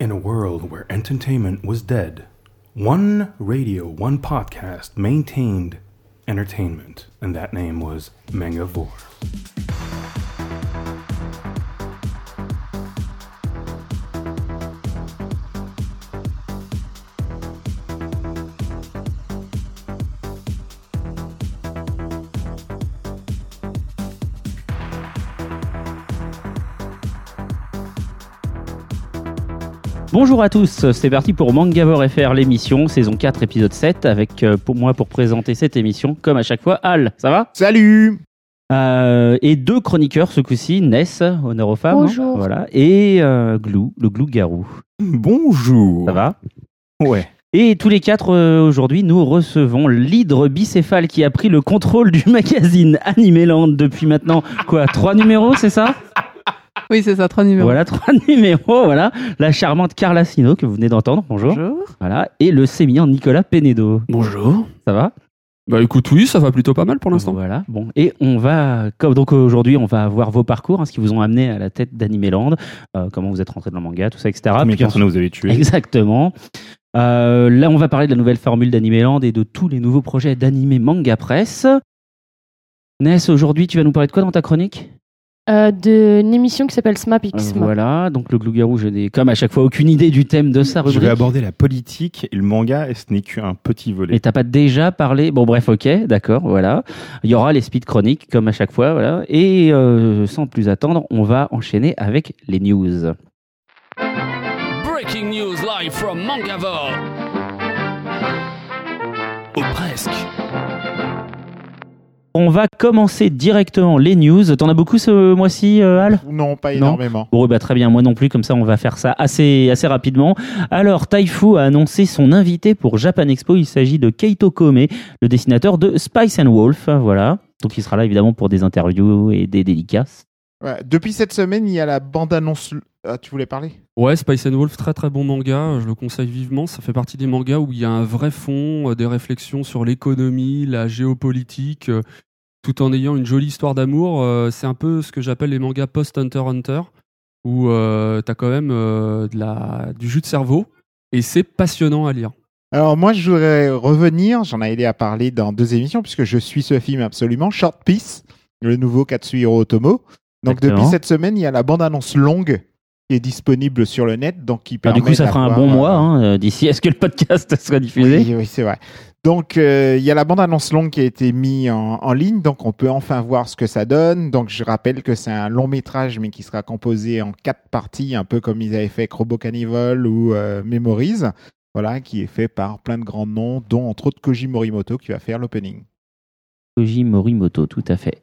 In a world where entertainment was dead, one radio, one podcast maintained entertainment, and that name was Mangavore. Bonjour à tous, c'est parti pour Mangavore FR, l'émission, saison 4, épisode 7, avec euh, pour moi pour présenter cette émission, comme à chaque fois, Al, ça va? Salut! Euh, Et deux chroniqueurs ce coup-ci, Ness, honneur aux femmes, Bonjour. voilà, et euh, Glou, le Glou-garou, Bonjour! Ça va? Ouais. Et tous les quatre, euh, aujourd'hui, nous recevons l'hydre bicéphale qui a pris le contrôle du magazine Animeland depuis maintenant, quoi, trois numéros, c'est ça? Oui, c'est ça, trois numéros. Voilà, trois numéros, voilà. La charmante Carla Sino que vous venez d'entendre, bonjour. Bonjour. Voilà, et le sémillant Nicolas Penedo. Bonjour. Ça va? Bah écoute, oui, ça va plutôt pas mal pour l'instant. Voilà, bon. Et on va, comme donc aujourd'hui, on va voir vos parcours, hein, ce qui vous ont amené à la tête d'Animeland, euh, comment vous êtes rentré dans le manga, tout ça, etc. Combien de personnes vous avez tué Exactement. Euh, là, on va parler de la nouvelle formule d'Animeland et de tous les nouveaux projets d'animé manga presse. Ness, aujourd'hui, tu vas nous parler de quoi dans ta chronique? Euh, D'une émission qui s'appelle SMAPX. Voilà, donc le Glougarou, je n'ai comme à chaque fois aucune idée du thème de sa Je vais aborder la politique et le manga, et ce n'est qu'un petit volet. Et t'as pas déjà parlé Bon, bref, ok, d'accord, voilà. Il y aura les speed chroniques, comme à chaque fois, voilà. Et euh, sans plus attendre, on va enchaîner avec les news. Breaking news live from Mangavore. Ou presque. On va commencer directement les news. T'en as beaucoup ce mois-ci, euh, Al? Non, pas Non. énormément. Bon, bah, très bien, moi non plus, comme ça on va faire ça assez, assez rapidement. Alors, Taifu a annoncé son invité pour Japan Expo. Il s'agit de Keito Kome, le dessinateur de Spice and Wolf. Voilà. Donc, il sera là évidemment pour des interviews et des dédicaces. Ouais, Depuis cette semaine, il y a la bande-annonce... Ah, tu voulais parler? Ouais, Spice and Wolf, très très bon manga, je le conseille vivement. Ça fait partie des mangas où il y a un vrai fond, euh, des réflexions sur l'économie, la géopolitique, euh, tout en ayant une jolie histoire d'amour. Euh, C'est un peu ce que j'appelle les mangas post-Hunter Hunter, où euh, t'as quand même euh, de la, du jus de cerveau, et c'est passionnant à lire. Alors moi, je voudrais revenir, j'en ai aidé à parler dans deux émissions, puisque je suis ce film absolument, Short Piece, le nouveau Katsuhiro Otomo. Donc depuis cette semaine, il y a la bande-annonce longue qui est disponible sur le net, donc qui Alors, permet du coup, ça fera un bon euh, mois hein, d'ici à ce que le podcast soit diffusé? Oui, oui, c'est vrai. Donc, euh, il y a la bande-annonce longue qui a été mise en, ligne, donc on peut enfin voir ce que ça donne. Donc, je rappelle que c'est un long métrage, mais qui sera composé en quatre parties, un peu comme ils avaient fait avec Robo Cannibal ou euh, Memories. Voilà, qui est fait par plein de grands noms, dont entre autres Koji Morimoto qui va faire l'opening. Koji Morimoto, tout à fait.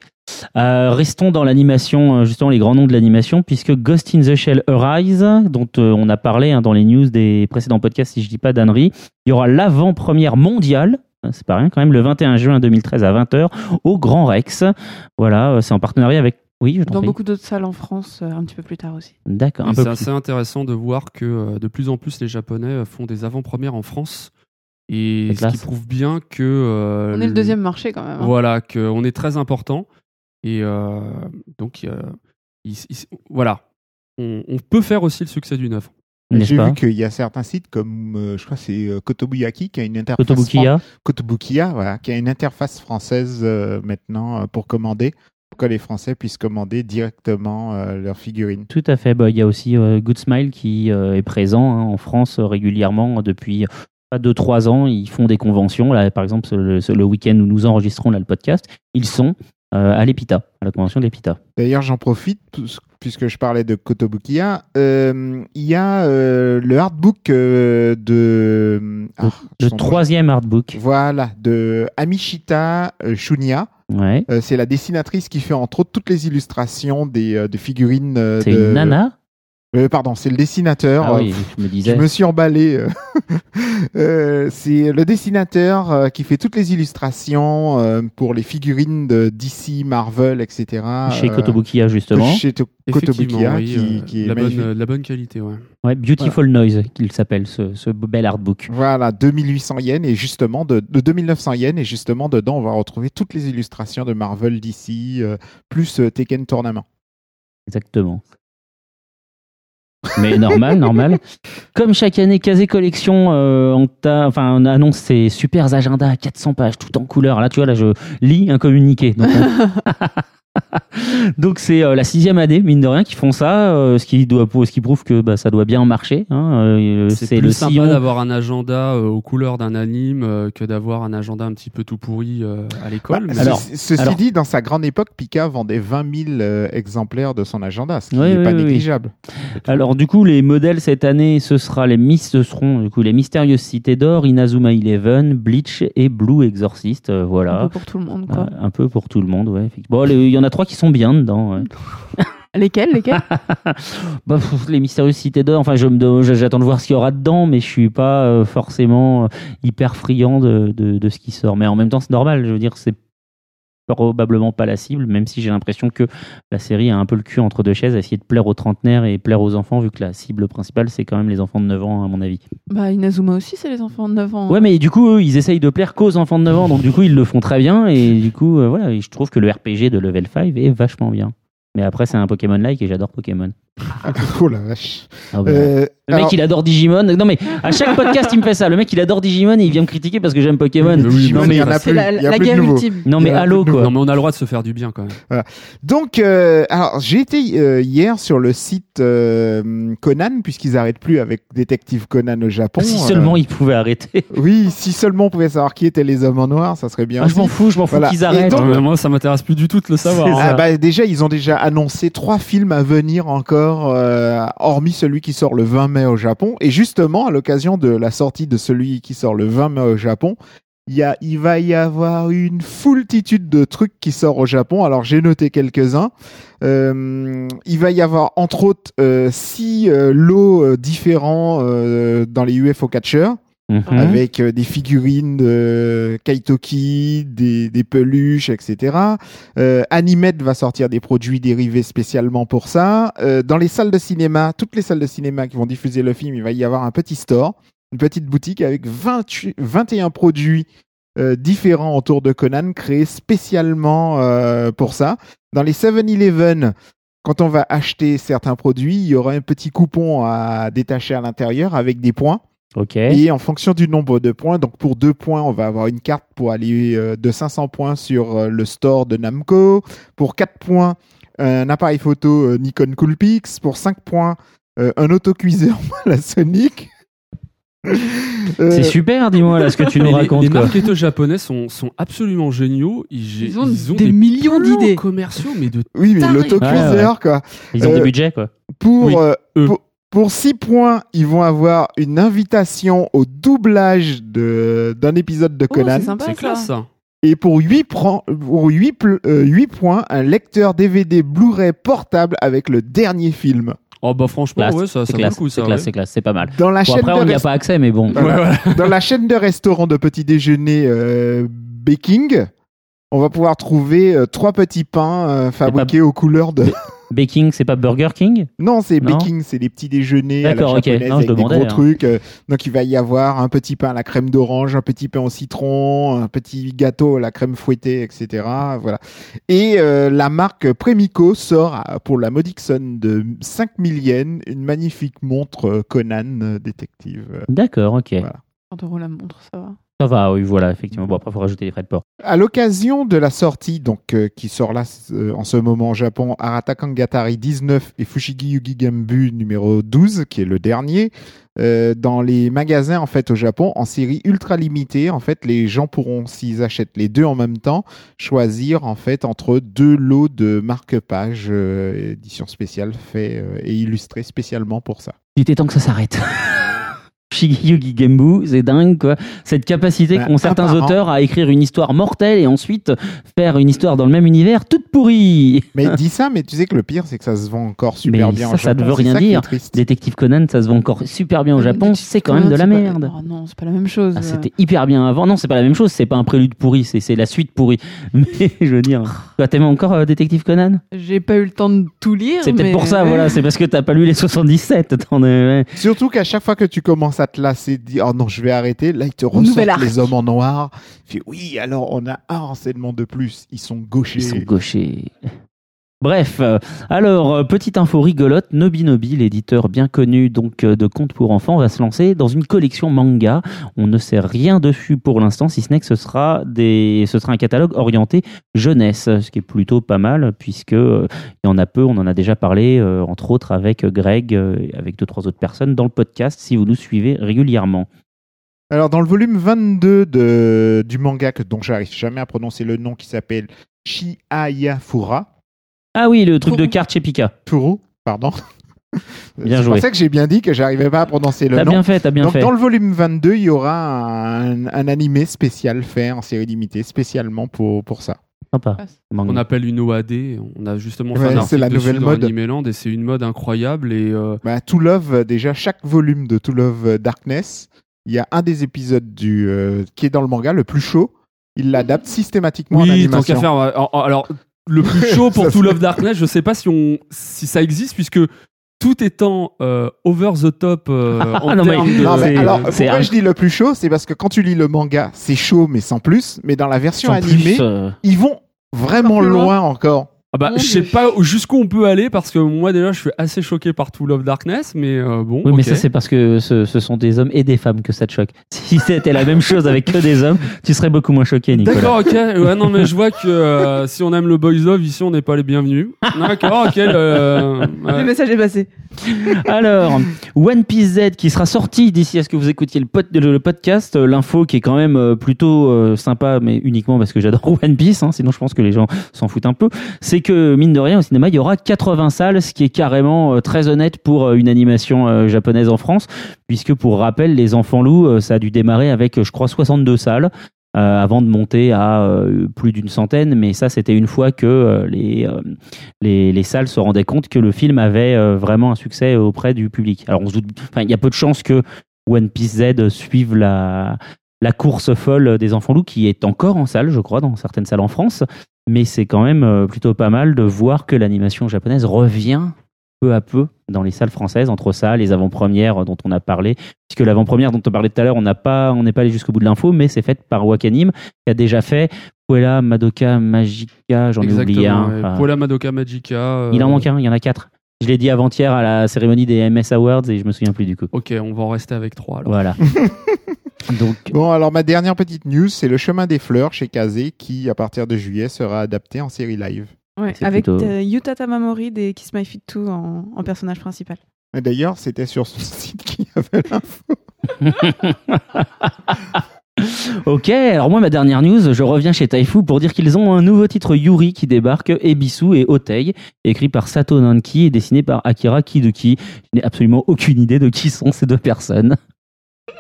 Euh, restons dans l'animation, euh, justement les grands noms de l'animation, puisque Ghost in the Shell Arise, dont euh, on a parlé hein, dans les news des précédents podcasts, si je dis pas d'annerie, il y aura l'avant-première mondiale, hein, c'est pas rien quand même, le 21 juin 2013 à 20h, au Grand Rex. Voilà, c'est en partenariat avec... Oui, je Dans prie. beaucoup d'autres salles en France, euh, un petit peu plus tard aussi. D'accord, C'est plus. assez intéressant de voir que euh, de plus en plus les Japonais font des avant-premières en France, et ce qui prouve bien que... euh, On est le deuxième marché quand même. hein. Voilà, qu'on est très important. Et euh, donc, euh, il- il- voilà, on, on peut faire aussi le succès d'une œuvre. J'ai pas vu qu'il y a certains sites comme, euh, je crois, c'est Kotobuyaki qui a une interface. Kotobukiya Kotobukiya, voilà, qui a une interface française euh, maintenant pour commander, pour que les Français puissent commander directement euh, leurs figurines. Tout à fait. Bah, il y a aussi euh, Good Smile qui euh, est présent hein, en France euh, régulièrement depuis euh, pas 2-3 ans. Ils font des conventions. Là, par exemple, le, le week-end où nous enregistrons là, le podcast, ils sont à l'EPITA, à la convention de l'EPITA. D'ailleurs, j'en profite, puisque je parlais de Kotobukiya. euh, Il y a euh, le artbook euh, de. Ah, Le nom- troisième artbook. Voilà, de Amishita euh, Shunya. Ouais. Euh, c'est la dessinatrice qui fait entre autres toutes les illustrations des, euh, de figurines. euh, C'est de- une nana Euh, pardon, c'est le dessinateur. Ah oui, Euh, je me Je disais. me suis emballé. euh. C'est le dessinateur euh, qui fait toutes les illustrations euh, pour les figurines de DC, Marvel, etc. Chez Kotobukiya, justement. Chez To- Kotobukiya, oui, qui, euh, qui est la, bonne, magnifique. la bonne qualité, ouais. Ouais, Beautiful Noise, qu'il s'appelle, ce, ce bel artbook. Voilà, 2800 yens et justement de, de 2900 yens et justement dedans on va retrouver toutes les illustrations de Marvel, DC, euh, plus euh, Tekken Tournament. Exactement. Mais normal, normal. Comme chaque année, Kazé Collection euh, on, enfin, on annonce ses super agendas à 400 pages, tout en couleur. Là, tu vois, là, je lis un communiqué. Donc, on- Donc, c'est euh, la sixième année, mine de rien, qui font ça, euh, ce, qui doit, ce qui prouve que bah, ça doit bien marcher. hein. Euh, C'est c'est plus le sympa d'avoir un agenda euh, aux couleurs d'un anime euh, que d'avoir un agenda un petit peu tout pourri euh, à l'école. Bah, mais- alors- ce- ceci alors- dit, dans sa grande époque, Pika vendait 20 000 euh, exemplaires de son agenda, ce qui n'est oui, pas oui, oui. négligeable. Alors du coup, les modèles cette année, ce sera les Miss, ce seront du coup les Mystérieuses Cités d'Or, Inazuma Eleven, Bleach et Blue Exorcist. euh, Un voilà. peu pour tout le monde, quoi. Euh, un peu pour tout le monde, ouais. Bon, il y en a trois qui sont bien dedans. ouais. Lesquels Lesquels? Bah, les Mystérieuses Cités d'Or, enfin, je me j'attends de voir ce qu'il y aura dedans, mais je suis pas euh, forcément euh, hyper friand de, de, de ce qui sort. Mais en même temps, c'est normal. Je veux dire, c'est probablement pas la cible, même si j'ai l'impression que la série a un peu le cul entre deux chaises, à essayer de plaire aux trentenaires et plaire aux enfants, vu que la cible principale, c'est quand même les enfants de 9 ans, à mon avis. Bah, Inazuma aussi, c'est les enfants de 9 ans. Ouais, mais du coup, eux, ils essayent de plaire qu'aux enfants de 9 ans, donc du coup, ils le font très bien, et du coup, euh, voilà, et je trouve que le RPG de Level 5 est vachement bien. Mais après, c'est un Pokémon-like et j'adore Pokémon. oh la vache. Ah bah, Euh, le mec, alors, il adore Digimon. Non, mais à chaque podcast, il me fait ça. Le mec, il adore Digimon et il vient me critiquer parce que j'aime Pokémon. Oui, Digimon, non, il mais, C'est la, il y a la guerre ultime. non, mais allô, quoi. Non, mais on a le droit de se faire du bien quand même. Donc, euh, alors j'ai été euh, hier sur le site euh, Conan, puisqu'ils arrêtent plus avec Détective Conan au Japon. Si Euh, seulement ils pouvaient arrêter. oui, si seulement on pouvait savoir qui étaient les hommes en noir, ça serait bien. Ah, je m'en fous, je m'en fous Voilà. qu'ils arrêtent. donc- moi, ça m'intéresse plus du tout de le savoir. Hein. Ah bah déjà, ils ont déjà annoncé trois films à venir encore, euh, hormis celui qui sort le 20 mai au Japon. Et justement, à l'occasion de la sortie de celui qui sort le 20 mai au Japon, il, y a, il va y avoir une foultitude de trucs qui sortent au Japon. Alors j'ai noté quelques-uns. Euh, il va y avoir entre autres euh, six lots différents dans les UFO Catchers Mhm. avec euh, des figurines de Kaitoki, des, des peluches, etc. Euh, va sortir des produits dérivés spécialement pour ça. Euh, dans les salles de cinéma, toutes les salles de cinéma qui vont diffuser le film, il va y avoir un petit store, une petite boutique avec 28 21 produits euh, différents autour de Conan, créés spécialement pour ça. Dans les 7-Eleven, quand on va acheter certains produits, il y aura un petit coupon à détacher à l'intérieur avec des points. Et en fonction du nombre de points, donc pour deux points, on va avoir une carte pour aller euh, de 500 points sur euh, le store de Namco. Pour 4 points, un appareil photo euh, Nikon Coolpix. Pour 5 points, euh, un autocuiseur à la Sonic. C'est super, dis-moi là ce que tu nous les- racontes. les quoi. marketeurs japonais sont, sont absolument géniaux. Ils, Ils ont des millions plans d'idées. commerciaux, mais de oui, mais l'autocuiseur, quoi. Ils ont Euh, des budgets, quoi. Pour, Oui, euh, eux. pour, pour 6 points, ils vont avoir une invitation au doublage de- d'un épisode de Oh, Conan. c'est sympa, c'est ça. classe ça. Et pour 8, pour 8, pl- euh, 8 points, un lecteur DVD Blu-ray portable avec le dernier film. Oh bah franchement, Classe, ouais, ça, c'est classe, ça. c'est classe, ouais. c'est classe, c'est pas mal. Dans la, Bon, chaîne, après, de on n'y a pas accès, mais bon. Dans la chaîne de restaurants de petit déjeuner euh, Baking, on va pouvoir trouver euh, trois petits pains euh, fabriqués aux couleurs de. Baking, c'est pas Burger King? Non, c'est. Baking, c'est les petits déjeuners à la Non, avec des gros hein. trucs. euh, donc il va y avoir un petit pain à la crème d'orange, un petit pain au citron, un petit gâteau à la crème fouettée, etc. Voilà. Et euh, la marque Premico sort pour la modique somme de 5000 yens une magnifique montre euh, Conan détective. D'accord, ok. Voilà. 30 euros la montre, ça va. Ça va, oui, voilà, effectivement. Bon, après, il faut rajouter les frais de port. À l'occasion de la sortie, donc euh, qui sort là euh, en ce moment au Japon, Arata Kangatari 19 et Fushigi Yugi Gambu numéro 12, qui est le dernier, euh, dans les magasins en fait au Japon, en série ultra limitée, en fait, les gens pourront, s'ils achètent les deux en même temps, choisir en fait entre deux lots de marque-page euh, édition spéciale fait euh, et illustré spécialement pour ça. Il était temps que ça s'arrête. Shigeyuki Gembu, c'est dingue quoi. Cette capacité Bah, qu'ont certains auteurs à écrire une histoire mortelle et ensuite faire une histoire dans le même univers toute pourrie. Mais dis ça, mais tu sais que le pire, c'est que ça se vend encore super Mais bien ça, au ça ne Japon. veut C'est rien dire. Détective Conan, ça se vend encore super bien au Euh, Japon, c'est quand même de la merde. pas- Oh non, c'est pas la même chose. Ah, C'était hyper bien avant. Non, c'est pas la même chose. C'est pas un prélude pourri, c'est c'est la suite pourrie. Mais je veux dire, toi, t'aimes encore euh, Détective Conan? J'ai pas eu le temps de tout lire. C'est peut-être pour ça, voilà. C'est parce que t'as pas lu les 77. Attends, ouais. Surtout qu'à chaque fois que tu commences à te lasser, dire oh non, je vais arrêter, là, ils te ressortent les hommes en noir. Il fait oui, alors on a un renseignement de plus. Ils sont gauchers. Ils sont gauchers. Bref, euh, alors, euh, petite info rigolote, Nobinobi, l'éditeur bien connu donc euh, de contes pour enfants, va se lancer dans une collection manga. On ne sait rien dessus pour l'instant, si ce n'est que ce sera, des, ce sera un catalogue orienté jeunesse, ce qui est plutôt pas mal, puisque il y en a peu, on en a déjà parlé, entre autres avec Greg, euh, avec deux, trois autres personnes dans le podcast, si vous nous suivez régulièrement. Alors, dans le volume 22 de, du manga, que, dont j'arrive jamais à prononcer le nom, qui s'appelle Chiayafura, Ah oui, le truc de carte chez Pika. Furu, pardon. Bien C'est joué. pour ça que j'ai bien dit que j'arrivais pas à prononcer le T'as nom. bien fait, t'as bien Donc, fait. dans le volume 22, il y aura un, un animé spécial fait en série limitée, spécialement pour, pour ça. Sympa. On appelle une OAD. On a justement fait Ouais, un c'est la nouvelle dans mode. Animeland et c'est une mode incroyable et euh, Bah, To Love, déjà, chaque volume de To Love euh, Darkness, il y a un des épisodes du, euh, qui est dans le manga, le plus chaud. Il l'adapte systématiquement en oui, tant animation. qu'à faire. Alors, le plus chaud pour Ça, To c'est- Love Darkness, je sais pas si on, si ça existe puisque tout étant euh, over the top euh, en Ah, non, mais- de. Non, mais C'est- alors, pourquoi un- je dis le plus chaud C'est parce que quand tu lis le manga, c'est chaud, mais sans plus. Mais dans la version Sans animée, plus, euh, ils vont vraiment loin. loin encore. Ah bah, Mon je sais pas jusqu'où on peut aller parce que moi déjà je suis assez choqué par To Love Darkness, mais euh, bon. Oui, mais ça, c'est parce que ce, ce sont des hommes et des femmes que ça te choque. Si c'était la même chose avec que des hommes, tu serais beaucoup moins choqué, Nicolas. D'accord, ok. Ouais, non, mais je vois que euh, si on aime le boys love ici, on n'est pas les bienvenus. D'accord, ok. euh. Le message est passé. Alors, One Piece Z qui sera sorti d'ici à ce que vous écoutiez le, le- le podcast. Euh, L'info qui est quand même plutôt euh, sympa, mais uniquement parce que j'adore One Piece. hein, sinon, je pense que les gens s'en foutent un peu. C'est que, mine de rien, au cinéma, il y aura 80 salles, ce qui est carrément euh, très honnête pour euh, une animation euh, japonaise en France. Puisque, pour rappel, Les Enfants Loups, ça a dû démarrer avec, je crois, 62 salles. avant de monter à plus d'une centaine, mais ça c'était une fois que les, les, les salles se rendaient compte que le film avait vraiment un succès auprès du public. Alors on se doute, il y a peu de chances que One Piece Z suive la la course folle des enfants loups qui est encore en salle, je crois, dans certaines salles en France. Mais c'est quand même euh, plutôt pas mal de voir que l'animation japonaise revient peu à peu dans les salles françaises, entre ça, les avant-premières dont on a parlé, puisque l'avant-première dont on parlait tout à l'heure, on n'a pas, on n'est pas allé jusqu'au bout de l'info, mais c'est faite par Wakanim, qui a déjà fait Puella, Madoka, Magica, j'en ai oublié un. ouais. Enfin, Pola Madoka Magica. euh, il en manque un, il y en a quatre. Je l'ai dit avant-hier à la cérémonie des MS Awards et je me souviens plus du coup. Ok, on va en rester avec trois alors. Voilà. Donc, Bon, alors ma dernière petite news, c'est le chemin des fleurs chez Kazé qui, à partir de juillet, sera adapté en série live. Ouais, avec plutôt- euh, Yuta Tamamori des Kiss My Feet 2 en, en personnage principal. Et D'ailleurs, c'était sur son site qui avait l'info. ok, alors moi ma dernière news, je reviens chez Taifu pour dire qu'ils ont un nouveau titre Yuri qui débarque, Ebisu et Otei, écrit par Sato Nanki et dessiné par Akira Kiduki. Je n'ai absolument aucune idée de qui sont ces deux personnes.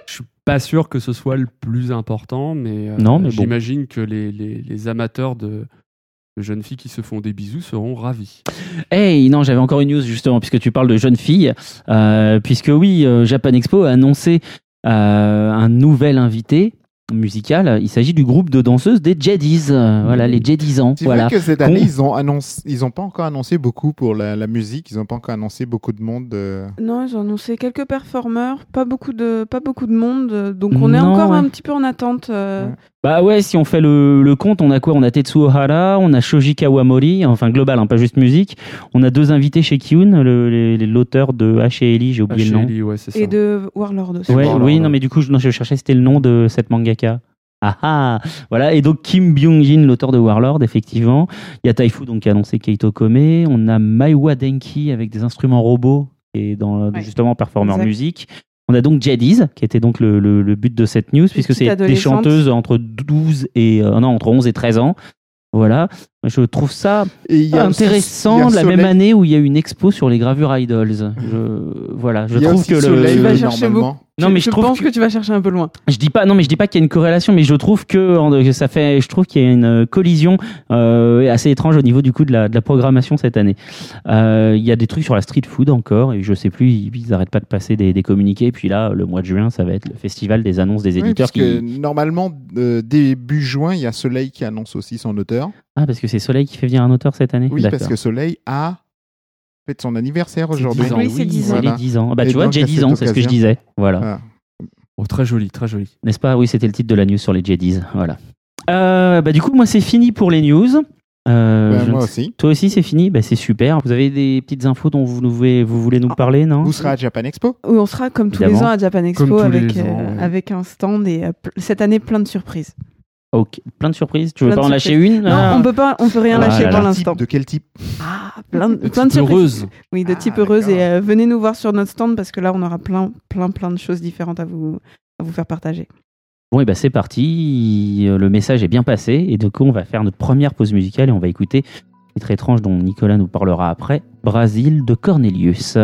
Je suis pas sûr que ce soit le plus important, mais, euh, Non, mais bon. j'imagine que les, les, les amateurs de, de jeunes filles qui se font des bisous seront ravis. Hey, non, j'avais encore une news justement, puisque tu parles de jeunes filles, euh, puisque oui, euh, Japan Expo a annoncé euh, un nouvel invité musical. Il s'agit du groupe de danseuses des Jeddies. Euh, voilà, les Jeddisans. C'est Voilà. vrai que cette année, ils ont annoncé, ils ont pas encore annoncé beaucoup pour la, la musique. Ils ont pas encore annoncé beaucoup de monde. euh. Non, ils ont annoncé quelques performeurs, pas beaucoup de, pas beaucoup de monde, euh, donc on est Non, encore ouais. un petit peu en attente. euh, Ouais. Bah ouais, si on fait le, le compte, on a quoi? On a Tetsuo Hara, on a Shoji Kawamori, enfin global, hein, pas juste musique. On a deux invités chez Kyun, l'auteur de H et Ellie, j'ai oublié le nom. H.L.I., ouais, c'est ça. Et de Warlord aussi. Ouais, Warlord, oui, ouais. non, mais du coup, je, non, je cherchais, c'était le nom de cette mangaka. Ah ah Voilà, et donc Kim Byung-jin, l'auteur de Warlord, effectivement. Il y a Taifu, donc, qui a annoncé Keito Kome. On a Maiwa Denki avec des instruments robots, et dans Ouais. justement performeur Exact. musique. On a donc Jadis, qui était donc le, le- le but de cette news, puisque c'est des chanteuses entre 12 et, euh, non, entre 11 et 13 ans. Voilà. Je trouve ça Et intéressant la même année où il y a une expo sur les gravures idols. Je, voilà, je il y a trouve aussi que le. Soleil, Non, Je- mais je je trouve pense que- que... tu vas chercher un peu loin. Je dis pas, non, mais je dis pas qu'il y a une corrélation, mais je trouve que que ça fait, je trouve qu'il y a une euh, collision euh, assez étrange au niveau du coup de la, de la programmation cette année. Euh, Il y a des trucs sur la street food encore, et je sais plus, ils, ils arrêtent pas de passer des, des communiqués. Et puis là, le mois de juin, ça va être le festival des annonces des Oui, éditeurs parce que qui. normalement, euh, début juin, il y a Soleil qui annonce aussi son auteur. Ah, parce que c'est Soleil qui fait venir un auteur cette année. Oui, parce que Soleil a fait son anniversaire aujourd'hui. 10 ans. Oui, c'est 10 ans. c'est les Voilà. 10 ans. Bah, Et tu vois, j'ai à 10 cette ans, c'est ce que je disais. Voilà. Voilà. Oh, très joli, très joli. N'est-ce pas? Oui, c'était le titre de la news sur les Jedis. Voilà. Euh, bah, du coup, moi, c'est fini pour les news. Euh, je moi aussi. Toi aussi, c'est fini? Bah, C'est super. Vous avez des petites infos dont vous, voulez- vous voulez nous Ah, parler, non? Vous serez à Japan Expo Où on sera comme tous les ans à Japan Expo avec, euh, ouais. avec un stand et euh, cette année plein de surprises. Ok. Plein de surprises. Tu veux Plein pas en lâcher surprises. une Non, là on peut pas, on peut rien Ah lâcher là pour l'instant. De quel type? Ah, plein, de- plein surprises. heureuse. Oui, de Ah, type heureuse et euh, venez nous voir sur notre stand parce que là on aura plein, plein, plein de choses différentes à vous, à vous faire partager. Bon, et bah c'est parti. Euh, Le message est bien passé. Et du coup, on va faire notre première pause musicale et on va écouter le titre étrange dont Nicolas nous parlera après Brasil de Cornelius.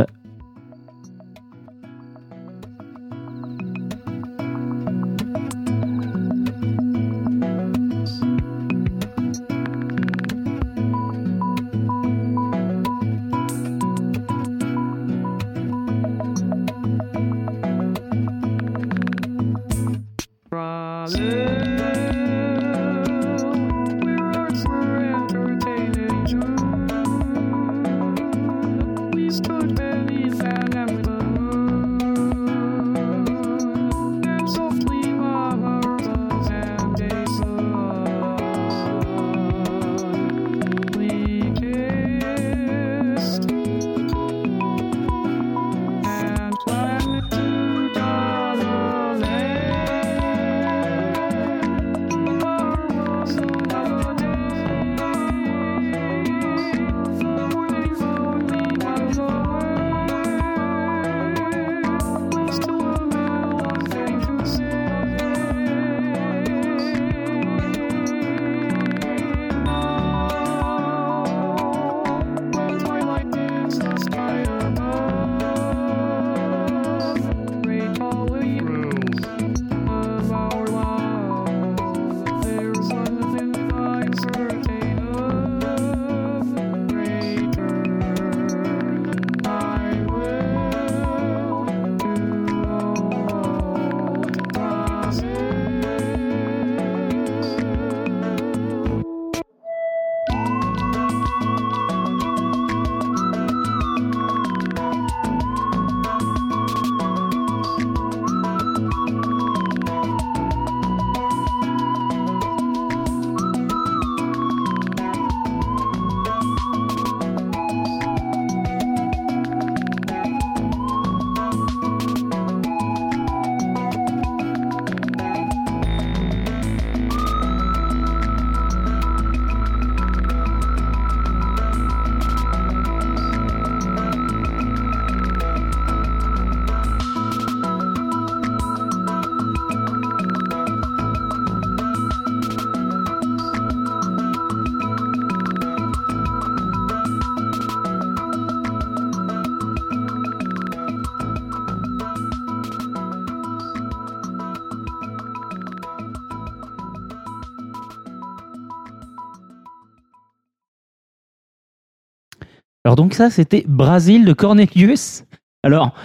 Alors donc ça, c'était Brasil de Cornelius. Alors,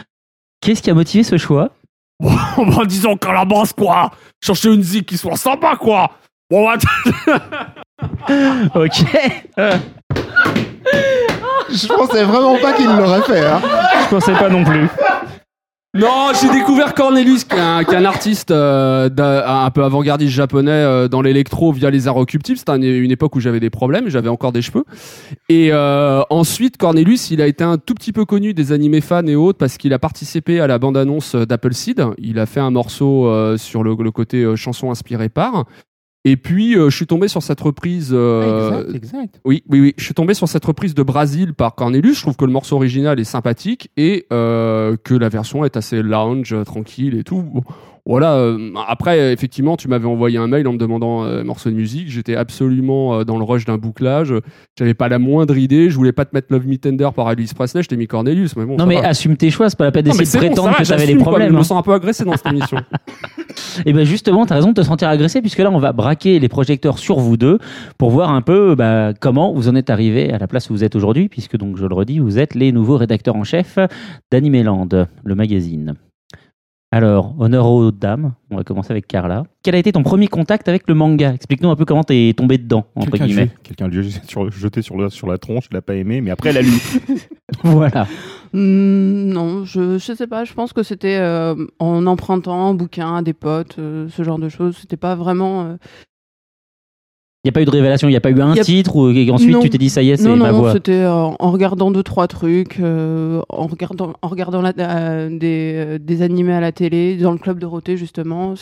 qu'est-ce qui a motivé ce choix? Bon, disons qu'à la base, quoi. Chercher une zik qui soit sympa, quoi. Bon, bah, Ok. Je pensais vraiment pas qu'il l'aurait fait. Hein. je pensais pas non plus. Non, j'ai découvert Cornelius, qui est un, artiste euh, un peu avant-gardiste japonais euh, dans l'électro via les arts occultifs. C'était un- une époque où j'avais des problèmes, j'avais encore des cheveux. Et euh, ensuite, Cornelius, il a été un tout petit peu connu des animés fans et autres parce qu'il a participé à la bande-annonce d'Appleseed. Il a fait un morceau sur le, côté chanson inspirée par. Et puis, euh, je suis tombé sur cette reprise. euh, exact, exact. oui, oui, oui. Je suis tombé sur cette reprise de Brasil par Cornelius. Je trouve que le morceau original est sympathique et euh, que la version est assez lounge, tranquille et tout. Bon, Voilà. euh, après, euh, effectivement, tu m'avais envoyé un mail en me demandant euh, un morceau de musique. J'étais absolument euh, dans le rush d'un bouclage. J'avais pas la moindre idée. Je voulais pas te mettre Love Me Tender par Elvis Presley. Je t'ai mis Cornelius. Mais bon. Non mais va. assume tes choix, c'est pas la peine d'essayer de bon, prétendre va, que t'avais des quoi, problèmes. Je me hein. sens un peu agressé dans cette émission. Et ben justement, t'as raison de te sentir agressé puisque là, on va braquer les projecteurs sur vous deux pour voir un peu bah, comment vous en êtes arrivé à la place où vous êtes aujourd'hui, puisque donc je le redis, vous êtes les nouveaux rédacteurs en chef d'Animeland, le magazine. Alors, honneur aux dames, on va commencer avec Carla. Quel a été ton premier contact avec le manga? Explique-nous un peu comment t'es tombé dedans, entre Quelqu'un guillemets. quelqu'un lui a jeté sur, jeté sur, la, sur la tronche, il l'a pas aimé, mais après, elle a lu. Voilà. Hmm, non, je, je sais pas. Je pense que c'était euh, en empruntant un bouquin à des potes, euh, ce genre de choses. C'était pas vraiment. euh, n'y a pas eu de révélation, il n'y a pas eu un a- titre où et ensuite Non. tu t'es dit ça y est, c'est non, ma non, voix. c'était euh, en regardant deux trois trucs, euh, en regardant, en regardant la- euh, des, euh, des animés à la télé, dans le club Dorothée justement.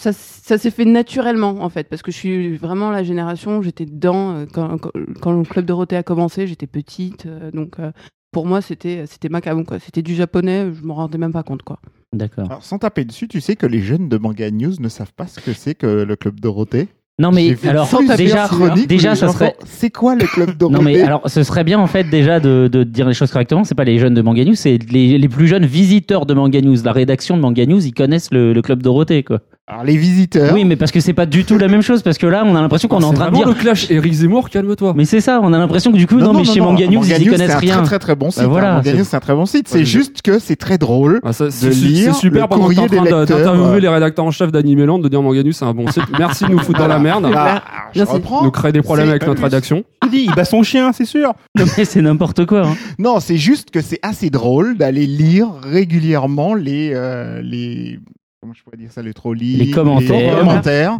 Ça, ça s'est fait naturellement en fait, parce que je suis vraiment la génération, j'étais dedans euh, quand, quand, quand le club Dorothée a commencé, j'étais petite, euh, donc euh, pour moi c'était c'était macabre quoi. C'était du japonais, je m'en rendais même pas compte quoi. D'accord. Alors, sans taper dessus, tu sais que les jeunes de Manga News ne savent pas ce que c'est que le club Dorothée? Non mais alors déjà, déjà ça serait C'est quoi le club Dorothée Non mais alors ce serait bien en fait déjà de, de dire les choses correctement. C'est pas les jeunes de Manga News, c'est les, les plus jeunes visiteurs de Manga News. La rédaction de Manga News, ils connaissent le, le club Dorothée quoi. Alors, les visiteurs. Oui, mais parce que c'est pas du tout la même chose parce que là on a l'impression qu'on est en train de dire. le clash Eric Zemmour, calme-toi. Mais c'est ça, on a l'impression que du coup non, mais chez Manga News ils y connaissent c'est un rien. très très très bon site. voilà, hein. Manga c'est- News, c'est un très bon site. Ouais, C'est juste que c'est très drôle. Ah, ça, de c'est lire c'est super le pendant que t'es en courrier train des de- lecteurs, d'interviewer ouais. les rédacteurs en chef d'Animeland, de dire Manga News c'est un bon site. Merci de nous foutre dans la merde. Ah, je reprends. Nous créer des problèmes C'est avec notre rédaction. Il dit, il bat son chien, c'est sûr. Non, mais c'est n'importe quoi. hein. Non, c'est juste que c'est assez drôle d'aller lire régulièrement les euh, les comment je pourrais dire ça les trolls Les commentaires. les commentaires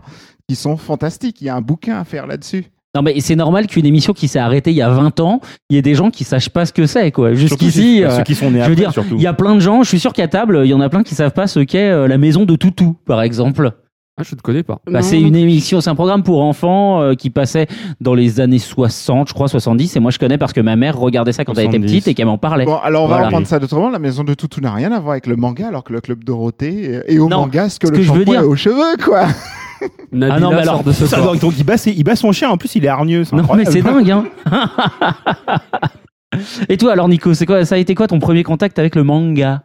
qui sont fantastiques. Il y a un bouquin à faire là-dessus. Non mais c'est normal qu'une émission qui s'est arrêtée il y a 20 ans, il y ait des gens qui sachent pas ce que c'est quoi. Jusqu'ici, ceux- euh, ceux qui sont nés je après, veux dire, surtout. il y a plein de gens. Je suis sûr qu'à table, il y en a plein qui savent pas ce qu'est euh, la maison de Toutou, par exemple. Ah, je ne connais pas. Bah, c'est une émission, c'est un programme pour enfants euh, qui passait dans les années 60, je crois 70. Et moi, je connais parce que ma mère regardait ça quand elle était 70. petite et qu'elle m'en parlait. Bon, alors on va Voilà. reprendre ça d'autrement. La maison de Toutou n'a rien à voir avec le manga, alors que le club Dorothée est au Non, manga ce que ce le que je veux shampoing dire- est aux cheveux, quoi. Ah non, mais alors, de ce Ça, donc, donc, il, bat ses- il bat son chien, en plus il est hargneux. non, mais c'est dingue, hein. et toi, alors, Nico, c'est quoi, ça a été quoi ton premier contact avec le manga?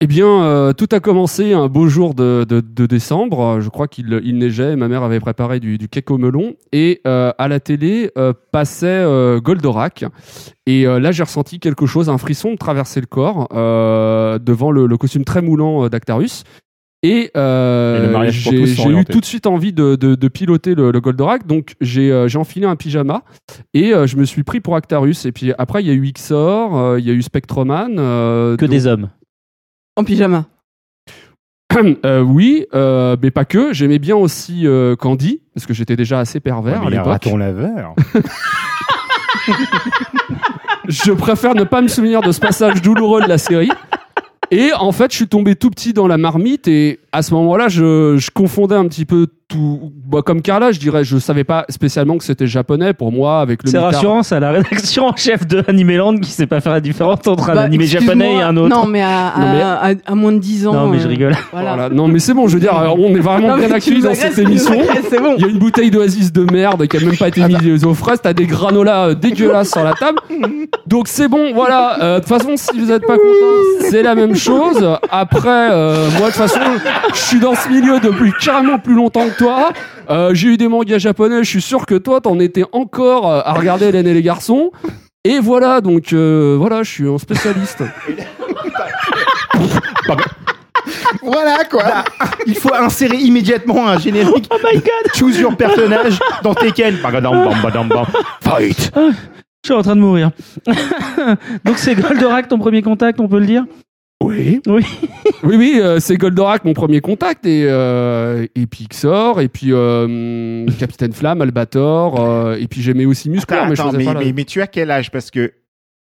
Eh bien, euh, tout a commencé un beau jour de, de- de décembre. Je crois qu'il il neigeait. Ma mère avait préparé du, du cake au melon. Et euh, à la télé euh, passait euh, Goldorak. Et euh, là, j'ai ressenti quelque chose, un frisson me traverser le corps euh, devant le, le costume très moulant d'Actarus. Et, euh, Et j'ai eu tout de suite envie de, de- de piloter le, le Goldorak. Donc, j'ai euh, j'ai enfilé un pyjama et euh, je me suis pris pour Actarus. Et puis après, il y a eu XOR, euh, il y a eu Spectroman. euh, Que donc- des hommes. En pyjama. Euh, oui, euh, mais pas que. J'aimais bien aussi euh, Candy, parce que j'étais déjà assez pervers à l'époque. raton laveur. Je préfère ne pas me souvenir de ce passage douloureux de la série. Et en fait, je suis tombé tout petit dans la marmite et à ce moment-là, je, je confondais un petit peu tout. Bah, comme Carla, je dirais, je savais pas spécialement que c'était japonais pour moi avec le. C'est rassurant, c'est à la rédaction en chef de Animeland qui sait pas faire la différence entre un Bah, animé japonais et un autre. Non, mais à, à, Non, mais- à- à moins de 10 ans. Non, mais je euh, rigole. Voilà. Voilà. Non, mais c'est bon. Je veux dire, on est vraiment Non, bien accueillis dans cette émission. C'est bon. Il y a une bouteille d'oasis de merde qui a même pas été mise au frais. T'as des granolas euh, dégueulasses sur la table. Donc c'est bon, voilà. Euh, De toute façon, si vous êtes pas content, c'est la même chose. Après, euh, moi de toute façon, je suis dans ce milieu depuis carrément plus longtemps que toi. Euh, J'ai eu des mangas japonais. Je suis sûr que toi, t'en étais encore euh, à regarder Hélène et les garçons. Et voilà, donc euh, voilà, je suis un spécialiste. voilà, quoi. Il faut insérer immédiatement un générique. Oh my god! Choose your personnage dans Tekken. Bagadam, bam, badam, bam. Fight! Je suis en train de mourir. Donc c'est Goldorak ton premier contact, on peut le dire? Oui. Oui. Oui, oui, euh, c'est Goldorak mon premier contact et euh, et puis Xor et puis euh, Capitaine Flamme, Albator euh, et puis j'aimais aussi Musclor, Attends, mais attends, mais, mais tu as quel âge? Parce que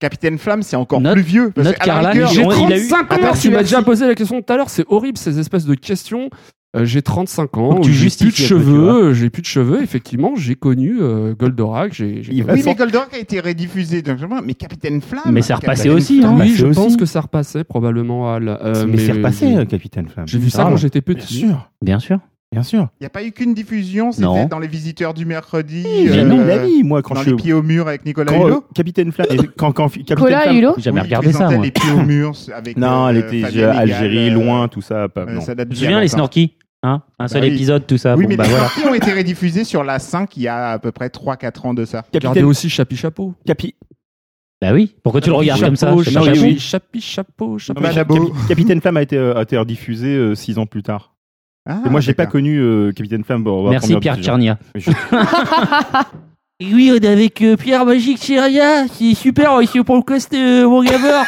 Capitaine Flamme, c'est encore Note- plus vieux. Parce note que, à la Carla, rigueur, j'ai J'ai il a eu- 35 ans. Attends, tu m'as merci. déjà posé la question tout à l'heure. C'est horrible ces espèces de questions. Euh, j'ai 35 ans. Faut que tu j'ai plus de justifies un peu, tu cheveux. J'ai plus de cheveux. Effectivement, j'ai connu euh, Goldorak. J'ai. j'ai Il connu- Oui, mais Goldorak a été rediffusé. Donc, mais Capitaine Flamme. Mais repassé Capitaine aussi, Flamme, hein. Oui, je aussi. pense que ça repassait probablement à. la- euh, mais c'est repassé, euh, Capitaine Flamme. J'ai vu ça Ah, quand j'étais Bien petit. sûr. Bien sûr. Bien sûr. Il n'y a pas eu qu'une diffusion, Non. c'était dans les visiteurs du mercredi. J'ai euh, mis la vie, moi, quand dans je les pieds au mur avec Nicolas Quand, Hulot. Capitaine Flamme. et Quand, quand, Capitaine Cola Flamme- Hulot J'ai jamais Oui, regardé ça, moi. les pieds au mur avec. Non, elle euh, était Fabien Légal, Algérie, euh, loin, tout ça. Pas, euh, non. ça date Tu te souviens les. Snorky hein Un seul Bah oui. épisode, tout ça. Oui, bon, mais bah les voilà. Ont été rediffusés sur la 5 il y a à peu près 3-4 ans de ça. Regardez Capitaine aussi Chapi Chapeau. Capi. Bah oui. Pourquoi tu le regardes comme ça non, oui, oui. Chapi Chapeau. Chapi Chapeau. Capitaine Flamme a été, euh, a été rediffusé euh, six ans plus tard. Ah, Et moi, j'ai pas connu euh, Capitaine Flamme. bon, on va Merci prendre Pierre Tchernia. Oui, on est avec euh, Pierre Magique Chiria. C'est super, on est ici pour le quest euh, mon gamer.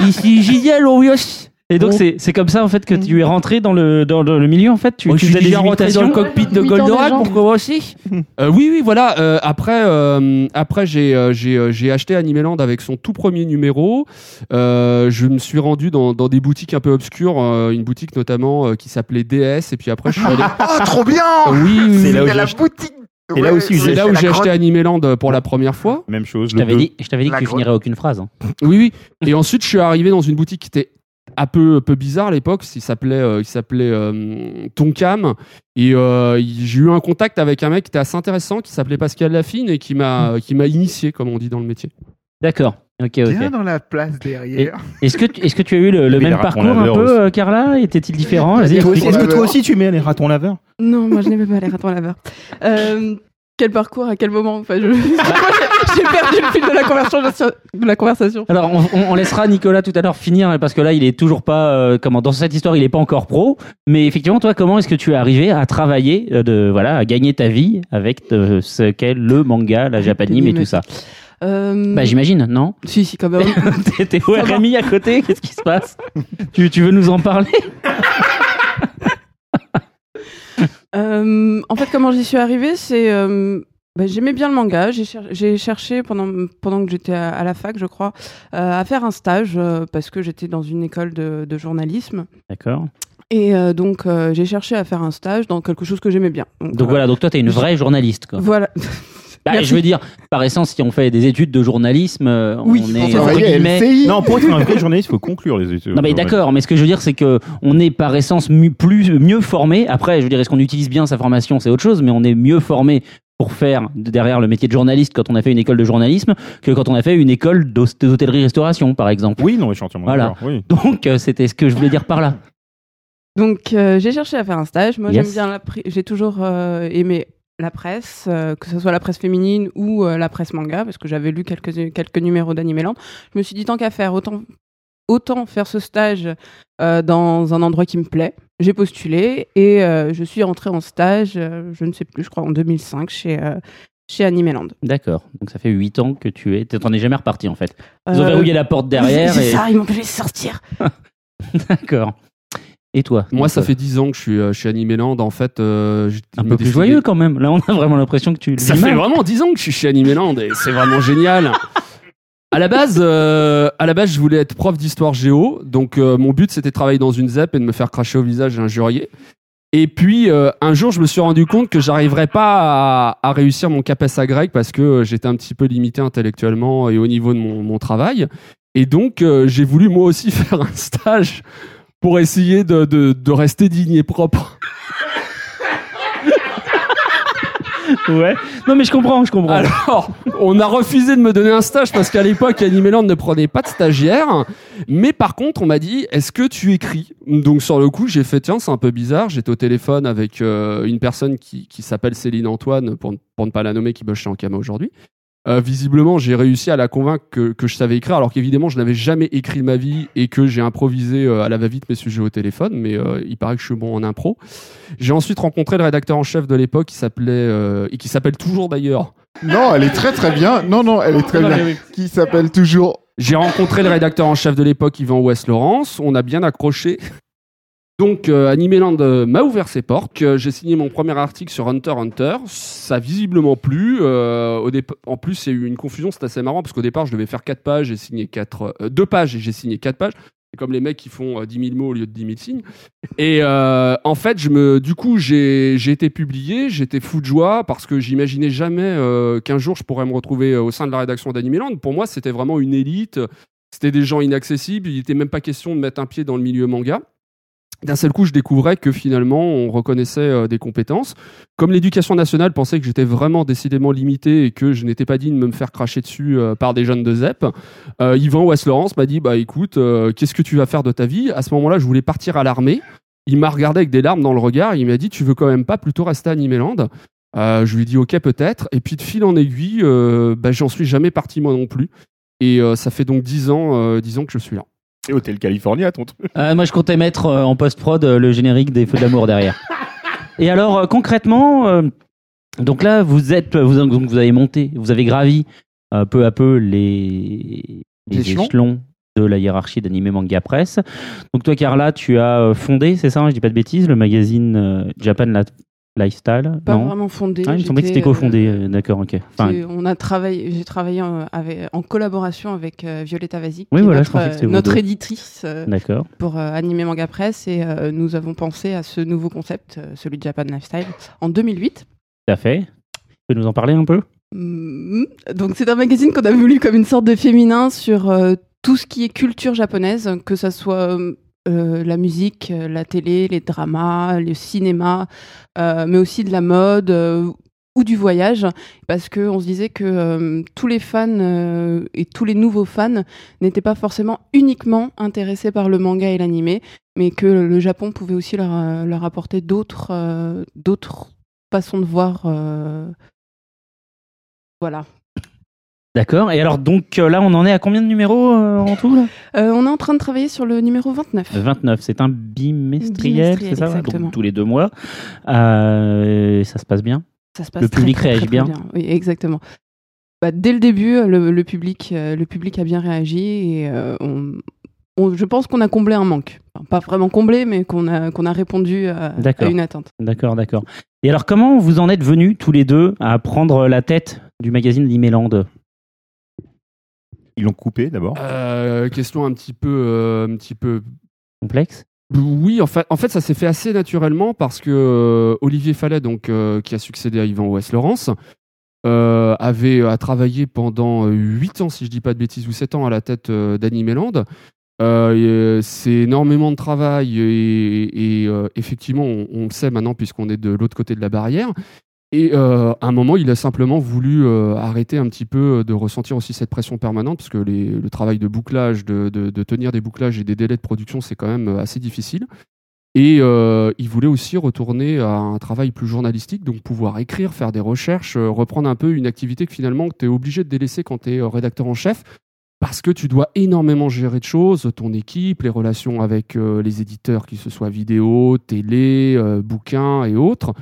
Ici génial, on. Et donc, c'est c'est comme ça, en fait, que tu es rentré dans le, dans le, le milieu, en fait Tu, Moi, tu je suis faisais des déjà rentré dans le cockpit de Goldorak pour commencer. Euh, oui, oui, voilà. euh, après, euh, après j'ai, euh, j'ai, j'ai acheté Animeland avec son tout premier numéro. Euh, je me suis rendu dans, dans des boutiques un peu obscures, euh, une boutique notamment euh, qui s'appelait DS. Et puis après, je suis allé. Oh, trop bien oui, oui, oui. C'est là où C'est j'ai la acheté- boutique Et là aussi, C'est là où j'ai acheté Animeland pour la première fois. Même chose. Je t'avais dit, je t'avais dit que tu finirais aucune phrase. hein. Oui, oui. Et ensuite, je suis arrivé dans une boutique qui était un peu, un peu bizarre à l'époque. Il s'appelait, euh, il s'appelait euh, Tonkam. Et euh, j'ai eu un contact avec un mec qui était assez intéressant, qui s'appelait Pascal Lafine et qui m'a, qui m'a initié, comme on dit dans le métier. D'accord. Ok, ok. Bien dans la place derrière. Est-ce que, tu- est-ce que tu as eu le, même parcours un peu, aussi. euh, Carla? Était-il différent? Est-ce que toi aussi tu mets les ratons laveurs? Non, moi je n'aimais pas les ratons laveurs. Euh, quel parcours, à quel moment? Enfin, je... J'ai- perdu le fil de la conversation. De la conversation. Alors, on, on- on laissera Nicolas tout à l'heure finir hein, parce que là, il est toujours pas euh, comment dans cette histoire, il est pas encore pro. Mais effectivement, toi, comment est-ce que tu es arrivé à travailler, euh, de voilà, à gagner ta vie avec euh, ce qu'est le manga, la japanime et tout ça? Euh, Bah, j'imagine, non? Si, si, quand même. T'es t'es au RMI à côté? Qu'est-ce qui se passe? Tu, tu veux nous en parler? Euh, en fait, comment j'y suis arrivée, c'est. euh, bah, J'aimais bien le manga. J'ai cher- j'ai cherché pendant, pendant que j'étais à, à la fac, je crois, euh, à faire un stage euh, parce que j'étais dans une école de, de journalisme. D'accord. Et euh, donc, euh, j'ai cherché à faire un stage dans quelque chose que j'aimais bien. Donc euh, voilà, donc toi, t'es une vraie journaliste, quoi. Voilà. Bah, je veux dire, par essence, si on fait des études de journalisme, Oui, on est entre guillemets-. Non, pour être un vrai journaliste, il faut conclure les études. Non mais d'accord, mais ce que je veux dire c'est que on est par essence mu- plus mieux formé. Après, je veux dire, est-ce qu'on utilise bien sa formation, c'est autre chose, mais on est mieux formé pour faire de- derrière le métier de journaliste quand on a fait une école de journalisme que quand on a fait une école d'hôtellerie-restauration, par exemple. Oui, non, mais je suis entièrement Voilà. d'accord. Oui. Donc euh, c'était ce que je voulais dire par là. Donc, euh, j'ai cherché à faire un stage. Moi, Yes. j'aime bien la J'ai toujours euh, aimé la presse, euh, que ce soit la presse féminine ou euh, la presse manga, parce que j'avais lu quelques, quelques numéros d'Animeland. Je me suis dit, tant qu'à faire, autant, autant faire ce stage euh, dans un endroit qui me plaît. J'ai postulé et euh, je suis rentrée en stage, euh, je ne sais plus, je crois en 2005 chez, euh, chez Animeland. D'accord. Donc ça fait 8 ans que tu es. T'en es jamais reparti en fait. Ils ont Euh, verrouillé la porte derrière. C'est Et... ça, ils m'ont empêché de sortir. D'accord. Et toi Moi, ça fait 10 ans que je suis chez Animeland. En fait, euh, un peu plus décidé- joyeux quand même. Là, on a vraiment l'impression que tu. le Ça fait vraiment 10 ans que je suis chez Animeland et c'est vraiment génial. À la base, euh, à la base, je voulais être prof d'histoire géo, donc euh, mon but c'était de travailler dans une ZEP et de me faire cracher au visage et injurier. Et puis euh, un jour, je me suis rendu compte que j'arriverais pas à, à réussir mon CAPES à grec parce que euh, j'étais un petit peu limité intellectuellement et au niveau de mon, mon travail. Et donc, euh, j'ai voulu moi aussi faire un stage pour essayer de, de, de rester digne et propre. Ouais. Non mais je comprends, je comprends. Alors, on a refusé de me donner un stage parce qu'à l'époque, Animeland ne prenait pas de stagiaire. Mais par contre, on m'a dit, est-ce que tu écris? Donc sur le coup, j'ai fait, tiens, c'est un peu bizarre. J'étais au téléphone avec euh, une personne qui, qui s'appelle Céline Antoine, pour, pour ne pas la nommer, qui bosse chez Ankama aujourd'hui. Euh, visiblement, j'ai réussi à la convaincre que, que je savais écrire, alors qu'évidemment, je n'avais jamais écrit de ma vie et que j'ai improvisé euh, à la va-vite mes sujets au téléphone. Mais euh, il paraît que je suis bon en impro. J'ai ensuite rencontré le rédacteur en chef de l'époque, qui s'appelait et qui s'appelle toujours d'ailleurs Non, elle est très très bien. Non, non, elle est très bien. Qui s'appelle toujours? J'ai rencontré le rédacteur en chef de l'époque, Yvan West Laurence. On a bien accroché. Donc, euh, Animeland euh, m'a ouvert ses portes. Euh, J'ai signé mon premier article sur Hunter Hunter. Ça a visiblement plu. Euh, en plus, il y a eu une confusion. C'est assez marrant parce qu'au départ, je devais faire quatre pages. J'ai signé quatre, euh, deux pages et j'ai signé quatre pages. C'est comme les mecs qui font euh, 10 000 mots au lieu de 10 000 signes. Et euh, en fait, je me, du coup, j'ai j'ai été publié. J'étais fou de joie parce que j'imaginais jamais euh, qu'un jour je pourrais me retrouver euh, au sein de la rédaction d'Animeland. Pour moi, c'était vraiment une élite. C'était des gens inaccessibles. Il n'était même pas question de mettre un pied dans le milieu manga. D'un seul coup, je découvrais que finalement, on reconnaissait euh, des compétences. Comme l'éducation nationale pensait que j'étais vraiment décidément limité et que je n'étais pas digne de me faire cracher dessus euh, par des jeunes de ZEP, euh, Yvan West Laurence m'a dit Bah écoute, euh, qu'est-ce que tu vas faire de ta vie? À ce moment-là, je voulais partir à l'armée. Il m'a regardé avec des larmes dans le regard. Il m'a dit Tu veux quand même pas plutôt rester à Animeland Euh, Je lui ai dit Ok, peut-être. Et puis de fil en aiguille, bah, j'en suis jamais parti moi non plus. Et ça fait donc 10 ans, 10 ans que je suis là. C'est Hôtel California, ton truc. Euh, moi, je comptais mettre euh, en post-prod euh, le générique des Feux d'amour derrière. Et alors, euh, concrètement, euh, donc là, vous êtes, vous, donc vous avez monté, vous avez gravi euh, peu à peu les, les Échelons. échelons de la hiérarchie d'Anime Manga Press. Donc toi, Carla, tu as euh, fondé, c'est ça, hein, je dis pas de bêtises, le magazine euh, Japan La- Lifestyle Pas Non vraiment fondé. Ah, il me semblait que c'était cofondé, euh, euh, d'accord, ok. Enfin, on a travaillé, j'ai travaillé en, avec- en collaboration avec euh, Violetta Vasic, Oui, voilà, notre, euh, notre éditrice euh, d'accord. pour euh, Anime Manga Press, et nous avons pensé à ce nouveau concept, celui de Japan Lifestyle, en 2008. Tout à fait. Tu peux nous en parler un peu? Mm, Donc c'est un magazine qu'on a voulu comme une sorte de féminin sur tout ce qui est culture japonaise, que ça soit euh, la musique, euh, la télé, les dramas, le cinéma, euh, mais aussi de la mode ou du voyage, parce que on se disait que tous les fans et tous les nouveaux fans n'étaient pas forcément uniquement intéressés par le manga et l'animé, mais que le Japon pouvait aussi leur, apporter d'autres d'autres façons de voir. voilà. D'accord. Et alors, donc euh, là, on en est à combien de numéros euh, en tout là? Euh, on est en train de travailler sur le numéro 29. 29. C'est un bimestriel, Bimestriel, c'est ça. Donc, tous les deux mois. Euh, ça se passe bien? Ça se passe Le très, public très, réagit très, bien? Oui, exactement. Bah, dès le début, le, le public, le public a bien réagi et on, on- je pense qu'on a comblé un manque. Enfin, pas vraiment comblé, mais qu'on a, qu'on a répondu à, une attente. D'accord, d'accord. Et alors, comment vous en êtes venus tous les deux à prendre la tête du magazine Limeland? Ils l'ont coupé d'abord? Euh, question un petit peu, euh, un petit peu Complexe? Oui, en fait, en fait ça s'est fait assez naturellement parce que euh, Olivier Fallet, donc, euh, qui a succédé à Yvan Ouest Laurence, euh, avait a travaillé pendant 8 ans, si je dis pas de bêtises, ou 7 ans à la tête euh, d'Animeland. C'est énormément de travail et, et, euh, effectivement, on, on le sait maintenant puisqu'on est de l'autre côté de la barrière. Et euh, à un moment, il a simplement voulu euh, arrêter un petit peu de ressentir aussi cette pression permanente, parce que le travail de bouclage, de, tenir des bouclages et des délais de production, c'est quand même euh, assez difficile. Et euh, il voulait aussi retourner à un travail plus journalistique, donc pouvoir écrire, faire des recherches, euh, reprendre un peu une activité que finalement tu es obligé de délaisser quand tu es rédacteur en chef, parce que tu dois énormément gérer de choses, ton équipe, les relations avec euh, les éditeurs, qui ce soit vidéo, télé, euh, bouquins et autres.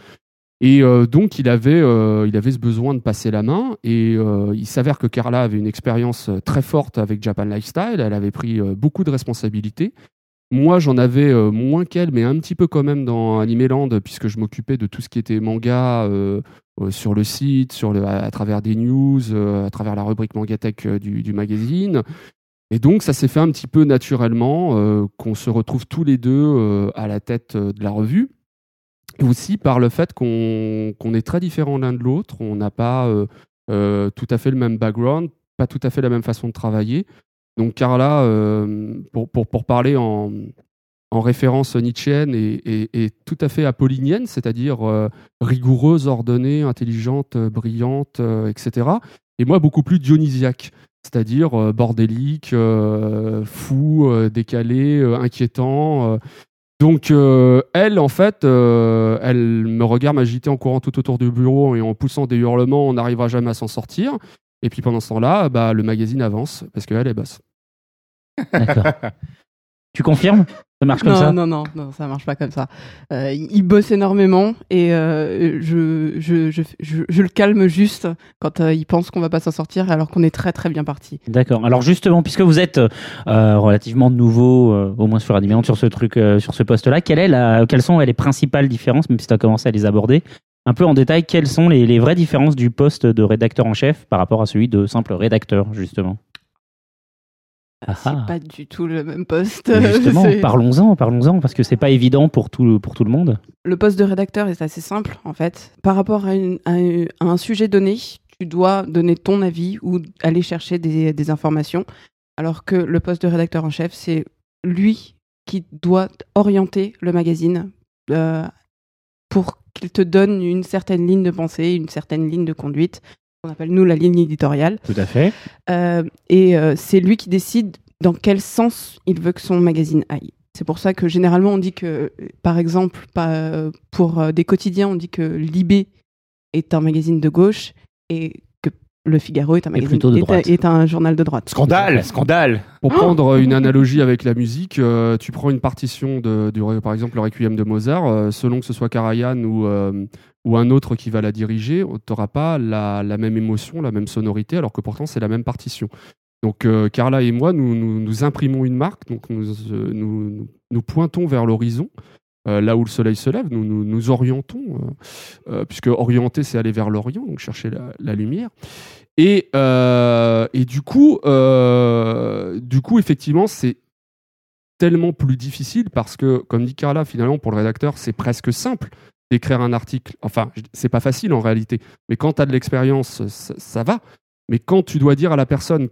Et euh, donc, il avait, euh, il avait ce besoin de passer la main. Et euh, il s'avère que Carla avait une expérience euh, très forte avec Japan Lifestyle. Elle avait pris euh, beaucoup de responsabilités. Moi, j'en avais euh, moins qu'elle, mais un petit peu quand même dans Animeland, puisque je m'occupais de tout ce qui était manga sur le site, sur le, à, travers des news, à travers la rubrique Mangatech du, du magazine. Et donc, ça s'est fait un petit peu naturellement qu'on se retrouve tous les deux à la tête de la revue. Aussi par le fait qu'on qu'on est très différents l'un de l'autre. On n'a pas euh, euh, tout à fait le même background, pas tout à fait la même façon de travailler. Donc Carla, euh, pour, pour, pour parler en, en référence nietzschéenne, est, est- est tout à fait apollinienne, c'est-à-dire rigoureuse, ordonnée, intelligente, brillante, etc. Et moi, beaucoup plus dionysiaque, c'est-à-dire bordélique, fou, décalé, inquiétant. Donc euh, elle, en fait, euh, elle me regarde m'agiter en courant tout autour du bureau et en poussant des hurlements, on n'arrivera jamais à s'en sortir. Et puis pendant ce temps-là, bah, le magazine avance parce qu'elle est boss. D'accord. tu confirmes? Ça marche comme non, ça non, non, non, ça marche pas comme ça. Euh, il bosse énormément et euh, je, je, je, je, le calme juste quand euh, il pense qu'on va pas s'en sortir alors qu'on est très très bien parti. D'accord. Alors justement, puisque vous êtes relativement nouveau, au moins sur Animeland, sur ce truc, sur ce poste-là, quelle est la, quelles sont les principales différences, même si tu as commencé à les aborder un peu en détail, quelles sont les, les vraies différences du poste de rédacteur en chef par rapport à celui de simple rédacteur, justement? C'est ah. pas du tout le même poste. Mais Justement, parlons-en, parlons-en, parce que c'est pas évident pour tout, pour tout le monde. Le poste de rédacteur est assez simple, en fait. Par rapport à, une- à une- à un sujet donné, tu dois donner ton avis ou aller chercher des, des informations. Alors que le poste de rédacteur en chef, c'est lui qui doit orienter le magazine euh, pour qu'il te donne une certaine ligne de pensée, une certaine ligne de conduite. On appelle nous la ligne éditoriale. Tout à fait. Euh, et euh, c'est lui qui décide dans quel sens il veut que son magazine aille. C'est pour ça que généralement on dit que, euh, par exemple, pas, pour euh, des quotidiens, on dit que Libé est un magazine de gauche et que Le Figaro est un magazine plutôt de droite. est un journal de droite. Scandale, scandale. Pour prendre une analogie avec la musique, euh, tu prends une partition de, du, par exemple, le Requiem de Mozart, euh, selon que ce soit Karajan ou, euh, ou un autre qui va la diriger, tu n'auras pas la, même émotion, la même sonorité, alors que pourtant c'est la même partition. Donc euh, Carla et moi, nous, nous, imprimons une marque, donc nous, euh, pointons vers l'horizon, euh, là où le soleil se lève, nous nous, orientons, puisque orienter, c'est aller vers l'Orient, donc chercher la, lumière. Et, et du coup, du coup, effectivement, c'est tellement plus difficile parce que, comme dit Carla, finalement, pour le rédacteur, c'est presque simple d'écrire un article. Enfin, c'est pas facile en réalité, mais quand tu as de l'expérience, ça, ça va. Mais quand tu dois dire à la personne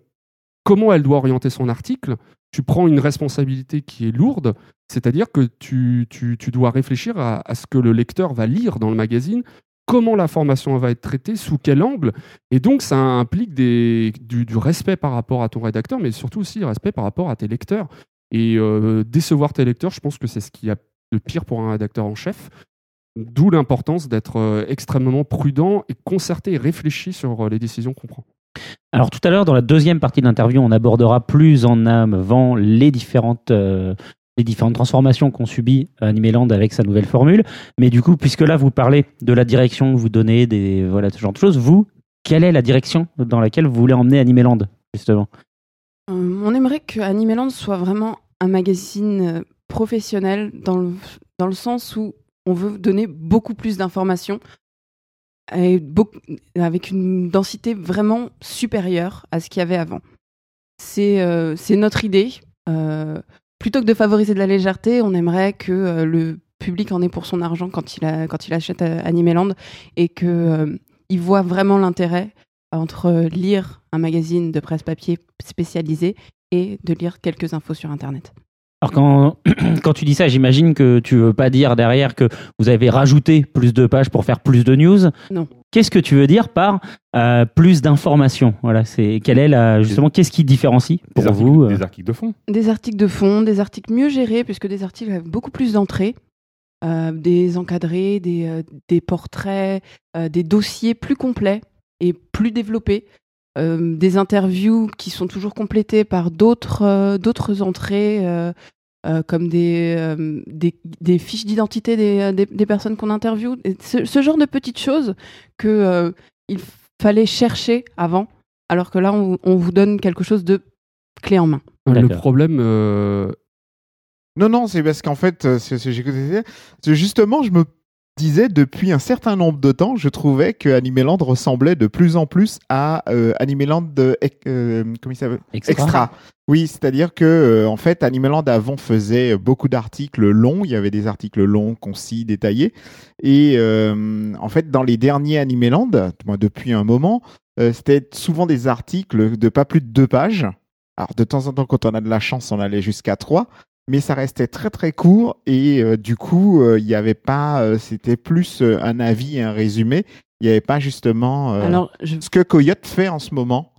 comment elle doit orienter son article, tu prends une responsabilité qui est lourde, c'est-à-dire que tu, tu- tu dois réfléchir à, à ce que le lecteur va lire dans le magazine, comment l'information va être traitée, sous quel angle, et donc ça implique des, du, respect par rapport à ton rédacteur, mais surtout aussi respect par rapport à tes lecteurs. Et euh, décevoir tes lecteurs, je pense que c'est ce qu'il y a de pire pour un rédacteur en chef. D'où l'importance d'être euh, extrêmement prudent et concerté et réfléchi sur euh, les décisions qu'on prend. Alors tout à l'heure, dans la deuxième partie de l'interview, on abordera plus en avant les différentes, euh, les différentes transformations qu'ont subies Animeland avec sa nouvelle formule. Mais du coup, puisque là, vous parlez de la direction que vous donnez, des, voilà, ce genre de choses, vous, quelle est la direction dans laquelle vous voulez emmener Animeland, justement? Euh, on aimerait que Animeland soit vraiment un magazine euh, professionnel dans le, dans le sens où on veut donner beaucoup plus d'informations avec une densité vraiment supérieure à ce qu'il y avait avant. C'est euh, notre idée. Euh, plutôt que de favoriser de la légèreté, on aimerait que euh, le public en ait pour son argent quand il, achète Animeland et que euh, il voit vraiment l'intérêt entre lire un magazine de presse papier spécialisé et de lire quelques infos sur Internet. Alors quand, quand tu dis ça, j'imagine que tu veux pas dire derrière que vous avez rajouté plus de pages pour faire plus de news. Non. Qu'est-ce que tu veux dire par euh, plus d'informations? Voilà, c'est quelle est la justement qu'est-ce qui différencie pour Des articles, vous euh, des articles de fond. Des articles de fond, des articles mieux gérés, puisque des articles avec beaucoup plus d'entrées, euh, des encadrés, des, euh, des portraits, euh, des dossiers plus complets et plus développés, euh, des interviews qui sont toujours complétées par d'autres euh, d'autres entrées, euh, euh, comme des, euh, des, des fiches d'identité des, des, des personnes qu'on interviewe. Ce, ce genre de petites choses que euh, il fallait chercher avant, alors que là, on, on vous donne quelque chose de clé en main. Le problème, euh, Non, non, c'est parce qu'en fait, c'est justement, je me disais depuis un certain nombre de temps, je trouvais que Animeland ressemblait de plus en plus à euh, Animeland de, euh, comment il s'appelle? Extra. Oui, c'est-à-dire que euh, en fait, Animeland avant faisait beaucoup d'articles longs. Il y avait des articles longs, concis, détaillés. Et euh, en fait, dans les derniers Animeland, moi depuis un moment, euh, c'était souvent des articles de pas plus de deux pages. Alors de temps en temps, quand on a de la chance, on allait jusqu'à trois. Mais ça restait très très court et euh, du coup, euh, il n'y avait pas. euh, c'était plus euh, un avis et un résumé. Il n'y avait pas justement euh, Alors, je, ce que Coyote fait en ce moment.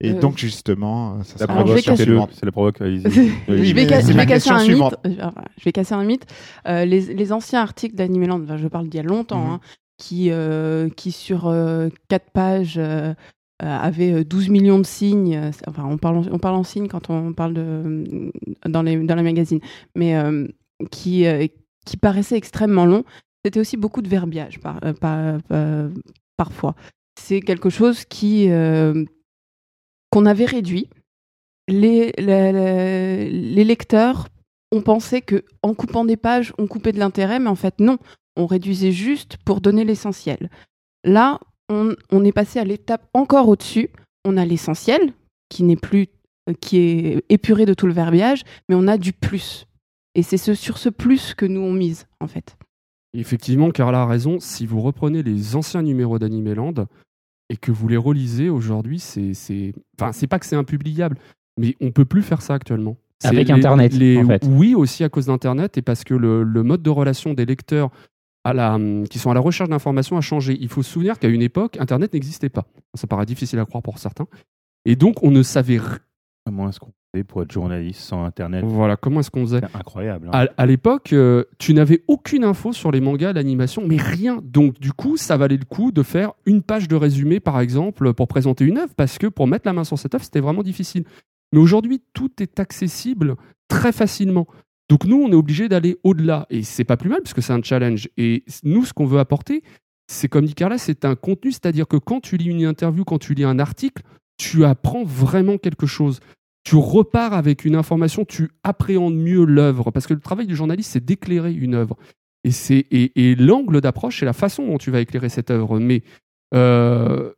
Et Euh, donc justement, euh, ça La provoque, c'est casser- le- c'est la provoque. allez-y. je vais, casser un mythe. Euh, Je vais casser un mythe. Euh, les, les anciens articles d'Animeland, enfin, je parle d'il y a longtemps, Mhm. hein, qui, euh, qui sur euh, quatre pages euh, euh, avaient euh, 12 millions de signes. euh, Enfin, on parle, on parle en signes quand on parle de dans les dans les magazines, mais qui euh, qui paraissaient extrêmement longs. C'était aussi beaucoup de verbiage par, par- parfois. C'est quelque chose qui qu'on avait réduit. Les- les lecteurs ont pensé que en coupant des pages, on coupait de l'intérêt, mais en fait non, on réduisait juste pour donner l'essentiel. Là, on, on est passé à l'étape encore au-dessus. On a l'essentiel qui n'est plus, euh, qui est épuré de tout le verbiage, mais on a du plus. Et c'est ce, sur ce plus que nous on mise en fait. Effectivement, Carla a raison. Si vous reprenez les anciens numéros d'Animeland et que vous les relisez aujourd'hui, c'est, c'est, enfin, c'est pas que c'est impubliable, mais on peut plus faire ça actuellement. C'est Avec les- Internet, les- en fait. Oui, aussi à cause d'Internet et parce que le, le mode de relation des lecteurs à la, qui sont à la recherche d'informations a changé. Il faut se souvenir qu'à une époque, Internet n'existait pas. Ça paraît difficile à croire pour certains. Et donc, on ne savait r- Comment est-ce qu'on fait pour être journaliste sans Internet? Voilà comment est-ce qu'on faisait? C'est incroyable. hein. À, à l'époque, euh, tu n'avais aucune info sur les mangas, l'animation, mais rien. Donc, du coup, ça valait le coup de faire une page de résumé, par exemple, pour présenter une œuvre, parce que pour mettre la main sur cette œuvre, c'était vraiment difficile. Mais aujourd'hui, tout est accessible très facilement. Donc, nous, on est obligé d'aller au-delà. Et c'est pas plus mal, parce que c'est un challenge. Et nous, ce qu'on veut apporter, c'est comme dit Carla, c'est un contenu, c'est-à-dire que quand tu lis une interview, quand tu lis un article, tu apprends vraiment quelque chose. Tu repars avec une information, tu appréhendes mieux l'œuvre. Parce que le travail du journaliste, c'est d'éclairer une œuvre. Et, c'est, et, l'angle d'approche, c'est la façon dont tu vas éclairer cette œuvre. Mais euh,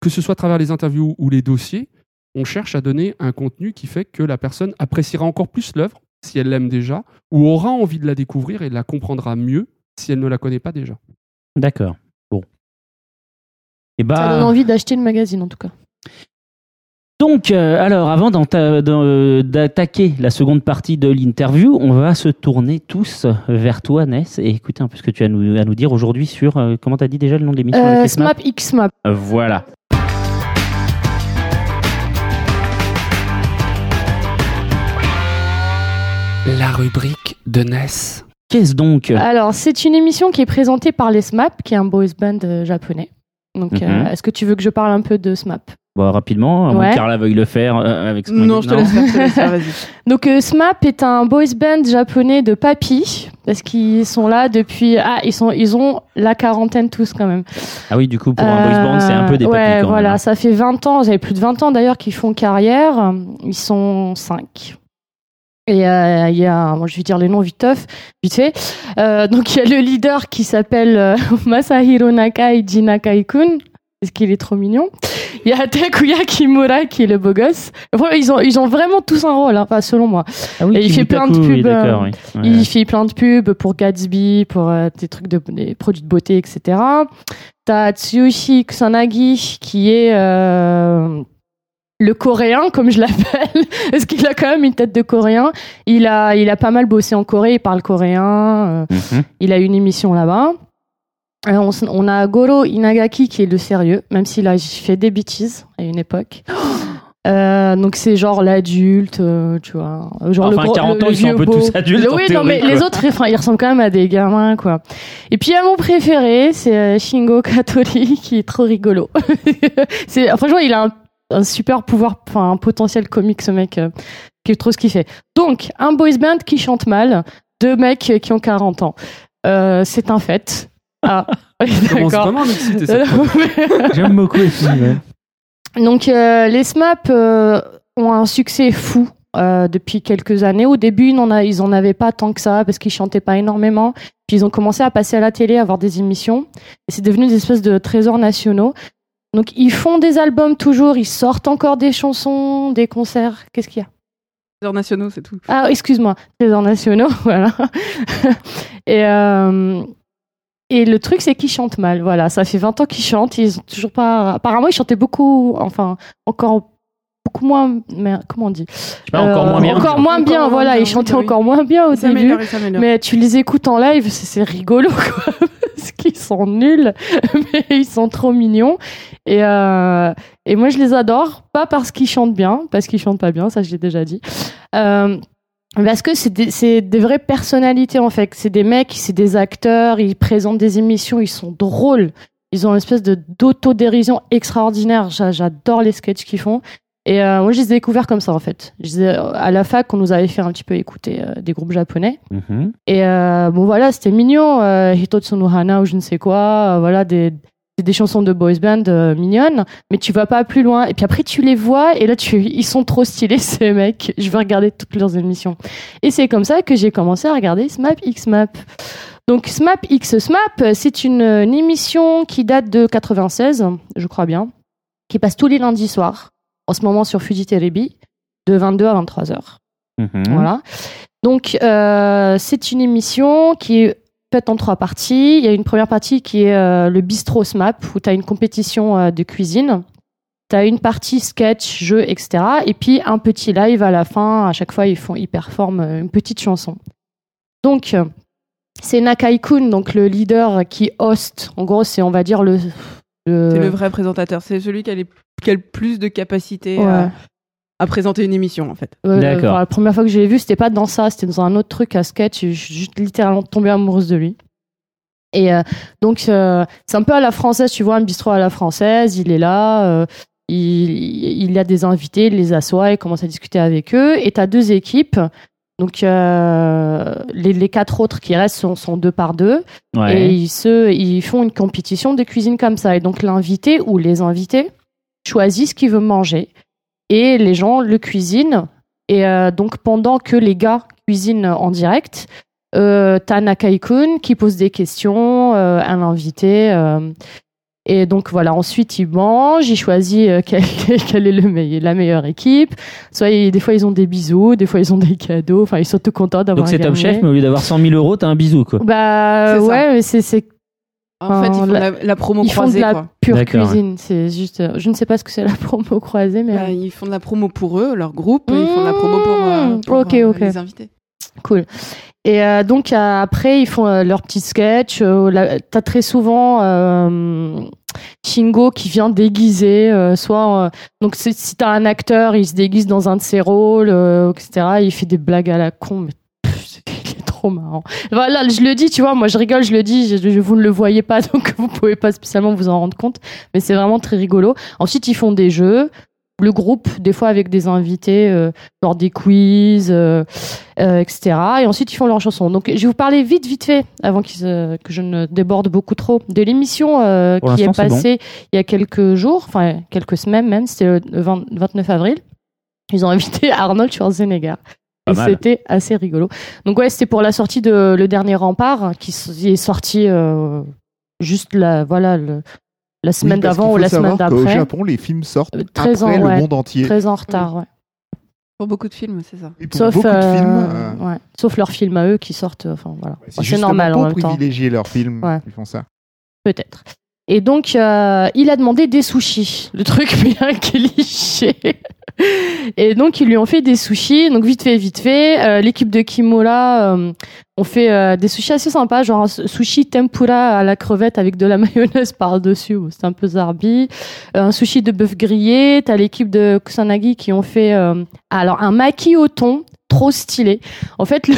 que ce soit à travers les interviews ou les dossiers, on cherche à donner un contenu qui fait que la personne appréciera encore plus l'œuvre si elle l'aime déjà, ou aura envie de la découvrir et la comprendra mieux si elle ne la connaît pas déjà. D'accord. Bon. Et Ça donne bah. envie d'acheter le magazine en tout cas. Donc, euh, alors, avant d'attaquer la seconde partie de l'interview, on va se tourner tous vers toi, Ness, et écouter un peu ce que tu as à nous, à nous dire aujourd'hui sur. euh, comment t'as dit déjà le nom de l'émission Euh, SMAP SMAP X Map. Euh, Voilà. La rubrique de Ness. Qu'est-ce donc Alors, c'est une émission qui est présentée par les SMAP, qui est un boys band euh, japonais. Donc, Mhm. euh, est-ce que tu veux que je parle un peu de SMAP Bon, Rapidement, à moins Ouais. que Carla veuille le faire euh, avec ce Non, je te laisse faire, je te laisse faire, vas-y. Donc, euh, SMAP est un boys band japonais de papy, parce qu'ils sont là depuis. Ah, ils, sont, ils ont la quarantaine tous quand même. Ah oui, du coup, pour un boys band, c'est un peu des Ouais, quand voilà, même. hein. ça fait 20 ans, j'avais plus de 20 ans d'ailleurs qu'ils font carrière. Ils sont 5. Et euh, il y a, moi je vais dire les noms vite, teuf, vite fait. Euh, donc il y a le leader qui s'appelle euh, Masahiro Nakai Jinakaikun, parce qu'il est trop mignon? Il y a Takuya Kimura qui est le beau gosse. Enfin, ils, ont, ils ont vraiment tous un rôle, hein, enfin, selon moi. Ah oui, Et il fait plein de pubs, euh, oui. Ouais. Il fait plein de pubs pour Gatsby, pour euh, des trucs de des produits de beauté, etc. T'as Tsuyoshi Kusanagi qui est euh, le coréen, comme je l'appelle, parce qu'il a quand même une tête de coréen. Il a, il a pas mal bossé en Corée, il parle coréen. euh, Mhm. il a une émission là-bas. Euh, on, a Goro Inagaki qui est le sérieux, même s'il a fait des bêtises à une époque. Euh, donc c'est genre l'adulte, euh, tu vois. Genre Enfin, le gros, 40 le- ans, le ils sont un peu beau. tous adultes, oui, non, mais quoi. les autres, enfin, ils ressemblent quand même à des gamins, quoi. Et puis, il y a mon préféré, c'est Shingo Katori, qui est trop rigolo. c'est, franchement, il a un, un super pouvoir, enfin, un potentiel comique, ce mec, euh, qui est trop ce qu'il fait. Donc, un boys band qui chante mal, deux mecs qui ont 40 ans. Euh, c'est un fait. Ah, d'accord. J'aime beaucoup les films. ouais. Donc euh, les SMAP euh, ont un succès fou euh, depuis quelques années. Au début, ils n'en a- ils en avaient pas tant que ça parce qu'ils chantaient pas énormément. Puis ils ont commencé à passer à la télé, à avoir des émissions. Et c'est devenu des espèces de trésors nationaux. Donc ils font des albums toujours, ils sortent encore des chansons, des concerts. Qu'est-ce qu'il y a? Trésors nationaux, c'est tout. ah, excuse-moi, trésors nationaux, voilà. et, euh, et le truc, c'est qu'ils chantent mal. Voilà, ça fait 20 ans qu'ils chantent. Ils ont toujours pas. Apparemment, ils chantaient beaucoup, enfin, encore beaucoup moins. Mais comment on dit? Pas, encore Euh, moins bien. Encore moins Encore bien, moins voilà. bien, Ils chantaient oui, encore moins bien au Ça début. Mais tu les écoutes en live, c'est c'est rigolo, quoi. Parce qu'ils sont nuls, mais ils sont trop mignons. Et, euh, et moi, je les adore. Pas parce qu'ils chantent bien, parce qu'ils chantent pas bien, ça, je l'ai déjà dit. Euh, parce que c'est des, des vraies personnalités, en fait. C'est des mecs, c'est des acteurs, ils présentent des émissions, ils sont drôles. Ils ont une espèce de d'autodérision extraordinaire. J'a- J'adore les sketchs qu'ils font. Et euh, moi, je les ai découverts comme ça, en fait. Je les ai- à la fac, on nous avait fait un petit peu écouter euh, des groupes japonais. Mhm. Et euh, bon, voilà, c'était mignon. Hitotsu no Hana ou je ne sais quoi. voilà, des, des, des chansons de boys band euh, mignonnes. Mais tu vas pas plus loin. Et puis après, tu les vois. Et là, tu, ils sont trop stylés, ces mecs. Je veux regarder toutes leurs émissions. Et c'est comme ça que j'ai commencé à regarder SMAP X Map. Donc, SMAP X SMAP, c'est une, une émission qui date de 96, je crois bien, qui passe tous les lundis soirs, en ce moment sur Fuji Terebi, de 22 à 23 heures. Mhm. Voilà. Donc, euh, c'est une émission qui est faite en trois parties. Il y a une première partie qui est euh, le bistrot SMAP, où tu as une compétition euh, de cuisine. Tu as une partie sketch, jeu, etc. Et puis un petit live à la fin. À chaque fois, ils, font, ils performent euh, une petite chanson. Donc, c'est Nakai-kun, donc le leader qui host. En gros, c'est, on va dire, le. le- C'est le vrai présentateur. C'est celui qui a, les- qui a le plus de capacité Ouais. à, à présenter une émission, en fait. D'accord. enfin, la première fois que je l'ai vu, c'était pas dans ça, c'était dans un autre truc à sketch. et Je suis juste littéralement tombée amoureuse de lui. Et euh, donc, euh, c'est un peu à la française, tu vois, un bistrot à la française. Il est là, euh, il, il a des invités, il les assoit, il commence à discuter avec eux. Et tu as deux équipes. Donc, euh, les, les quatre autres qui restent sont, sont deux par deux. Et ils, se, ils font une compétition de cuisine comme ça. Et donc, l'invité ou les invités choisit ce qu'il veut manger et les gens le cuisinent. Et euh, donc pendant que les gars cuisinent en direct, euh, t'as Nakai-kun qui pose des questions euh, à l'invité. euh, et donc voilà, ensuite ils mangent, ils choisissent euh, quelle, est le meilleur, la meilleure équipe. Soit ils- des fois ils ont des bisous, des fois ils ont des cadeaux. Enfin ils sont tout contents d'avoir Donc c'est Top. Chef, mais au lieu d'avoir 100 000 euros, t'as un bisou, quoi. Bah ouais, mais c'est En fait, ils font la- la, la promo ils font de croisée, la quoi. pure ouais. cuisine. C'est juste, euh, je ne sais pas ce que c'est la promo croisée, mais Bah, ils font de la promo pour eux, leur groupe, ils font de la promo pour, euh, Mmh, pour, ok, euh, ok. les invités. Cool. Et euh, donc après, ils font euh, leur petit sketch. Euh, T'as très souvent euh, Shingo qui vient déguiser, euh, soit euh, donc si t'as un acteur, il se déguise dans un de ses rôles, euh, etc. Il fait des blagues à la con, mais trop marrant. Voilà, je le dis, tu vois, moi je rigole, je le dis, je, je- vous ne le voyez pas, donc vous pouvez pas spécialement vous en rendre compte, mais c'est vraiment très rigolo. Ensuite, ils font des jeux. Le groupe, des fois avec des invités, euh, lors des quiz, euh, euh, etc. Et ensuite, ils font leurs chansons. Donc, je vais vous parler vite, vite fait, avant euh, que je ne déborde beaucoup trop, de l'émission qui est passée il y a quelques jours, enfin quelques semaines même, c'était le 20 29 avril. Ils ont invité Arnold Schwarzenegger. Pas Et c'était assez rigolo. Donc ouais, c'était pour la sortie de Le Dernier Rempart, qui s- qui est sorti euh, juste la, voilà, le- la semaine Oui, d'avant ou la semaine d'après. Japon, les films sortent Euh, 13 après ans, le ouais. monde entier. Très en retard, ouais. Pour beaucoup de films, c'est ça. Et pour Sauf, beaucoup de euh, films, euh, ouais. Sauf leurs films à eux qui sortent. Enfin voilà, c'est normal en même temps. privilégier leurs films Ouais. qu'ils font ça. Peut-être. Et donc, euh, il a demandé des sushis. Le truc bien cliché. Et donc, ils lui ont fait des sushis. Donc, vite fait, vite fait. Euh, L'équipe de Kimura euh, ont fait euh, des sushis assez sympas, genre un sushi tempura à la crevette avec de la mayonnaise par-dessus. C'est un peu zarbi. Euh, un sushi de bœuf grillé. T'as l'équipe de Kusanagi qui ont fait euh, alors un maki au thon, trop stylé. En fait, le,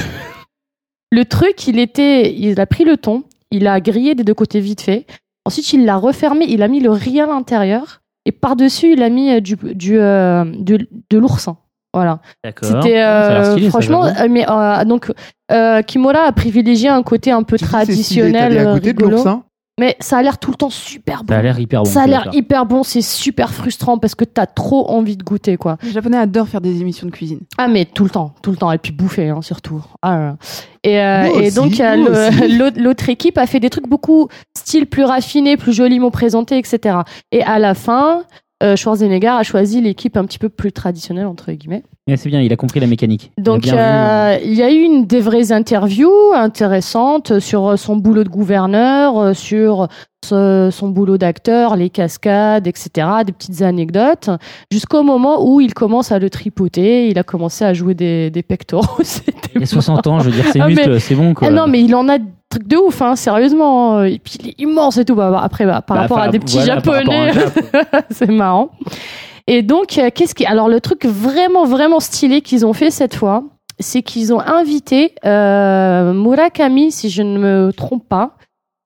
le truc, il était, il a pris le thon, il a grillé des deux côtés vite fait. Ensuite, il l'a refermé, il a mis le riz à l'intérieur. Et par-dessus, il a mis euh, du, du, euh, de, de l'oursin. Voilà. D'accord. C'était Ah, euh, franchement, mais euh, donc euh, Kimura a privilégié un côté un peu traditionnel, à côté de rigolo. l'oursin Mais ça a l'air tout le temps super bon. Ça a l'air hyper bon. Ça a l'air hyper bon, c'est super frustrant parce que t'as trop envie de goûter quoi. Les Japonais adorent faire des émissions de cuisine. Ah mais tout le temps, tout le temps et puis bouffer hein, surtout. Ah, là et, euh, et donc euh, l'autre équipe a fait des trucs beaucoup style plus raffiné, plus joliment présenté, etc. Et à la fin, euh, Schwarzenegger a choisi l'équipe un petit peu plus traditionnelle entre guillemets. Mais c'est bien, il a compris la mécanique. Il a Donc euh, il y a eu une des vraies interviews intéressantes sur euh, son boulot de gouverneur, euh, sur ce- son boulot d'acteur, les cascades, etc. Des petites anecdotes, jusqu'au moment où il commence à le tripoter. Il a commencé à jouer des, des pectoraux. Il a 60 ans, je veux dire, ses Ah, muscles, c'est bon, quoi. ah non, mais il en a des trucs de ouf, hein, sérieusement. Et puis il est immense et tout. Bah, bah, après, bah, par Bah, rapport à des petits voilà, japonais, Jap. c'est marrant. Et donc, euh, qu'est-ce qui. Alors, le truc vraiment, vraiment stylé qu'ils ont fait cette fois, c'est qu'ils ont invité euh, Murakami, si je ne me trompe pas.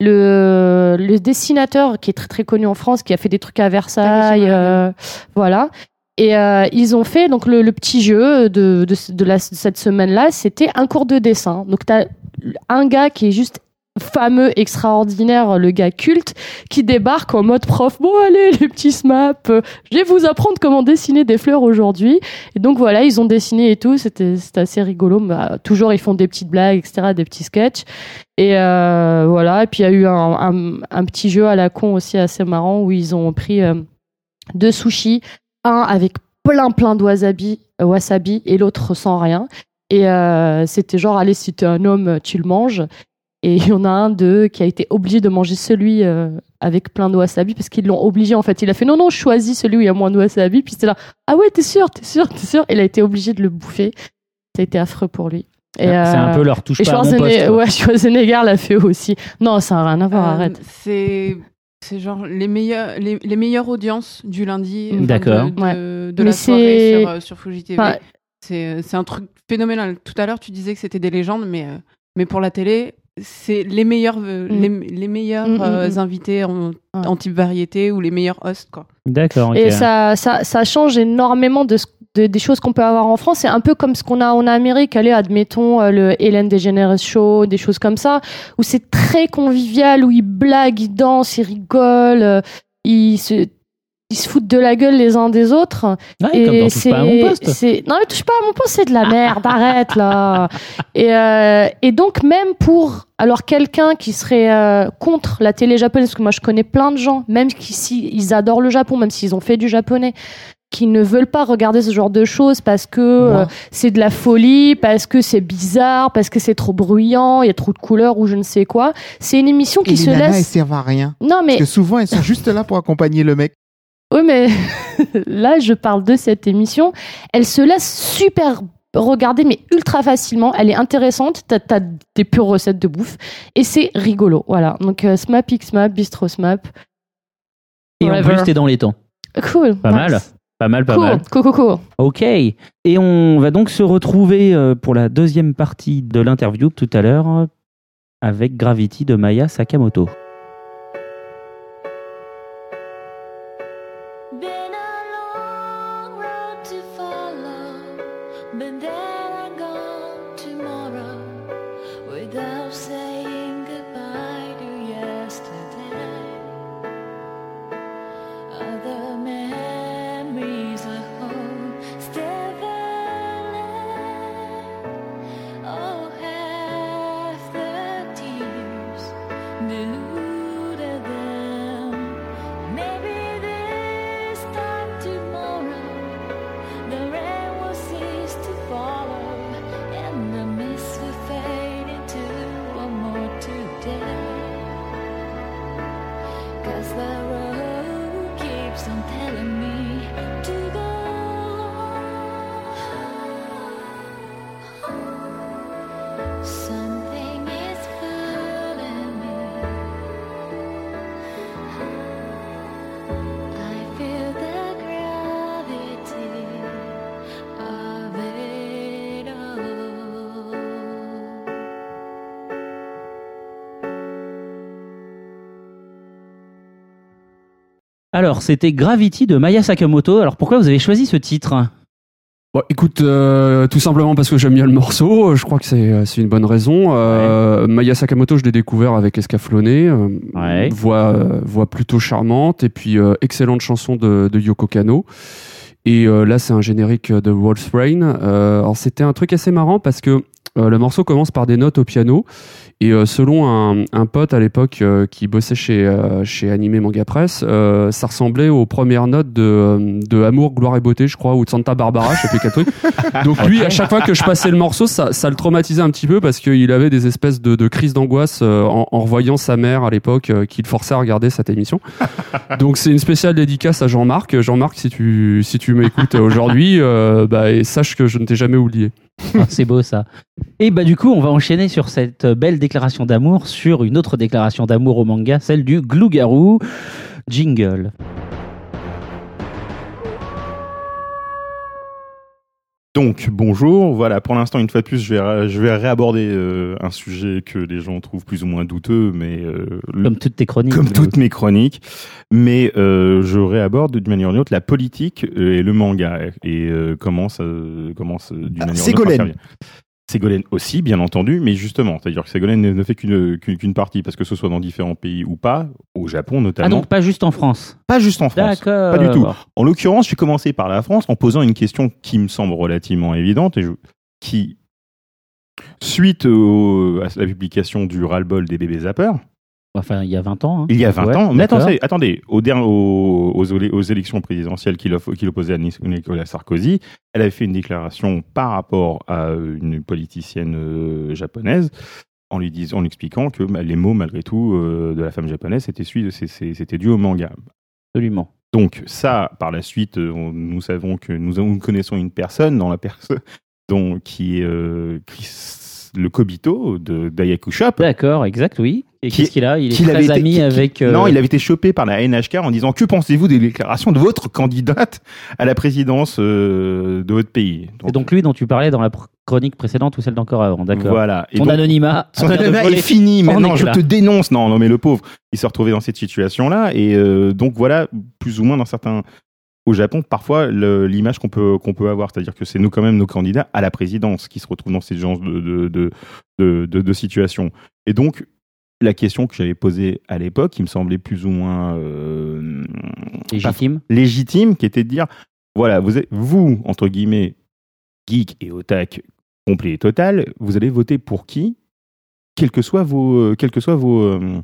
Le, le dessinateur qui est très très connu en France, qui a fait des trucs à Versailles, euh, voilà. Et euh, ils ont fait donc le, le petit jeu de, de, de la- de cette semaine-là, c'était un cours de dessin. Donc tu as un gars qui est juste fameux, extraordinaire, le gars culte, qui débarque en mode prof. Bon allez les petits smaps, euh, je vais vous apprendre comment dessiner des fleurs aujourd'hui. Et donc voilà, ils ont dessiné et tout, c'était assez rigolo. Bah, toujours ils font des petites blagues, etc., des petits sketchs. Et euh, voilà, et puis il y a eu un, petit jeu à la con aussi assez marrant où ils ont pris euh, deux sushis, un avec plein plein de wasabi, et l'autre sans rien. Et c'était genre, allez, si t'es un homme, tu le manges. Et il y en a un d'eux qui a été obligé de manger celui euh, avec plein de wasabi parce qu'ils l'ont obligé en fait. Il a fait non, non, je choisis celui où il y a moins de wasabi. Puis c'était là, ah ouais, t'es sûr, t'es sûr, t'es sûr. Il a été obligé de le bouffer. Ça a été affreux pour lui. Et, C'est un euh, peu leur touche et pas à mon poste. ouais, Schwarzenegger l'a fait aussi. Non, ça n'a rien à voir, Euh, arrête. C'est c'est genre les meilleures les, les meilleures audiences du lundi. D'accord. De, de, Ouais. de Mais la soirée sur, euh, sur Fuji TV. Enfin, C'est euh, c'est un truc phénoménal. Tout à l'heure, tu disais que c'était des légendes, mais euh, mais pour la télé, c'est les meilleurs euh, Mm. les, les meilleurs Mm, mm, euh, invités en, en type variété ou les meilleurs hosts quoi. D'accord. Et ça, ça, ça change énormément de, ce- de- des choses qu'on peut avoir en France. C'est un peu comme ce qu'on a en Amérique. Allez, admettons euh, le Hélène DeGeneres Show, des choses comme ça, où c'est très convivial, où ils blaguent, ils dansent, ils rigolent, euh, ils se ils se foutent de la gueule les uns des autres. Ouais, comme dans Touche pas à mon poste. c'est- non mais touche pas à mon poste, c'est de la merde, arrête là. Et, euh, et donc même pour alors quelqu'un qui serait euh, contre la télé japonaise, parce que moi je connais plein de gens, même qui si ils adorent le Japon, même s'ils ont fait du japonais, qui ne veulent pas regarder ce genre de choses parce que euh, c'est de la folie, parce que c'est bizarre, parce que c'est trop bruyant, il y a trop de couleurs ou je ne sais quoi. C'est une émission Et qui se les nanas, elles laisse. servent à rien. Non mais Parce que souvent, elles sont juste là pour accompagner le mec. Oui, mais là, je parle de cette émission. Elle se laisse super regarder, mais ultra facilement. Elle est intéressante. T'as as des pures recettes de bouffe. Et c'est rigolo. Voilà. Donc, euh, Smap, X-Map, Bistro Smap. Et en plus, t'es dans les temps. Cool. Pas nice. mal. Pas mal, pas Cool. mal. Cool, cool, cool. Ok. Et on va donc se retrouver euh, pour la deuxième partie de l'interview tout à l'heure euh, avec Gravity de Maya Sakamoto. Alors, c'était Gravity de Maya Sakamoto. Alors, pourquoi vous avez choisi ce titre Bon, écoute, euh, tout simplement parce que j'aime bien le morceau. Je crois que c'est euh, une bonne raison. Euh, Maya Sakamoto, je l'ai découvert avec Escaflowné. euh, Ouais. voix, voix plutôt charmante et puis excellente chanson de, de Yoko Kano. Et là, c'est un générique de Wolf's Rain. Alors, c'était un truc assez marrant parce que euh, le morceau commence par des notes au piano. Et euh, selon un, un pote à l'époque euh, qui bossait chez, euh, chez Animé Manga Press, euh, ça ressemblait aux premières notes de, de Amour, Gloire et Beauté, je crois, ou de Santa Barbara, je sais plus quel truc. Donc lui, à chaque fois que je passais le morceau, ça, ça le traumatisait un petit peu parce qu'il avait des espèces de, de crises d'angoisse euh, en, en revoyant sa mère à l'époque euh, qui le forçait à regarder cette émission. Donc c'est une spéciale dédicace à Jean-Marc. Jean-Marc, si tu, si tu m'écoutes aujourd'hui, euh, bah, et sache que je ne t'ai jamais oublié. Ah, C'est beau ça. Et bah du coup, on va enchaîner sur cette belle déclaration d'amour sur une autre déclaration d'amour au manga, celle du Glougarou Jingle. Donc, bonjour. Voilà, pour l'instant, une fois de plus, je vais, je vais réaborder euh, un sujet que les gens trouvent plus ou moins douteux, mais euh, Comme toutes tes chroniques. comme toutes mes chroniques. Mais euh, je réaborde d'une manière ou d'une autre la politique euh, et le manga et euh, comment ça, comment ça, d'une Ah, manière ou d'une autre Ségolène. aussi, bien entendu, mais justement, c'est-à-dire que Ségolène ne, fait qu'une partie, parce que ce soit dans différents pays ou pas, au Japon Ah notamment, donc pas juste en France. pas juste en France. D'accord. Pas du tout. En l'occurrence, j'ai commencé par la France en posant une question qui me semble relativement évidente et je- qui, suite au- à la publication du ras-le-bol des bébés zappers, Enfin, il y a 20 ans. hein. il y a 20 Ouais, ans, mais attendez, attendez aux, aux, aux élections présidentielles qu'il opposait à Nic- Nicolas Sarkozy, elle avait fait une déclaration par rapport à une politicienne euh, japonaise en lui disant, en expliquant que bah, les mots, malgré tout, euh, de la femme japonaise, c'était dû au manga. Absolument. Donc ça, par la suite, euh, on- nous savons que nous, nous connaissons une personne dans la personne dont qui est euh, le Kobito de d'Ayaku Shop. D'accord, exact, oui. Et qu'est-ce qu'il a Il est très avait été- ami qui- avec. euh, Non, il avait été chopé par la NHK en disant que pensez-vous des déclarations de votre candidate à la présidence euh, de votre pays? C'est donc lui dont tu parlais dans la chronique précédente ou celle d'encore avant, d'accord. voilà. Et Son donc- anonymat. Son anonymat est fini en maintenant, je te dénonce. Non, non, mais le pauvre, il s'est retrouvé dans cette situation-là. Et euh, donc voilà, plus ou moins dans certains. Au Japon, parfois, l'image qu'on peut, qu'on peut avoir, c'est-à-dire que c'est nous quand même nos candidats à la présidence qui se retrouvent dans ces genres de, de, de, de, situations. Et donc, la question que j'avais posée à l'époque, qui me semblait plus ou moins euh, Légitime. légitime, qui était de dire voilà, vous, êtes, vous entre guillemets, geek et otak complet et total, vous allez voter pour qui, quels que soient vos, euh, quels que soient vos, euh,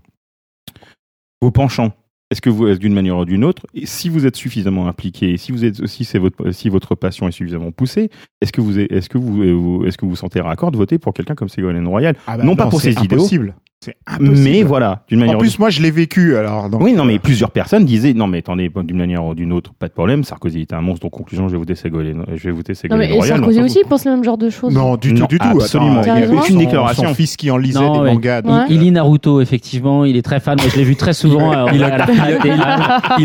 vos penchants. Est-ce que vous, d'une manière ou d'une autre, et si vous êtes suffisamment impliqué, si vous êtes, si c'est votre, si votre passion est suffisamment poussée, est-ce que vous, est-ce que vous, est-ce que vous sentez raccord de voter pour quelqu'un comme Ségolène Royal? Ah bah Non pas pour ses idéaux, impossible. C'est impossible. mais voilà, d'une manière En ou plus, moi, je l'ai vécu, alors. donc, oui, non, mais euh, plusieurs personnes disaient non, mais attendez, d'une manière ou d'une autre, pas de problème. Sarkozy était un monstre, donc conclusion, je vais voter Ségolène, je vais voter Non, Ségolène mais et Royal. Sarkozy aussi pense le même genre de choses. Non, du Non, tout, du tout. absolument. Attends, il y avait son- déclaration. Son fils qui en lisait Non, des mangas. Il, donc, il lit Naruto, effectivement. Il est très fan. Moi, je l'ai vu très souvent. euh, Il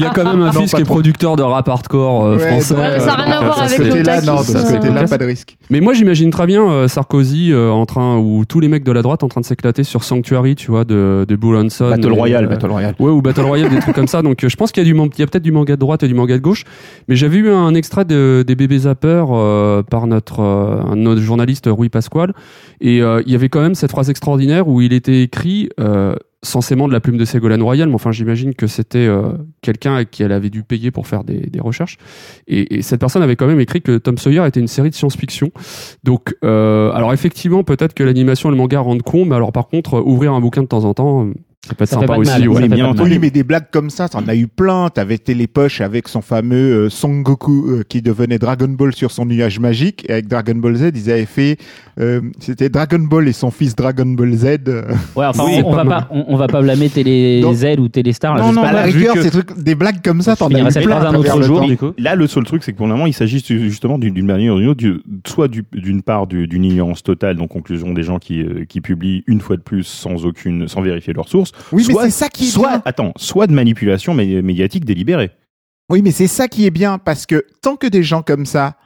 a- quand même un Non, fils qui est producteur de rap hardcore euh, Ouais, français. Ouais, ça a rien à voir avec classe. pas de risque. Mais moi, j'imagine très bien euh, Sarkozy euh, en train ou tous les mecs de la droite en train de s'éclater sur Sanctuary, tu vois, de, de Bull Hanson. Battle et, Royale, euh, Battle Royale. Ouais, ou Battle Royale, des trucs comme ça. Donc, euh, je pense qu'il y a du, il y a peut-être du manga de droite et du manga de gauche. Mais j'avais eu un extrait de, des bébés zappers euh, par notre, euh, notre journaliste Rui Pasquale, et euh, il y avait quand même cette phrase extraordinaire où il était écrit. Censément de la plume de Ségolène Royal, mais enfin j'imagine que c'était euh, quelqu'un à qui elle avait dû payer pour faire des, des recherches. Et, et cette personne avait quand même écrit que Tom Sawyer était une série de science-fiction. Donc, euh, alors effectivement, peut-être que l'animation et le manga rendent con, mais alors par contre, ouvrir un bouquin de temps en temps, euh, ça peut être Ça sympa aussi. mal, ouais. ça bien. Oui, mais des blagues comme ça, t'en as eu plein. T'avais Télépoche avec son fameux euh, Son Goku euh, qui devenait Dragon Ball sur son nuage magique. Et avec Dragon Ball Z, ils avaient fait. euh, C'était Dragon Ball et son fils Dragon Ball Z. Ouais, enfin, Oui, on, on va pas, on, on va pas blâmer Télé Donc- Z ou Téléstar. là, non, non, pas, à la rigueur, que- ces trucs, des blagues comme ça, t'en as eu ça plein. un autre jour, du coup. Là, le seul truc, c'est que pour le moment, il s'agit justement d'une manière ou d'une autre, soit du- d'une part du- d'une ignorance totale, donc conclusion des gens qui, euh, qui publient une fois de plus sans aucune, sans vérifier leurs sources. Oui, mais c'est ça qui est soit, bien. attends, soit de manipulation mé- médiatique délibérée. Oui, mais c'est ça qui est bien parce que tant que des gens comme ça,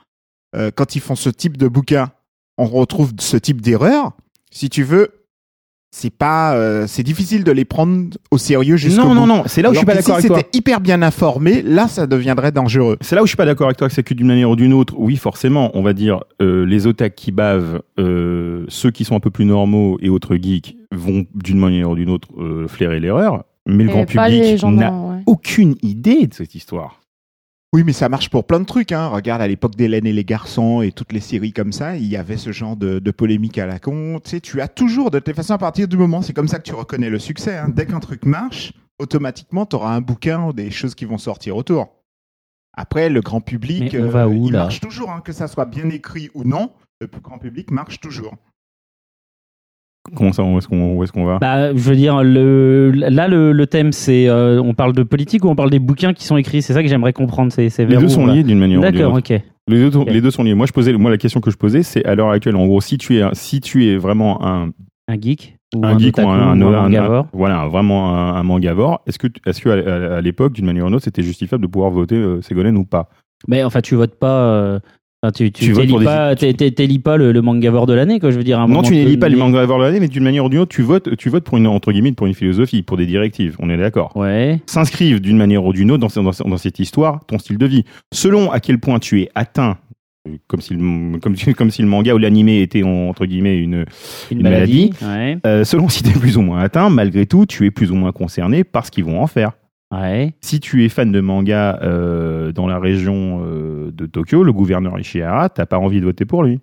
euh, quand ils font ce type de bouquin, on retrouve ce type d'erreur. Si tu veux, c'est pas, euh, c'est difficile de les prendre au sérieux jusqu'au Non, bout. non, non, c'est là où je suis pas d'accord si avec toi. c'était hyper bien informé, là, ça deviendrait dangereux. C'est là où je suis pas d'accord avec toi que c'est que d'une manière ou d'une autre, oui, forcément, on va dire euh, les otaques qui bavent, euh, ceux qui sont un peu plus normaux et autres geeks vont d'une manière ou d'une autre euh, flairer l'erreur, mais le grand public gens n'a ouais. aucune idée de cette histoire. Oui, mais ça marche pour plein de trucs. Hein. Regarde, à l'époque d'Hélène et les garçons et toutes les séries comme ça, il y avait ce genre de, de polémique à la con. Tu sais, tu as toujours, de toute façon, à partir du moment, c'est comme ça que tu reconnais le succès. hein. Dès qu'un truc marche, automatiquement, tu auras un bouquin ou des choses qui vont sortir autour. Après, le grand public, va où, il marche toujours, hein, que ça soit bien écrit ou non. Le plus grand public marche toujours. Comment ça, où est-ce qu'on qu'on va? Bah, je veux dire, le, là, le, le thème, c'est. euh, on parle de politique ou on parle des bouquins qui sont écrits? C'est ça que j'aimerais comprendre. C'est, c'est Les deux sont liés d'une manière ou d'une D'accord, autre. ok. Les deux, Ok. les deux sont liés. Moi, je posais, moi, la question que je posais, c'est à l'heure actuelle, en gros, si tu es, si tu es vraiment un, Un geek ou un geek ou otaku un, ou un- un un- mangavore. voilà, vraiment un, un mangavore, est-ce que, est-ce que à, à- à l'époque, d'une manière ou d'une autre, c'était justifiable de pouvoir voter euh, Ségolène ou pas? Mais enfin, tu votes pas. euh, enfin, tu tu, Tu votes pour pas, t'élis le, le mangavore de l'année, quoi. Je veux dire. un Non, tu n'élis pas les donné- mangavores de l'année, mais d'une manière ou d'une autre, tu votes, tu votes pour une entre guillemets pour une philosophie, pour des directives. On est d'accord. Ouais. S'inscrivent d'une manière ou d'une autre dans, ce- dans, ce- dans cette histoire, ton style de vie. Selon à quel point tu es atteint. Comme si, le, comme, si- comme si le manga ou l'animé était entre guillemets une, Une, Une maladie. Ouais. Euh, selon si tu es plus ou moins atteint, malgré tout, tu es plus ou moins concerné par ce qu'ils vont en faire. Ouais. Si tu es fan de manga euh, dans la région euh, de Tokyo, le gouverneur Ishihara, t'as pas envie de voter pour lui.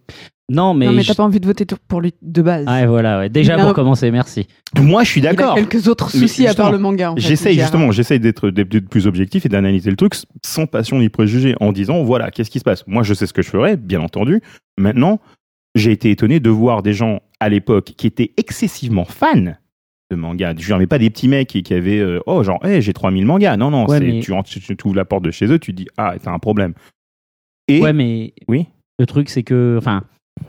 Non, mais. non, mais je- t'as pas envie de voter pour lui de base. Ouais, voilà. Ouais. Déjà a pour un- commencer, merci. Moi, je suis Il a d'accord. quelques autres soucis à part le manga. En fait, J'essaye justement, j'essaye d'être d'être plus objectif et d'analyser le truc sans passion ni préjugés, en disant voilà, qu'est-ce qui se passe? Moi, je sais ce que je ferais, bien entendu. Maintenant, j'ai été étonné de voir des gens à l'époque qui étaient excessivement fans de manga. Je mais pas des petits mecs qui, qui avaient euh, oh genre hey, j'ai 3000 mangas. Non non, Ouais, c'est- mais- tu, rentres, tu, tu ouvres la porte de chez eux, tu dis ah t'as un problème. Et Ouais, mais. Oui. Le truc, c'est que. Enfin.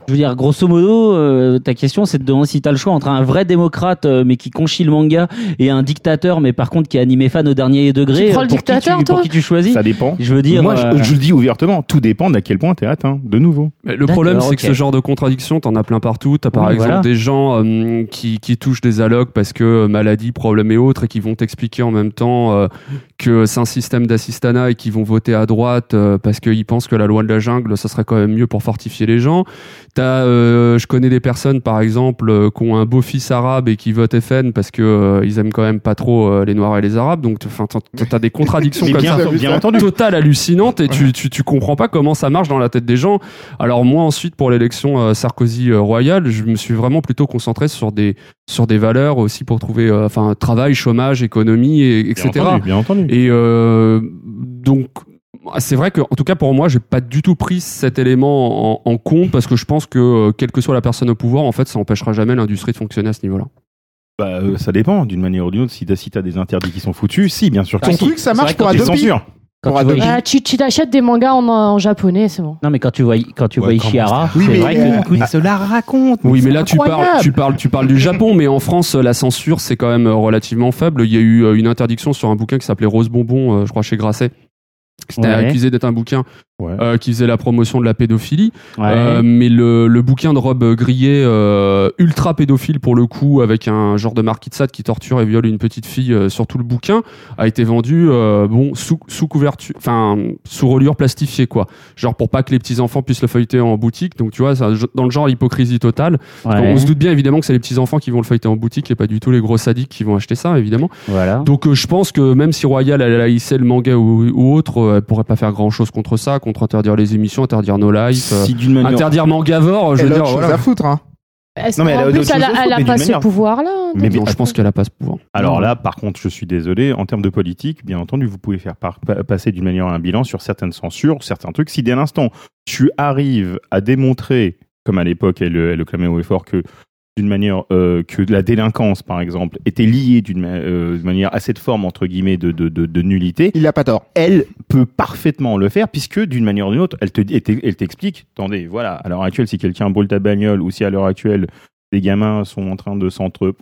Je veux dire, grosso modo, euh, ta question, c'est de demander si t'as le choix entre un vrai démocrate, euh, mais qui conchit le manga, et un dictateur, mais par contre qui est animé fan au dernier degré. Tu prends le euh, pour qui dictateur, tu, toi Pour qui tu choisis ça dépend. Je veux dire. Moi, je- euh, je, le dis ouvertement, tout dépend d'à quel point t'es atteint. De nouveau. Mais Le problème, c'est que ce genre de contradiction, t'en as plein partout. T'as par Oui, exemple voilà. des gens euh, qui, qui touchent des allocs parce que euh, maladie, problème et autres, et qui vont t'expliquer en même temps euh, que c'est un système d'assistanat et qui vont voter à droite euh, parce qu'ils pensent que la loi de la jungle, ça serait quand même mieux pour fortifier les gens. T'as, euh, je connais des personnes, par exemple, euh, qui ont un beau-fils arabe et qui votent FN parce que euh, ils aiment quand même pas trop euh, les Noirs et les Arabes. Donc, enfin, t'as- des contradictions comme bien, ça bien entendu. totale hallucinante et tu, tu, tu comprends pas comment ça marche dans la tête des gens. Alors moi ensuite pour l'élection euh, Sarkozy euh, royale, je me suis vraiment plutôt concentré sur des sur des valeurs aussi pour trouver euh, enfin travail, chômage, économie et, Bien etc. entendu, bien entendu. Et euh, donc c'est vrai que en tout cas pour moi j'ai pas du tout pris cet élément en, en compte parce que je pense que euh, quelle que soit la personne au pouvoir en fait ça empêchera jamais l'industrie de fonctionner à ce niveau-là. Bah, euh, ça dépend d'une manière ou d'une autre. Si t'as si des interdits qui sont foutus, si, bien sûr. que Ton si. truc, ça marche pour Adobe. Quand Pour tu vois, Adobe. Ah, tu tu t'achètes des mangas en, en japonais, c'est bon. non, mais quand tu vois, quand tu vois Ouais, Ishihara, Oui, c'est vrai que euh, du coup, Mais cela raconte. Oui, mais là tu parles, tu parles, tu parles du Japon, mais en France la censure c'est quand même euh, relativement faible. Il y a eu euh, une interdiction sur un bouquin qui s'appelait Rose Bonbon, je crois chez Grasset. C'était Ouais. accusé d'être un bouquin Ouais. euh, qui faisait la promotion de la pédophilie. ouais. Euh, mais le, le bouquin de Rob Grillet, euh, ultra pédophile pour le coup, avec un genre de marquis de Sade qui torture et viole une petite fille euh, sur tout le bouquin, a été vendu euh, bon sous, sous couverture, enfin sous reliure plastifiée quoi. Genre pour pas que les petits enfants puissent le feuilleter en boutique. Donc tu vois, ça, dans le genre hypocrisie totale. Ouais. On se doute bien évidemment que c'est les petits enfants qui vont le feuilleter en boutique et pas du tout les gros sadiques qui vont acheter ça évidemment. Voilà. Donc euh, je pense que même si Royal elle haïssait le manga ou, ou autre, euh, elle pourrait pas faire grand chose contre ça, contre interdire les émissions, interdire nos lives, euh, Si d'une manière. interdire Mangavore, je veux dire voilà. à foutre. Hein. Est-ce Non, mais elle a plus, elle a, elle pas ce pouvoir-là. Mais Non, je pense qu'elle a pas ce pouvoir. Alors là, par contre, je suis désolé. En termes de politique, bien entendu, vous pouvez faire par- passer d'une manière un bilan sur certaines censures, certains trucs. Si dès l'instant, tu arrives à démontrer, comme à l'époque, elle, elle le clamait haut et fort, que d'une manière euh, que la délinquance, par exemple, était liée d'une ma- euh, de manière à cette forme entre guillemets de, de, de, de nullité, Il a pas tort. elle peut parfaitement le faire puisque d'une manière ou d'une autre, elle te elle t'e- elle t'explique. Attendez, voilà, à l'heure actuelle, si quelqu'un brûle ta bagnole ou si à l'heure actuelle des gamins sont en train de s'entre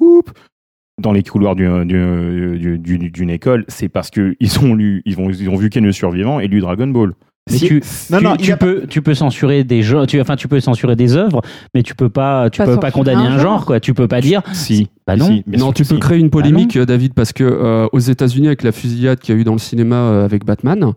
dans les couloirs du- du- du- du- d'une école, c'est parce que ils ont lu, ils ont, ils ont vu Ken le survivant et lu Dragon Ball. Mais Si- tu, Non, tu, non, tu peux, tu peux censurer des gens, tu, enfin, tu peux censurer des œuvres, mais tu peux pas, tu Pas peux pas condamner un genre, genre. quoi. Tu peux pas dire, si, bah non. si, non, tu peux si. créer une polémique, Ah euh, David, parce que euh, aux États-Unis, avec la fusillade qu'il y a eu dans le cinéma euh, avec Batman,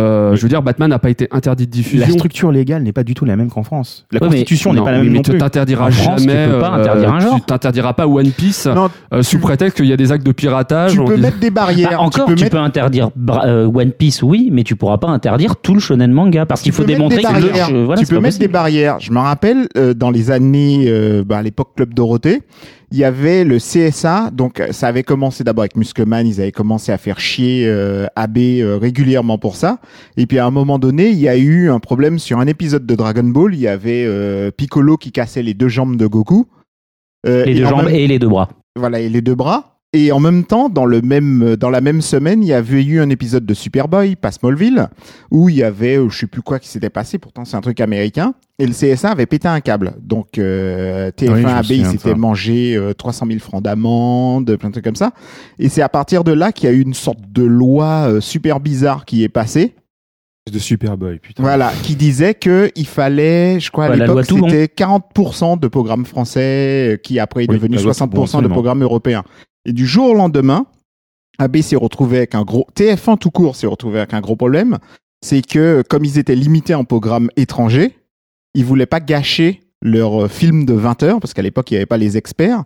euh, Oui. je veux dire, Batman n'a pas été interdit de diffusion. La structure légale n'est pas du tout la même qu'en France. La Ouais, mais- constitution n'est pas la même mais non tu plus. t'interdiras tu jamais. peux pas interdire un genre. Tu t'interdiras pas One Piece Non, euh, sous prétexte qu'il y a des actes de piratage. tu peux mettre des barrières. Bah, encore, tu tu peux peux, mettre interdire euh, One Piece, oui, mais tu pourras pas interdire tout le shonen manga parce qu'il Tu faut peux mettre démontrer des que barrières. le- voilà, tu peux mettre des barrières. Je me rappelle, euh, dans les années, euh, bah, à l'époque Club Dorothée, il y avait le CSA. Donc, euh, ça avait commencé d'abord avec Muscleman. Ils avaient commencé à faire chier euh, AB euh, régulièrement pour ça. Et puis, à un moment donné, il y a eu un problème sur un épisode de Dragon Ball. Il y avait euh, Piccolo qui cassait les deux jambes de Goku. Euh, Les deux jambes même- et les deux bras. voilà, et les deux bras. Et en même temps, dans le même, dans la même semaine, il y avait eu un épisode de Superboy, pas Smallville, où il y avait, euh, je sais plus quoi qui s'était passé. Pourtant, c'est un truc américain. Et le CSA avait pété un câble. Donc, euh, TF1 Oui, je me AB, il souviens de s'était mangé euh, 300 000 francs d'amende, plein de trucs comme ça. Et c'est à partir de là qu'il y a eu une sorte de loi euh, super bizarre qui est passée. de Superboy, putain. Voilà, qui disait que il fallait, je crois à Ouais, l'époque, c'était 40% de programmes français, euh, qui après est Oui, devenu la loi Toulon, 60% de absolument. programmes européens. Et du jour au lendemain, AB s'est retrouvé avec un gros, TF1 tout court s'est retrouvé avec un gros problème, c'est que comme ils étaient limités en programmes étrangers, ils voulaient pas gâcher leur euh, film de 20 heures, parce qu'à l'époque il n'y avait pas les experts.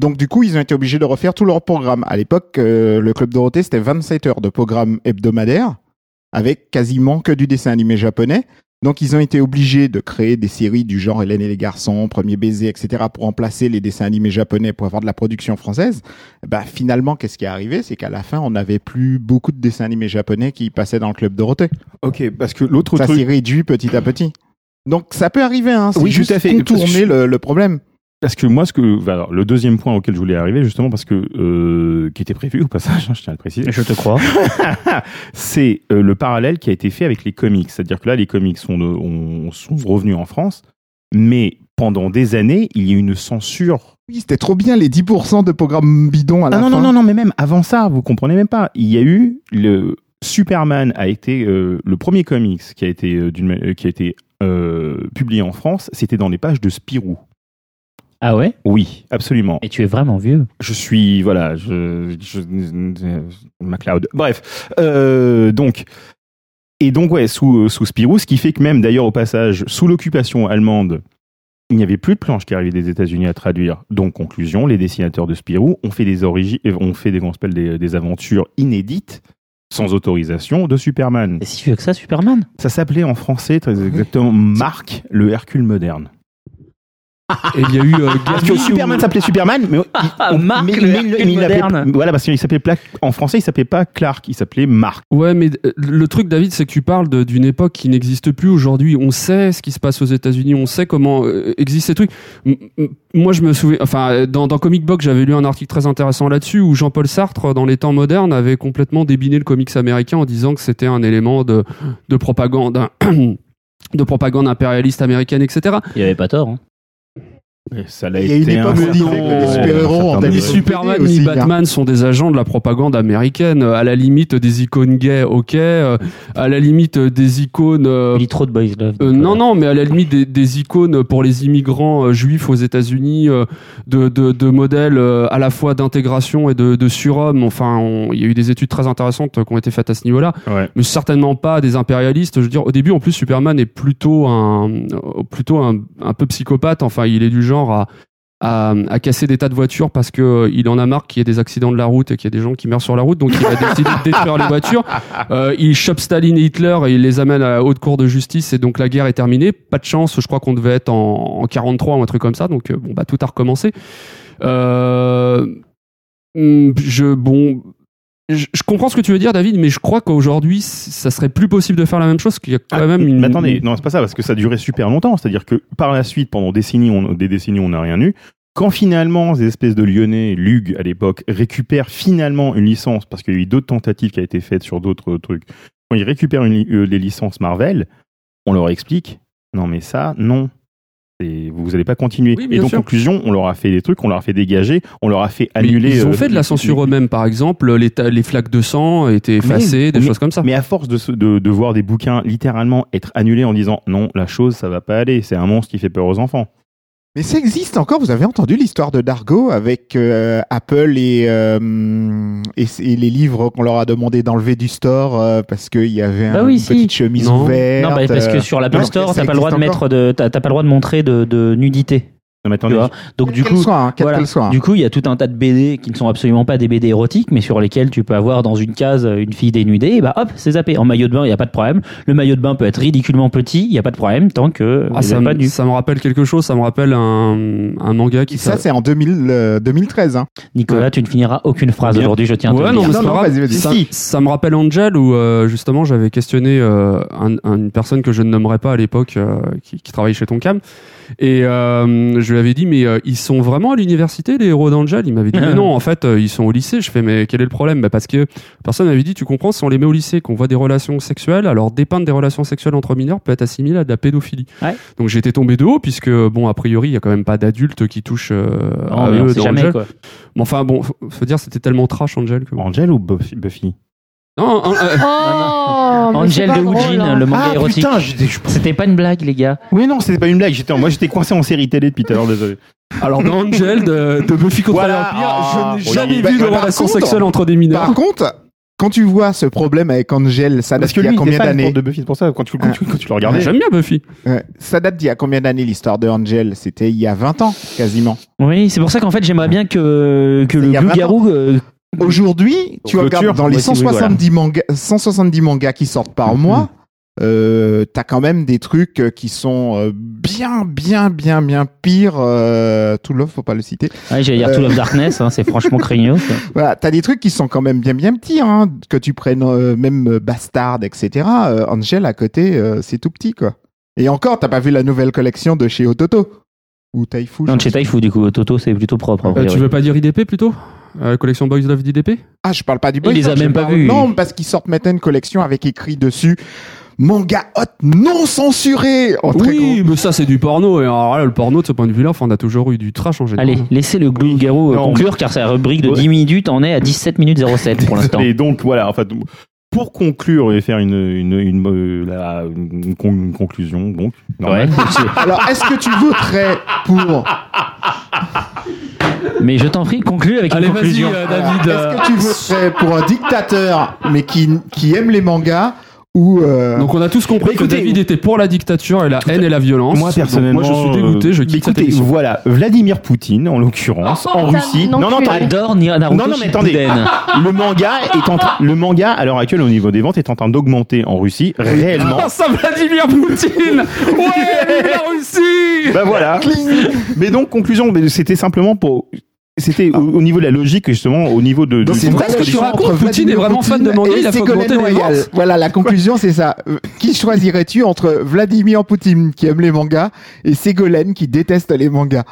Donc du coup, ils ont été obligés de refaire tout leur programme. À l'époque, euh, le Club Dorothée, c'était 27 heures de programme hebdomadaire, avec quasiment que du dessin animé japonais. Donc ils ont été obligés de créer des séries du genre Hélène et les garçons, Premier baiser, etc. pour remplacer les dessins animés japonais pour avoir de la production française. Bah finalement, qu'est-ce qui est arrivé? C'est qu'à la fin, on n'avait plus beaucoup de dessins animés japonais qui passaient dans le Club Dorothée. Ok, parce que l'autre Ça truc. s'est réduit petit à petit. Donc ça peut arriver, hein. C'est Oui, juste tout à fait. contourner le, le problème. Parce que moi, ce que, bah, alors, le deuxième point auquel je voulais arriver, justement, parce que euh, qui était prévu au passage, hein, je tiens à le préciser, Je te crois. c'est euh, le parallèle qui a été fait avec les comics. C'est-à-dire que là, les comics sont, de- ont- sont revenus en France, mais pendant des années, il y a eu une censure. Oui, c'était trop bien les 10% de programmes bidons à la Ah non, fin. non, non, non, mais même avant ça, vous comprenez même pas. Il y a eu le Superman a été euh, le premier comics qui a été qui a été euh, publié en France. C'était dans les pages de Spirou. Ah ouais? Oui, absolument. Et tu es vraiment vieux. Je suis voilà, je, je, MacLeod. Bref, euh, donc et donc ouais sous sous Spirou, ce qui fait que même d'ailleurs au passage sous l'occupation allemande, il n'y avait plus de planches qui arrivaient des États-Unis à traduire. Donc, conclusion, les dessinateurs de Spirou ont fait des origi- euh, ont fait des, des, des aventures inédites, sans autorisation, de Superman. Et si vieux que ça, Superman? Ça s'appelait en français, très exactement, Marc, le Hercule moderne. Et il y a eu euh, Parce Gary que Superman s'appelait Superman, mais, Marc, mais- le mais- Hercule mais il l'appelait- moderne. Voilà, parce qu'il s'appelait en français, il s'appelait pas Clark, il s'appelait Marc. Ouais, mais euh, le truc, David, c'est que tu parles de- d'une époque qui n'existe plus aujourd'hui. On sait ce qui se passe aux États-Unis, on sait comment euh, existent ces trucs. M- m- moi, je me souviens, enfin, euh, dans, dans Comic Box, j'avais lu un article très intéressant là-dessus où Jean-Paul Sartre, dans les temps modernes, avait complètement débiné le comics américain en disant que c'était un élément de, de propagande. de propagande impérialiste américaine, etc. Il avait pas tort. hein. Et ça l'a Il y a une été époque un où on disait que non. les super-héros en Certain Ni Superman aussi, ni hein. Batman sont des agents de la propagande américaine. À la limite, des icônes gays, ok. Euh, À la limite, des icônes. euh, Il trop de boys love. euh, non, non, mais à la limite des, des icônes pour les immigrants euh, juifs aux États-Unis, de, de, de modèles à la fois d'intégration et de, de surhomme. Enfin, on- il y a eu des études très intéressantes qui ont été faites à ce niveau-là, Ouais. mais certainement pas des impérialistes. Je veux dire, au début, en plus, Superman est plutôt un, plutôt un, un peu psychopathe. Enfin, il est du genre à à, à casser des tas de voitures parce que euh, il en a marre qu'il y ait des accidents de la route et qu'il y ait des gens qui meurent sur la route. Donc il a décidé de détruire les voitures. Euh, il chope Staline et Hitler et il les amène à la haute cour de justice et donc la guerre est terminée. Pas de chance je crois qu'on devait être en, en 43 ou un truc comme ça. Donc euh, bon bah tout a recommencé. Euh, hum, je bon je, je comprends ce que tu veux dire David mais je crois qu'aujourd'hui ça serait plus possible de faire la même chose qu'il y a quand Ah, même une Mais attendez, non, c'est pas ça, parce que ça duré super longtemps. C'est-à-dire que par la suite, pendant des décennies, on, des décennies, on n'a rien eu. Quand finalement, ces espèces de Lyonnais, Lug à l'époque, récupèrent finalement une licence, parce qu'il y a eu d'autres tentatives qui ont été faites sur d'autres trucs, quand ils récupèrent une euh, les licences Marvel, on leur explique non, mais ça, non. Et vous n'allez pas continuer. Oui, et donc, sûr. conclusion, on leur a fait des trucs, on leur a fait dégager, on leur a fait Mais annuler. ils ont euh, fait de la censure eux-mêmes, par exemple, les, flaques de sang étaient effacées, des mais- choses comme ça. Mais à force de, de voir des bouquins littéralement être annulés en disant non, la chose, ça va pas aller, c'est un monstre qui fait peur aux enfants. Mais ça existe encore. Vous avez entendu l'histoire de Dargo avec euh, Apple et, euh, et, et les livres qu'on leur a demandé d'enlever du store euh, parce qu'il y avait Bah un- oui, une si. petite chemise Non. ouverte. Non, bah, parce que sur l'Apple Store, t'as pas le droit de mettre de, t'as t'as pas le droit de montrer de, de nudité. Non, mais Tu attendez, vois Donc du coup, qu'elle soit, hein, quelle voilà. soit. du coup, il y a tout un tas de BD qui ne sont absolument pas des BD érotiques, mais sur lesquels tu peux avoir dans une case euh, une fille dénudée. Et bah hop, c'est zappé. En maillot de bain, il y a pas de problème. Le maillot de bain peut être ridiculement petit, il y a pas de problème tant que Ah, il ça, pas ça me rappelle quelque chose, ça me rappelle un, un manga qui Et ça, c'est en 2000, euh, 2013. Hein. Nicolas, tu ne finiras aucune phrase aujourd'hui. Je tiens à te non, Non, non. Ça, ça me rappelle Angel où euh, justement j'avais questionné euh, un- un- une personne que je ne nommerai pas à l'époque euh, qui, qui travaille chez Tonkam et euh, je lui avais dit mais euh, ils sont vraiment à l'université les héros d'Angel? Il m'avait dit mais non en fait euh, ils sont au lycée je fais mais quel est le problème? Bah, parce que personne m'avait dit tu comprends si on les met au lycée qu'on voit des relations sexuelles alors dépeindre des relations sexuelles entre mineurs peut être assimilé à de la pédophilie Ouais. donc j'ai été tombé de haut puisque bon a priori il y a quand même pas d'adultes qui touchent euh, Non, à mais on eux sait dans jamais Angel. quoi. Mais enfin bon faut, faut dire c'était tellement trash Angel que. Angel ou Buffy, Buffy? Non, euh, Oh, mais c'est Angel pas de drôle, Woojin, hein. le manga Ah érotique. putain, j'étais- je- C'était pas une blague, les gars. oui non, c'était pas une blague. J'étais, moi j'étais coincé en série télé depuis tout à l'heure, désolé. Alors dans Angel de, de Buffy contre Voilà. l'Empire, Ah, je n'ai oui. jamais Bah, vu de par relation contre- sexuelle entre des mineurs. Par contre, quand tu vois ce problème avec Angel, ça date que d'il y a il combien d'années de Buffy, c'est pour ça quand tu, quand tu, quand tu le regardais. J'aime bien Buffy. Ouais. Ça date d'il y a combien d'années l'histoire de Angel? C'était il y a 20 ans, quasiment. Oui, c'est pour ça qu'en fait, j'aimerais bien que, que Il le y a vingt loup-garou. euh, Aujourd'hui, tu Clôture, regardes dans les moi aussi, oui, 170, mangas, 170 mangas qui sortent par Mhm. mois, euh, t'as quand même des trucs euh, qui sont euh, bien, bien, bien, bien pires. Euh, tout love, faut pas le citer. Ouais, j'allais dire Euh. Of Darkness, hein, c'est franchement craignos. Voilà, t'as des trucs qui sont quand même bien, bien petits, hein, que tu prennes euh, même Bastard, etc. Euh, Angel à côté, euh, c'est tout petit, quoi. Et encore, t'as pas vu la nouvelle collection de chez Ototo ou Taifu Non, de chez Taifu, du coup, Toto, c'est plutôt propre. Euh, tu veux pas dire IDP plutôt? Euh, Collection Boys Love d'IDP Ah, je parle pas du Il les a même pas vus. Non, parce qu'ils sortent maintenant une collection avec écrit dessus manga hot non censuré en très Oui, gros. mais ça c'est du porno. Et alors là, le porno, de ce point de vue-là, enfin, on a toujours eu du trash en général. Allez, laissez le loup-garou euh, Non. conclure, car sa rubrique de Ouais. 10 minutes en est à 17 minutes 07 pour l'instant. Et donc voilà, en fait, pour conclure et faire une, une, une, euh, la- une con- une conclusion, donc. Ouais, normal. Alors, est-ce que tu voterais pour mais je t'en prie, conclue avec Allez, une vas-y, conclusion. euh, David. Est-ce que tu voterais pour un dictateur mais qui qui aime les mangas euh, Donc on a tous compris écoutez, que David était pour la dictature et la haine et la violence. Moi Donc, personnellement, moi je suis dégoûté, je quitte cette écoutez, émission. voilà, Vladimir Poutine en l'occurrence en putain, Russie. non, Non non. Adore Naruto Non, non, mais attendez. Le manga est en le manga à l'heure actuelle au niveau des ventes est en train d'augmenter en Russie réellement. Ah, ça Vladimir Poutine Ouais, la Russie bah voilà. mais donc conclusion, mais c'était simplement pour c'était au, au niveau de la logique justement au niveau de, de c'est vrai ce que tu racontes, entre Poutine est vraiment fan de et il a augmenter les. Voilà, la conclusion c'est ça. Euh, Qui choisirais-tu entre Vladimir Poutine qui aime les mangas et Ségolène qui déteste les mangas?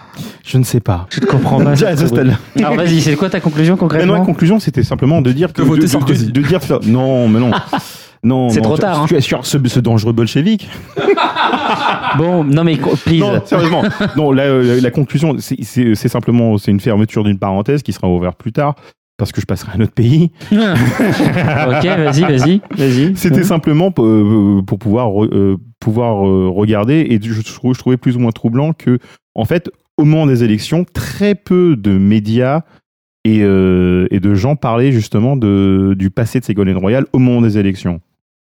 Je ne sais pas. Je te comprends pas. Alors vas-y, c'est quoi ta conclusion Mais non, la concrètement? conclusion, c'était simplement de dire que De voter de, de- de dire ça. Non, mais non. Non, C'est trop tard. Tu es sur ce, ce dangereux bolchevique Bon, non mais please. Non, sérieusement. non, la, la- la conclusion, c'est- simplement c'est une fermeture d'une parenthèse qui sera ouverte plus tard parce que je passerai à un autre pays. ok, vas-y, vas-y, vas-y. C'était simplement pour, euh, pour pouvoir euh, pouvoir euh, regarder et je, trou- je trouvais plus ou moins troublant que en fait au moment des élections très peu de médias et, euh, et de gens parlaient justement de, du passé de Ségolène Royal au moment des élections.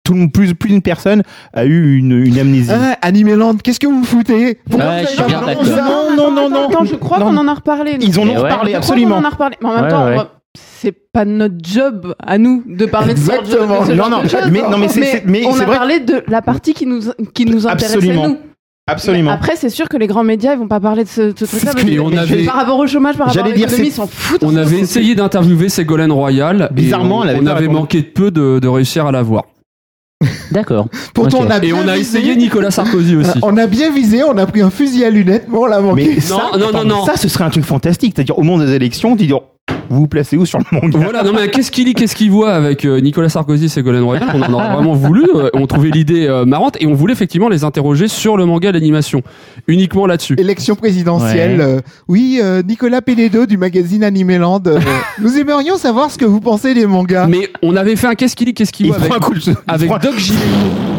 Tout, le- plus plus d'une personne a eu une, une amnésie. Hein, Animeland, qu'est-ce que vous foutez? Pourquoi Ouais, vous je suis avez bien pas Non, non, non, non. Attends, je crois Non. qu'on en a reparlé. Ils en ont ouais. reparlé absolument. qu'on en a reparlé. Mais en même temps, on c'est pas notre job à nous de parler de ce genre de- Exactement. de ce Non, genre non, de mais- non, mais c'est- c'est- mais on a vrai. parlé de la partie qui nous, qui nous intéressait Absolument. nous. Absolument. Mais Après, c'est sûr que les grands médias, ils vont pas parler de ce, ce truc-là. on avait- Par rapport au chômage, par rapport à J'allais dire, l'économie, ils s'en foutent. On avait essayé d'interviewer Ségolène Royal. et Bizarrement, on, elle avait on avait manqué de peu de, de réussir à la voir. D'accord. Pourtant, on a Et bien on a visé. essayé Nicolas Sarkozy aussi. On a bien visé, on a pris un fusil à lunettes, mais on l'a manqué. Mais ça, non, non, attends, non. ça, ce serait un truc fantastique. C'est-à-dire, au moment des élections, tu dis, oh, vous vous placez où sur le manga? Voilà, non mais qu'est-ce qu'il lit, qu'est-ce qu'il voit avec euh, Nicolas Sarkozy et Ségolène Royal On en aurait vraiment voulu, euh, on trouvait l'idée euh, marrante et on voulait effectivement les interroger sur le manga et l'animation, uniquement là-dessus. Élection présidentielle. Ouais. euh, oui, euh, Nicolas Pénédo du magazine Animeland. euh, nous aimerions savoir ce que vous pensez des mangas. Mais on avait fait un qu'est-ce qu'il lit, qu'est-ce qu'il Il voit avec, avec Doc Gineco,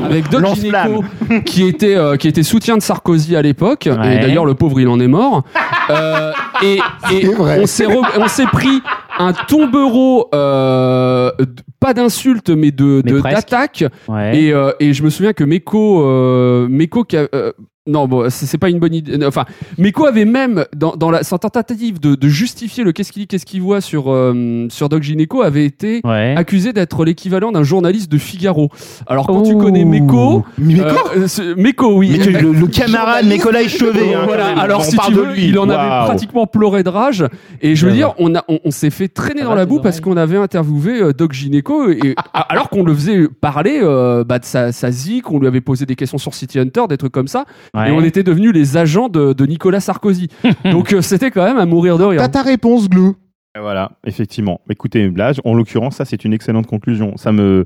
avec Doc. Gineco, qui était euh, qui était soutien de Sarkozy à l'époque Ouais. et d'ailleurs le pauvre il en est mort. Euh, et et vrai. on s'est on s'est pris un tombereau euh, pas d'insultes mais de Mais de- presque. d'attaques Ouais. Et, euh, et je me souviens que Meko, euh, Meko qui a- euh, non, bon, c'est pas une bonne idée. Enfin, Meko avait même, dans, dans la, sa tentative de, de justifier le qu'est-ce qu'il dit, qu'est-ce qu'il voit sur, euh, sur Doc Gineco, avait été Ouais. accusé d'être l'équivalent d'un journaliste de Figaro. Alors, quand tu connais Meko, euh, quoi euh, Meko, oui. Mais tu- le, le camarade Nicolas Chevet. hein, Voilà, alors On si tu veux, lui. il en avait pratiquement pleuré de rage. Et je veux Ouais, dire, on, a, on, on s'est fait traîner dans la boue parce qu'on avait interviewé euh, Doc Gineco, et, alors qu'on le faisait parler bah, de sa, sa zik, on lui avait posé des questions sur City Hunter, des trucs comme ça, Ouais. et on était devenus les agents de, de Nicolas Sarkozy. Donc euh, c'était quand même à mourir de rire. T'as ta réponse, Glou. Et Voilà, effectivement. Écoutez, là, en l'occurrence, ça, c'est une excellente conclusion. Ça me.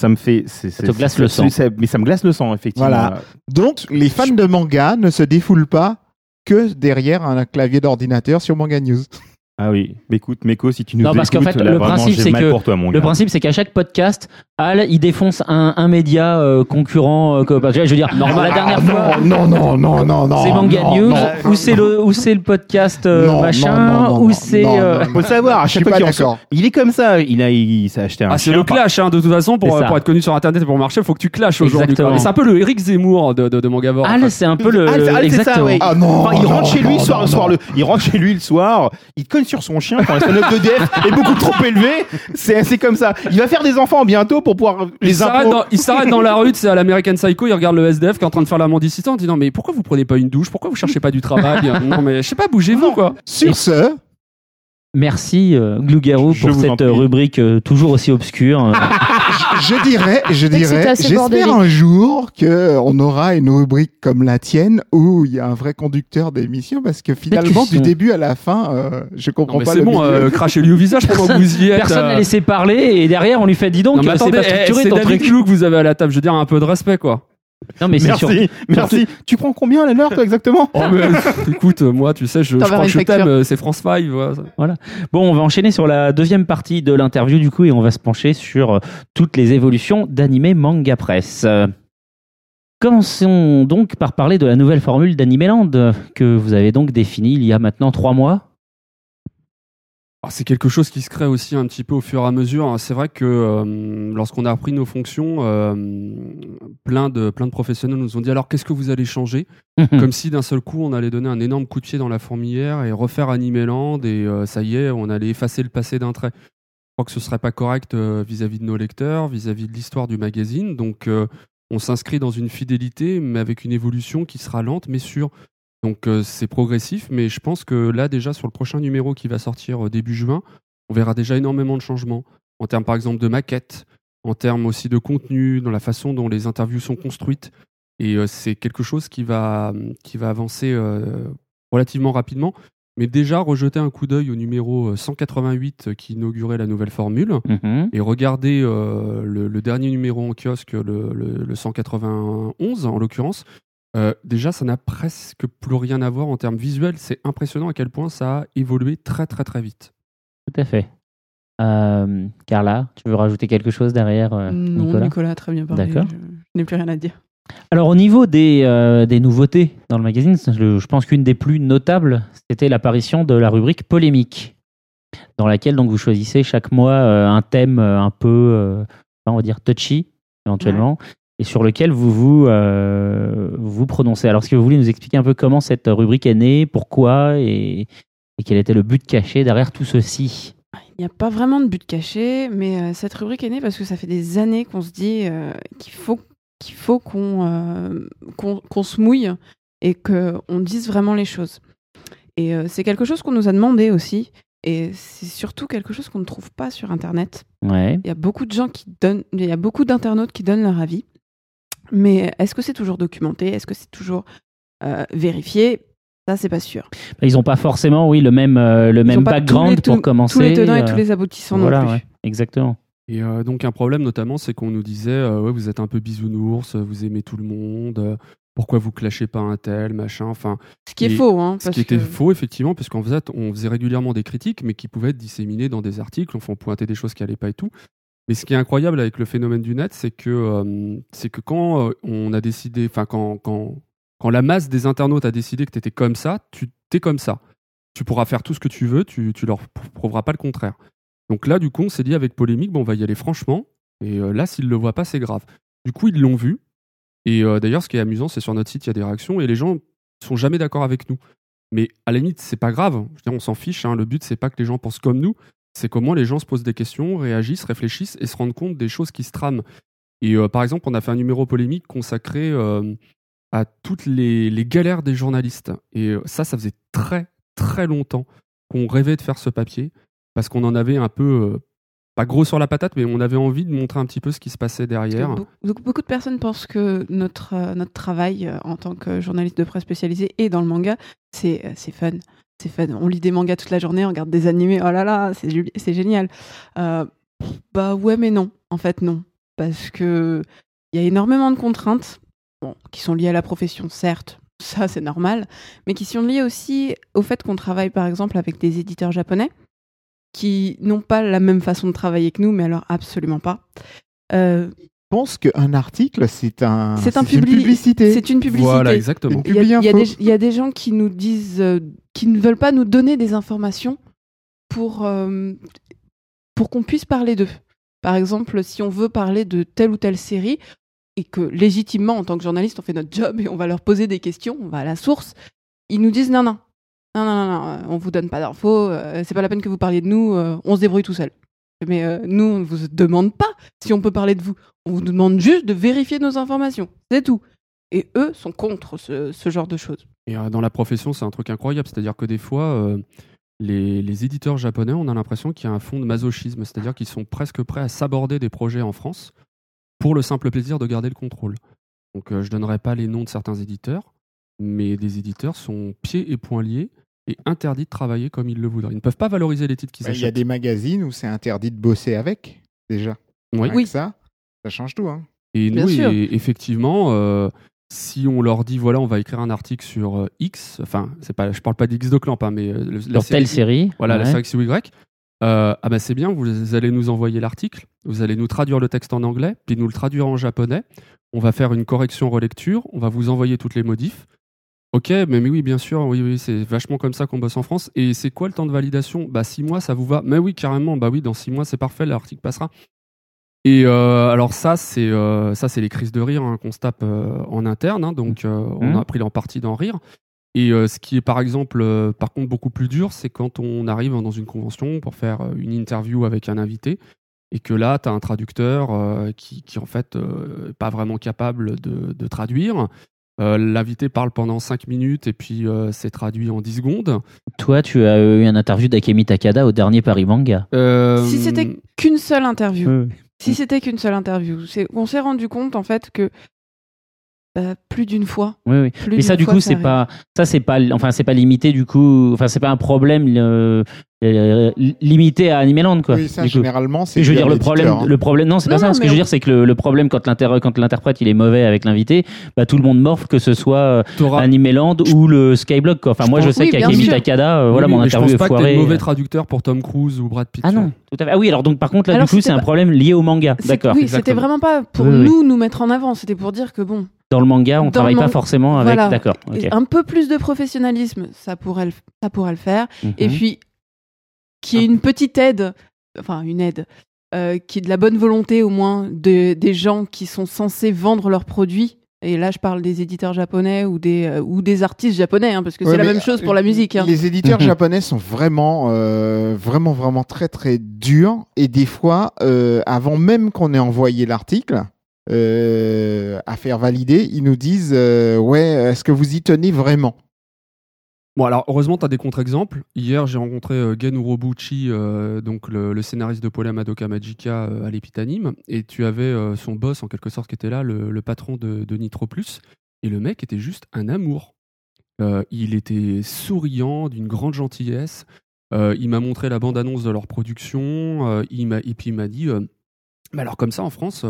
Ça me fait. c'est- Ça te glace c'est- le sang. c'est- Mais ça me glace le sang, effectivement. Voilà. Donc, les fans de manga ne se défoulent pas que derrière un clavier d'ordinateur sur Manga News. Ah oui. Mais écoute, Meko, si tu nous Non, parce qu'en écoutes, fait, là, le vraiment, principe, c'est que- pour toi, mon Le gars. principe, c'est qu'à chaque podcast, Al, il défonce un, un média euh, concurrent. euh, que- parce que je veux dire, la dernière fois, non, non, non, non, non. c'est Manga non, News, non. ou c'est le, ou c'est le podcast euh, Non, non, machin, non, non, ou non, c'est. non, euh, non, Faut savoir, à chaque fois pas qu'il Il est comme ça. Il a, il, s'est acheté un Ah, c'est le clash, hein, de toute façon, pour, pour être connu sur Internet et pour marcher, il faut que tu clashes aujourd'hui. C'est un peu le Eric Zemmour de, de, de Mangavore. en Al, c'est un peu le. Ah, c'est- ah, ça. Ah non. Il rentre non, chez lui non, soir, non, soir non. le, il rentre chez lui le soir, il cogne sur son chien quand son œuf de DF est beaucoup trop élevé. C'est c'est comme ça. Il va faire des enfants bientôt pour pouvoir les impôts. dans, il s'arrête dans la rue, c'est à l'American Psycho, il regarde le SDF qui est en train de faire la mendicité en disant mais pourquoi vous prenez pas une douche? Pourquoi vous cherchez pas du travail? Non mais je sais pas, bougez-vous quoi. Sur ce, Merci, euh, Glougarou, pour cette rubrique euh, toujours aussi obscure. euh. je dirais, je dirais, j'espère un jour que on aura une rubrique comme la tienne où il y a un vrai conducteur d'émission parce que finalement, du début à la fin, euh, je comprends pas c'est le bon, euh, crachez-lui au visage pendant que vous y êtes. Personne euh. n'a laissé parler et derrière on lui fait dis donc, Non mais c'est pas eh, structuré c'est ton David truc. Clou que vous avez à la table, je veux dire un peu de respect quoi. Non mais c'est sûr. Merci, merci. Tu prends combien la l'heure, toi, exactement Oh mais écoute, moi tu sais, je, je crois que je t'aime, euh, c'est France 5. voilà. Bon, on va enchaîner sur la deuxième partie de l'interview du coup et on va se pencher sur euh, toutes les évolutions d'Anime Manga Press. Euh, Commençons donc par parler de la nouvelle formule d'Animeland euh, que vous avez donc définie il y a maintenant trois mois. Alors, c'est quelque chose qui se crée aussi un petit peu au fur et à mesure. hein. C'est vrai que euh, lorsqu'on a repris nos fonctions, euh, plein, de, plein de professionnels nous ont dit alors qu'est-ce que vous allez changer? Comme si d'un seul coup on allait donner un énorme coup de pied dans la fourmilière et refaire Animeland et euh, ça y est, on allait effacer le passé d'un trait. Je crois que ce serait pas correct vis-à-vis de nos lecteurs, vis-à-vis de l'histoire du magazine. Donc on s'inscrit dans une fidélité, mais avec une évolution qui sera lente mais sûre. Donc euh, c'est progressif, mais je pense que là déjà sur le prochain numéro qui va sortir euh, début juin, on verra déjà énormément de changements en termes par exemple de maquettes, en termes aussi de contenu, dans la façon dont les interviews sont construites. Et euh, c'est quelque chose qui va, qui va avancer euh, relativement rapidement. Mais déjà, rejeter un coup d'œil au numéro euh, 188 euh, qui inaugurait la nouvelle formule Mhm. et regarder euh, le, le dernier numéro en kiosque, le, le- le 191 en l'occurrence, euh, déjà ça n'a presque plus rien à voir en termes visuels. C'est impressionnant à quel point ça a évolué très très très vite. Tout à fait. Euh, Carla, tu veux rajouter quelque chose derrière euh, non, Nicolas? Nicolas, a très bien parlé. D'accord. Je, je n'ai plus rien à dire. Alors au niveau des, euh, des nouveautés dans le magazine, je, je pense qu'une des plus notables, c'était l'apparition de la rubrique polémique, dans laquelle donc vous choisissez chaque mois euh, un thème euh, un peu, euh, on va dire touchy éventuellement, et sur lequel vous vous, euh, vous prononcez. Alors est-ce que vous voulez nous expliquer un peu comment cette rubrique est née, pourquoi et, et quel était le but caché derrière tout ceci? Il n'y a pas vraiment de but caché, mais euh, cette rubrique est née parce que ça fait des années qu'on se dit euh, qu'il faut qu'il faut qu'on qu'on se mouille et qu'on dise vraiment les choses. Et c'est quelque chose qu'on nous a demandé aussi, et c'est surtout quelque chose qu'on ne trouve pas sur Internet. Ouais. Il y a beaucoup de gens qui donnent, il y a beaucoup d'internautes qui donnent leur avis, mais est-ce que c'est toujours documenté? Est-ce que c'est toujours euh, vérifié? Ça, c'est pas sûr. Ils n'ont pas forcément, oui, le même, euh, le Ils même background pour tous- commencer. Tous les tenants et euh, tous les aboutissants voilà, non plus. ouais, exactement. Et euh, donc un problème notamment, c'est qu'on nous disait, euh, ouais, vous êtes un peu bisounours, vous aimez tout le monde, euh, pourquoi vous clashez pas un tel, machin, enfin. Ce qui est faux, hein, Ce qui était faux, effectivement, parce qu'en fait, on faisait régulièrement des critiques, mais qui pouvaient être disséminées dans des articles, on pointer des choses qui allaient pas et tout. Mais ce qui est incroyable avec le phénomène du net, c'est que, euh, c'est que quand euh, on a décidé, enfin, quand, quand, quand la masse des internautes a décidé que tu étais comme ça, tu t'es comme ça. Tu pourras faire tout ce que tu veux, tu, tu leur pr- prouveras pas le contraire. Donc là, du coup, on s'est dit avec polémique, bon, on va y aller franchement. Et euh, là, s'ils le voient pas, c'est grave. Du coup, ils l'ont vu. Et d'ailleurs, ce qui est amusant, c'est sur notre site, il y a des réactions et les gens sont jamais d'accord avec nous. Mais à la limite, c'est pas grave. Je on s'en fiche. hein. Le but, c'est pas que les gens pensent comme nous. C'est comment les gens se posent des questions, réagissent, réfléchissent et se rendent compte des choses qui se trament. Et euh, par exemple, on a fait un numéro polémique consacré euh, à toutes les, les galères des journalistes. Et euh, ça, ça faisait très, très longtemps qu'on rêvait de faire ce papier parce qu'on en avait un peu, euh, pas gros sur la patate, mais on avait envie de montrer un petit peu ce qui se passait derrière. Donc, beaucoup de personnes pensent que notre, notre travail en tant que journaliste de presse spécialisé et dans le manga, c'est c'est fun. C'est fun. On lit des mangas toute la journée, on regarde des animés. Oh là là, c'est génial. Euh, bah ouais, mais non. En fait, non. Parce que il y a énormément de contraintes bon, qui sont liées à la profession, certes. Ça, c'est normal. Mais qui sont liées aussi au fait qu'on travaille, par exemple, avec des éditeurs japonais qui n'ont pas la même façon de travailler que nous, mais alors absolument pas. Euh, Je pense qu'un article, c'est un, c'est un une publi- publicité. C'est une publicité. Voilà, exactement. Il y, a, il y a info. des, il y a des gens qui nous disent, euh, qui ne veulent pas nous donner des informations pour, euh, pour qu'on puisse parler d'eux. Par exemple, si on veut parler de telle ou telle série, et que légitimement, en tant que journaliste, on fait notre job et on va leur poser des questions, on va à la source, ils nous disent non, non, non, non, non, euh, on vous donne pas d'infos, euh, c'est pas la peine que vous parliez de nous, euh, on se débrouille tout seul. Mais nous, on ne vous demande pas si on peut parler de vous. On vous demande juste de vérifier nos informations. C'est tout. Et eux sont contre ce, ce genre de choses. Et euh, dans la profession, c'est un truc incroyable. C'est-à-dire que des fois, euh, les, les éditeurs japonais, on a l'impression qu'il y a un fond de masochisme. C'est-à-dire qu'ils sont presque prêts à s'aborder des projets en France pour le simple plaisir de garder le contrôle. Donc euh, je donnerai pas les noms de certains éditeurs, mais des éditeurs sont pieds et poings liés et interdits de travailler comme ils le voudraient. Ils ne peuvent pas valoriser les titres qu'ils Bah, Il y a achètent. des magazines où c'est interdit de bosser avec, déjà. Oui. Ça, ça change tout. Hein. Et Bien nous, sûr. et- effectivement, euh, si on leur dit voilà, on va écrire un article sur euh, X, enfin, c'est pas, je parle pas d'X de Clamp, hein, mais euh, le- la Sur telle série. Voilà, la série XY. Euh, ah bah c'est bien, vous allez nous envoyer l'article, vous allez nous traduire le texte en anglais, puis nous le traduire en japonais. On va faire une correction relecture, on va vous envoyer toutes les modifs. Ok, mais, mais oui, bien sûr, oui, oui, c'est vachement comme ça qu'on bosse en France. Et c'est quoi le temps de validation? Bah, six mois, ça vous va? Mais oui, carrément, bah oui, dans six mois, c'est parfait, l'article passera. Et euh, alors ça, c'est euh, ça, c'est les crises de rire hein, qu'on se tape euh, en interne. hein, donc, euh, on Mhm. a pris en partie d'en rire. Et euh, ce qui est par exemple, euh, par contre, beaucoup plus dur, c'est quand on arrive dans une convention pour faire une interview avec un invité et que là, tu as un traducteur euh, qui, qui, en fait, euh, est pas vraiment capable de, de traduire. Euh, L'invité parle pendant 5 minutes et puis euh, c'est traduit en 10 secondes. Toi, tu as eu une interview d'Akemi Takada au dernier Paris Manga. Euh, Si c'était qu'une seule interview, si c'était qu'une seule interview, on s'est rendu compte en fait que bah, plus d'une fois. Oui, oui. Plus Mais ça, du fois, coup, c'est pas, ça, c'est pas, enfin, c'est pas limité, du coup, enfin, c'est pas un problème euh, euh, limité à Animeland, quoi. Oui, ça, généralement, c'est Je veux dire, le problème, hein. le problème, non, c'est Non, pas ça. non, Ce que je veux dire, c'est que le, le problème quand l'inter- quand l'interprète il est mauvais avec l'invité, bah tout le monde morfle, que ce soit euh, t'auras- Animeland ou le Skyblock, quoi. Enfin, Je moi, je pense- sais Oui, qu'Akemi. Takada, euh, voilà, mon mais je interview pense est pas que mauvais traducteur pour Tom Cruise ou Brad Pitt. Ah non, tout à fait. Ah oui, alors donc par contre là, Alors, du coup, c'est un problème lié au manga. D'accord. Oui, c'était vraiment pas pour nous nous mettre en avant, c'était pour dire que bon, Dans le manga, on Dans travaille le pas forcément avec. Voilà. D'accord. un peu plus de professionnalisme, ça pourrait le, ça pourrait le faire. Et Mhm. puis, qui est une petite aide, enfin une aide, euh, qui est de la bonne volonté au moins de, des gens qui sont censés vendre leurs produits. Et là, je parle des éditeurs japonais ou des, euh, ou des artistes japonais, hein, parce que Ouais, c'est la même chose pour euh, la musique. hein. Les éditeurs Mhm. japonais sont vraiment, euh, vraiment, vraiment très, très durs. Et des fois, euh, avant même qu'on ait envoyé l'article euh, à faire valider, ils nous disent euh, Ouais, est-ce que vous y tenez vraiment? Bon, alors heureusement, tu as des contre-exemples. Hier, j'ai rencontré euh, Gen euh, donc le, scénariste de Pola Madoka Magica à l'Epitanime, et tu avais son boss en quelque sorte qui était là, le, patron de, de Nitro Plus, et le mec était juste un amour. Il était souriant, d'une grande gentillesse. Il m'a montré la bande-annonce de leur production, et puis il m'a dit Mais alors, comme ça en France,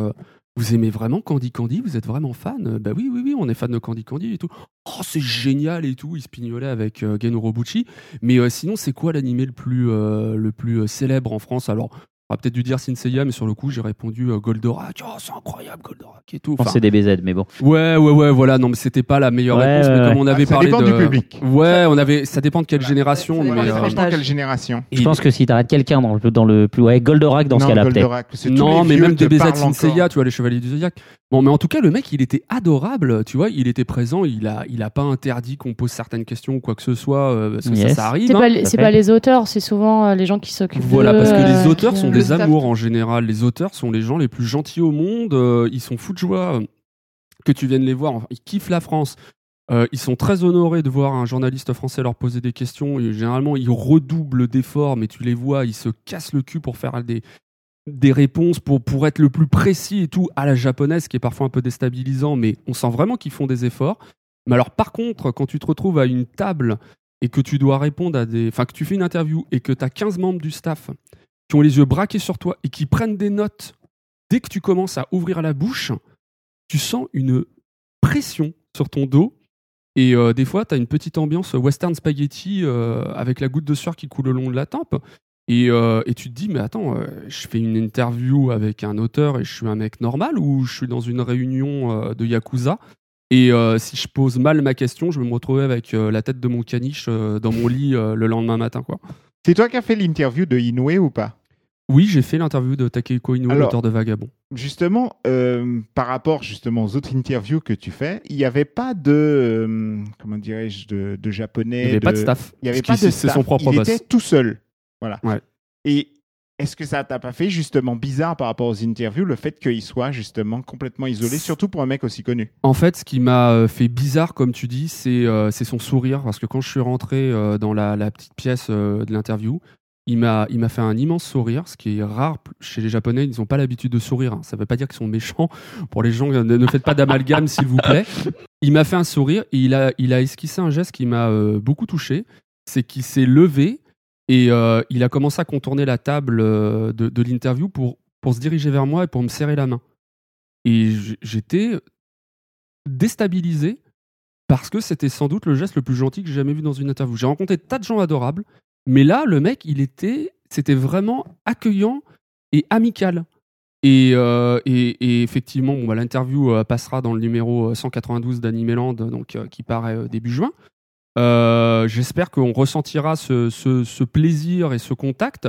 vous aimez vraiment Candy Candy? Vous êtes vraiment fan? Bah oui, oui, oui, on est fan de Candy Candy et tout. Oh, c'est génial et tout. Il se avec euh, Gen Urobuchi. Mais euh, sinon, c'est quoi l'animé le plus, euh, le plus euh, célèbre en France? Alors, on aurait peut-être dû dire Senseiya, mais sur le coup, j'ai répondu euh, Goldorak. Oh, c'est incroyable, Goldorak et tout. Enfin, c'est des BZ, mais bon. ouais, ouais, ouais, voilà. Non, mais c'était pas la meilleure Ouais, réponse. ouais, mais comme on avait Ah, Ça parlé dépend de. du public. Ouais, on avait. Ça dépend de quelle génération. ça dépend mais, des euh, tranches Franchement, d'âge. quelle génération Je pense que si t'arrêtes quelqu'un dans le dans le plus ouais Goldorak dans ce Non, cas-là peut-être. Goldorak, c'est tous Non, mais même DBZ Senseiya, tu vois, les Chevaliers du Zodiac. Bon, mais en tout cas, le mec, il était adorable, tu vois, il était présent, il a, il a pas interdit qu'on pose certaines questions ou quoi que ce soit, euh, parce que ça, Yes. ça arrive. C'est hein. pas, les- c'est pas les auteurs, c'est souvent euh, les gens qui s'occupent. Voilà, parce que les euh, auteurs sont des amours en général. Les auteurs sont les gens les plus gentils au monde. euh, ils sont fous de joie euh, que tu viennes les voir. Enfin, ils kiffent la France. Euh, ils sont très honorés de voir un journaliste français leur poser des questions. Et généralement, ils redoublent d'efforts, mais tu les vois, ils se cassent le cul pour faire des, des réponses, pour, pour être le plus précis et tout, à la japonaise, qui est parfois un peu déstabilisant, mais on sent vraiment qu'ils font des efforts. Mais alors, par contre, quand tu te retrouves à une table et que tu dois répondre à des. Enfin, que tu fais une interview et que tu as 15 membres du staff qui ont les yeux braqués sur toi et qui prennent des notes dès que tu commences à ouvrir la bouche, tu sens une pression sur ton dos. Et euh, des fois, tu as une petite ambiance western spaghetti euh, avec la goutte de sueur qui coule le long de la tempe. Et, euh, et tu te dis, mais attends, euh, je fais une interview avec un auteur et je suis un mec normal ou je suis dans une réunion euh, de Yakuza et si je pose mal ma question, je vais me retrouver avec la tête de mon caniche dans mon lit le lendemain matin. Quoi. C'est toi qui as fait l'interview de Inoue ou pas? Oui, j'ai fait l'interview de Takehiko Inoue, l'auteur de Vagabond. Justement, par rapport justement aux autres interviews que tu fais, il n'y avait pas de comment dirais-je de, de japonais. Il n'y avait pas de staff. Il n'y avait Parce pas de staff. son propre il boss. était tout seul. Voilà. Ouais. Et est-ce que ça t'a pas fait justement bizarre par rapport aux interviews le fait qu'il soit justement complètement isolé, surtout pour un mec aussi connu? En fait, ce qui m'a euh, fait bizarre, comme tu dis, c'est euh, c'est son sourire. Parce que quand je suis rentré euh, dans la, la petite pièce euh, de l'interview, il m'a fait un immense sourire, ce qui est rare chez les Japonais. Ils n'ont pas l'habitude de sourire. hein. Ça ne veut pas dire qu'ils sont méchants. Pour les gens, ne, ne faites pas d'amalgame, s'il vous plaît. Il m'a fait un sourire et il a, il a esquissé un geste qui m'a beaucoup touché. C'est qu'il s'est levé et euh, il a commencé à contourner la table euh, de, de l'interview pour, pour se diriger vers moi et pour me serrer la main. Et j'étais déstabilisé parce que c'était sans doute le geste le plus gentil que j'ai jamais vu dans une interview. J'ai rencontré tas de gens adorables, mais là, le mec, il était, c'était vraiment accueillant et amical. Et, euh, et, effectivement, bon, bah, l'interview passera dans le numéro euh, 192 d'Animeland, donc qui paraît début juin. Euh, J'espère qu'on ressentira ce, ce, ce plaisir et ce contact.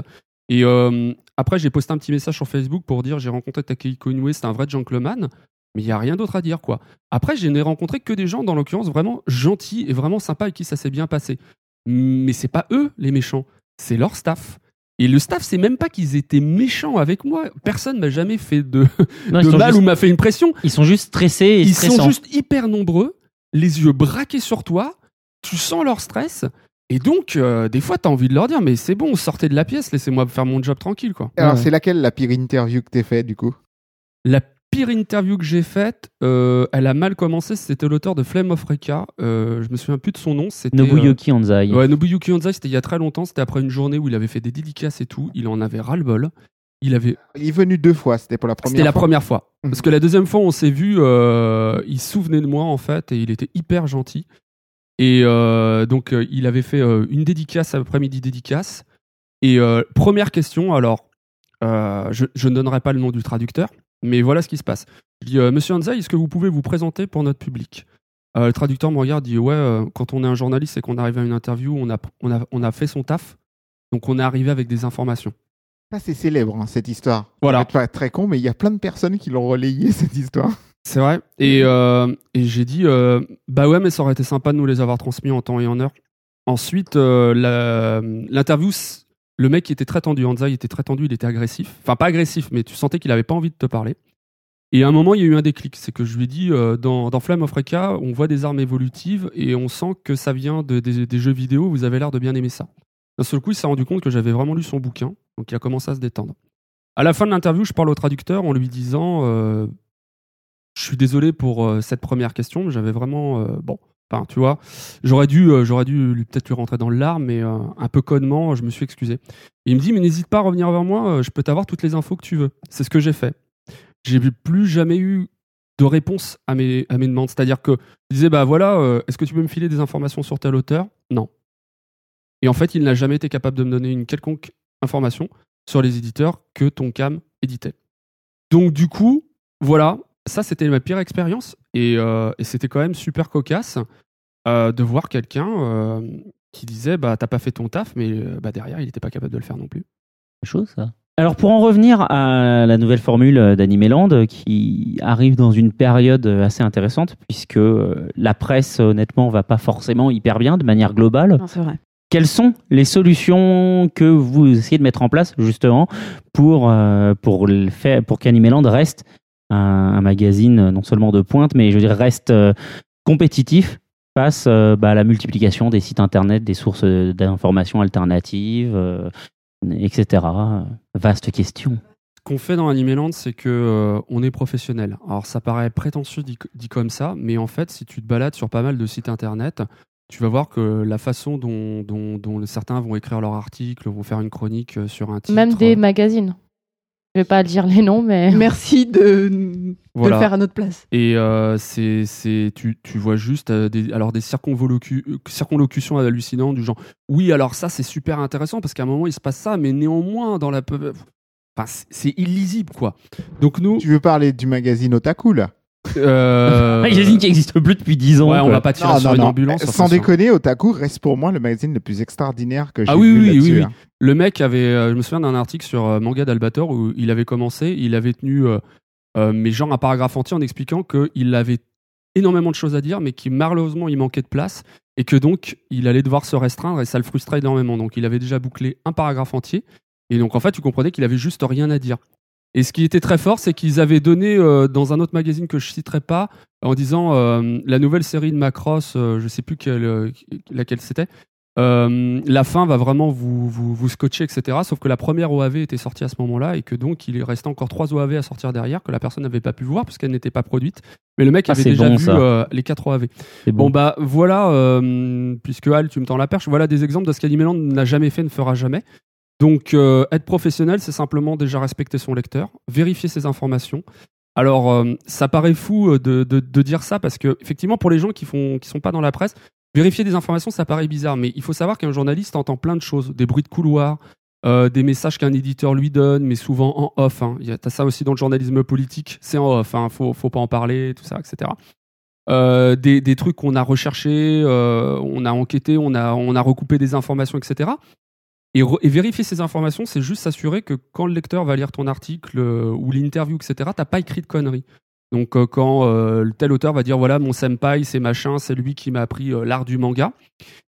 Et euh, après, j'ai posté un petit message sur Facebook pour dire j'ai rencontré Takehiko Inoue, c'est un vrai gentleman. Mais il n'y a rien d'autre à dire, quoi. Après, je n'ai rencontré que des gens, dans l'occurrence, vraiment gentils et vraiment sympas avec qui ça s'est bien passé. Mais c'est pas eux, les méchants. C'est leur staff. Et le staff, c'est même pas qu'ils étaient méchants avec moi. Personne m'a jamais fait de, Non, mal juste- ou m'a fait une pression. Ils sont juste stressés et Ils stressants. sont juste hyper nombreux, les yeux braqués sur toi, tu sens leur stress. Et donc, euh, des fois, t'as envie de leur dire, mais c'est bon, sortez de la pièce, laissez-moi faire mon job tranquille, quoi. Alors, Ouais. c'est laquelle la pire interview que t'aies fait, du coup? La pire interview que j'ai faite, euh, elle a mal commencé, c'était l'auteur de Flame of Reka. Euh, je me souviens plus de son nom. C'était, euh, Nobuyuki Anzai. Ouais, Nobuyuki Honzai, c'était il y a très longtemps. C'était après une journée où il avait fait des dédicaces et tout. Il en avait ras-le-bol. Il avait. Il est venu deux fois, c'était pour la première C'était la fois. première fois. Mhm. Parce que la deuxième fois, on s'est vu. euh, il se souvenait de moi en fait et il était hyper gentil. Et euh, donc, euh, il avait fait euh, une dédicace après-midi dédicace. Et première question, alors, je, je ne donnerai pas le nom du traducteur, mais voilà ce qui se passe. Je dis, Monsieur Hanzai, est-ce que vous pouvez vous présenter pour notre public? Le traducteur me regarde, dit, ouais, quand on est un journaliste et qu'on arrive à une interview, on a, on, a, on a fait son taf, donc on est arrivé avec des informations. C'est célèbre, hein, cette histoire. Voilà. Pas très con, mais il y a plein de personnes qui l'ont relayé, cette histoire. C'est vrai. Et, euh, et j'ai dit, euh, bah ouais, mais ça aurait été sympa de nous les avoir transmis en temps et en heure. Ensuite, euh, l'interview, le mec était très tendu. Hanzai était très tendu, il était agressif. Enfin, pas agressif, mais tu sentais qu'il avait pas envie de te parler. Et à un moment, il y a eu un déclic. C'est que je lui ai dit, dans, dans Flame of Reka, on voit des armes évolutives et on sent que ça vient de- des, des jeux vidéo. Vous avez l'air de bien aimer ça. D'un seul coup, il s'est rendu compte que j'avais vraiment lu son bouquin. Donc, il a commencé à se détendre. À la fin de l'interview, je parle au traducteur en lui disant euh, Je suis désolé pour euh, cette première question, mais j'avais vraiment. euh, bon, enfin, tu vois, j'aurais dû, euh, j'aurais dû peut-être lui rentrer dans le lard, mais un peu connement, je me suis excusé. Il me dit Mais n'hésite pas à revenir vers moi, je peux t'avoir toutes les infos que tu veux. C'est ce que j'ai fait. J'ai plus jamais eu de réponse à mes, à mes demandes. C'est-à-dire que je disais Bah voilà, est-ce que tu peux me filer des informations sur tel auteur? Non. Et en fait, il n'a jamais été capable de me donner une quelconque information sur les éditeurs que Tonkam éditait. Donc du coup, voilà, ça c'était ma pire expérience et, euh, et c'était quand même super cocasse euh, de voir quelqu'un euh, qui disait bah t'as pas fait ton taf mais bah, derrière il n'était pas capable de le faire non plus. chose, ça. Alors pour en revenir à la nouvelle formule d'Animeland qui arrive dans une période assez intéressante puisque la presse honnêtement va pas forcément hyper bien de manière globale. Non, c'est vrai. Quelles sont les solutions que vous essayez de mettre en place justement pour euh, pour le pour qu'Animeland reste un, un magazine euh, non seulement de pointe mais je veux dire reste euh, compétitif face euh, bah, à la multiplication des sites internet, des sources d'informations alternatives, euh, etc. Vaste question. Ce qu'on fait dans Animeland, c'est que euh, on est professionnel. Alors ça paraît prétentieux dit, dit comme ça, mais en fait, si tu te balades sur pas mal de sites internet, tu vas voir que la façon dont, dont, dont certains vont écrire leur article, vont faire une chronique sur un titre. Même des magazines. Je vais pas dire les noms, mais. Merci de, le faire à notre place. Et euh, c'est, c'est, tu, tu vois juste euh, des, alors des circonvolucu- euh, circonlocutions hallucinantes du genre oui, alors ça c'est super intéressant parce qu'à un moment il se passe ça, mais néanmoins dans la. Enfin, c'est, c'est illisible quoi. Donc nous. Tu veux parler du magazine Otaku, là? Euh... magazine qui existe plus depuis 10 ans. Ouais, on va pas tirer sur une ambulance. Sans déconner, Otaku reste pour moi le magazine le plus extraordinaire que j'ai Ah oui, vu oui, là-dessus, oui, oui. hein. Le mec avait, euh, je me souviens d'un article sur euh, Manga d'Albator où il avait commencé, il avait tenu, euh, euh, mais genre un paragraphe entier en expliquant qu'il avait énormément de choses à dire, mais qui malheureusement il manquait de place et que donc il allait devoir se restreindre et ça le frustrait énormément. Donc il avait déjà bouclé un paragraphe entier et donc en fait tu comprenais qu'il avait juste rien à dire. Et ce qui était très fort, c'est qu'ils avaient donné euh, dans un autre magazine que je citerai pas, en disant euh, la nouvelle série de Macross, euh, je sais plus quelle, euh, laquelle c'était, euh, la fin va vraiment vous, vous, vous scotcher, etc. Sauf que la première OAV était sortie à ce moment-là et que donc il restait encore trois OAV à sortir derrière que la personne n'avait pas pu voir puisqu'elle n'était pas produite. Mais le mec Ah, avait déjà bon, vu euh, les quatre OAV. Bon bon. bah voilà, euh, puisque Al, tu me tends la perche, voilà des exemples de ce qu'Animeland n'a jamais fait, ne fera jamais. Donc euh, être professionnel, c'est simplement déjà respecter son lecteur, vérifier ses informations. Alors euh, ça paraît fou euh, de, dire ça parce que effectivement pour les gens qui font qui sont pas dans la presse, vérifier des informations ça paraît bizarre, mais il faut savoir qu'un journaliste entend plein de choses, des bruits de couloir, des messages qu'un éditeur lui donne, mais souvent en off. Hein. T'as ça aussi dans le journalisme politique, c'est en off, hein. faut, faut pas en parler, tout ça, etc. Des, trucs qu'on a recherchés, on a enquêté, on a recoupé des informations, etc. Et, vérifier ces informations, c'est juste s'assurer que quand le lecteur va lire ton article euh, ou l'interview, etc., t'as pas écrit de conneries. Donc euh, quand euh, tel auteur va dire voilà mon senpai c'est machin, c'est lui qui m'a appris l'art du manga,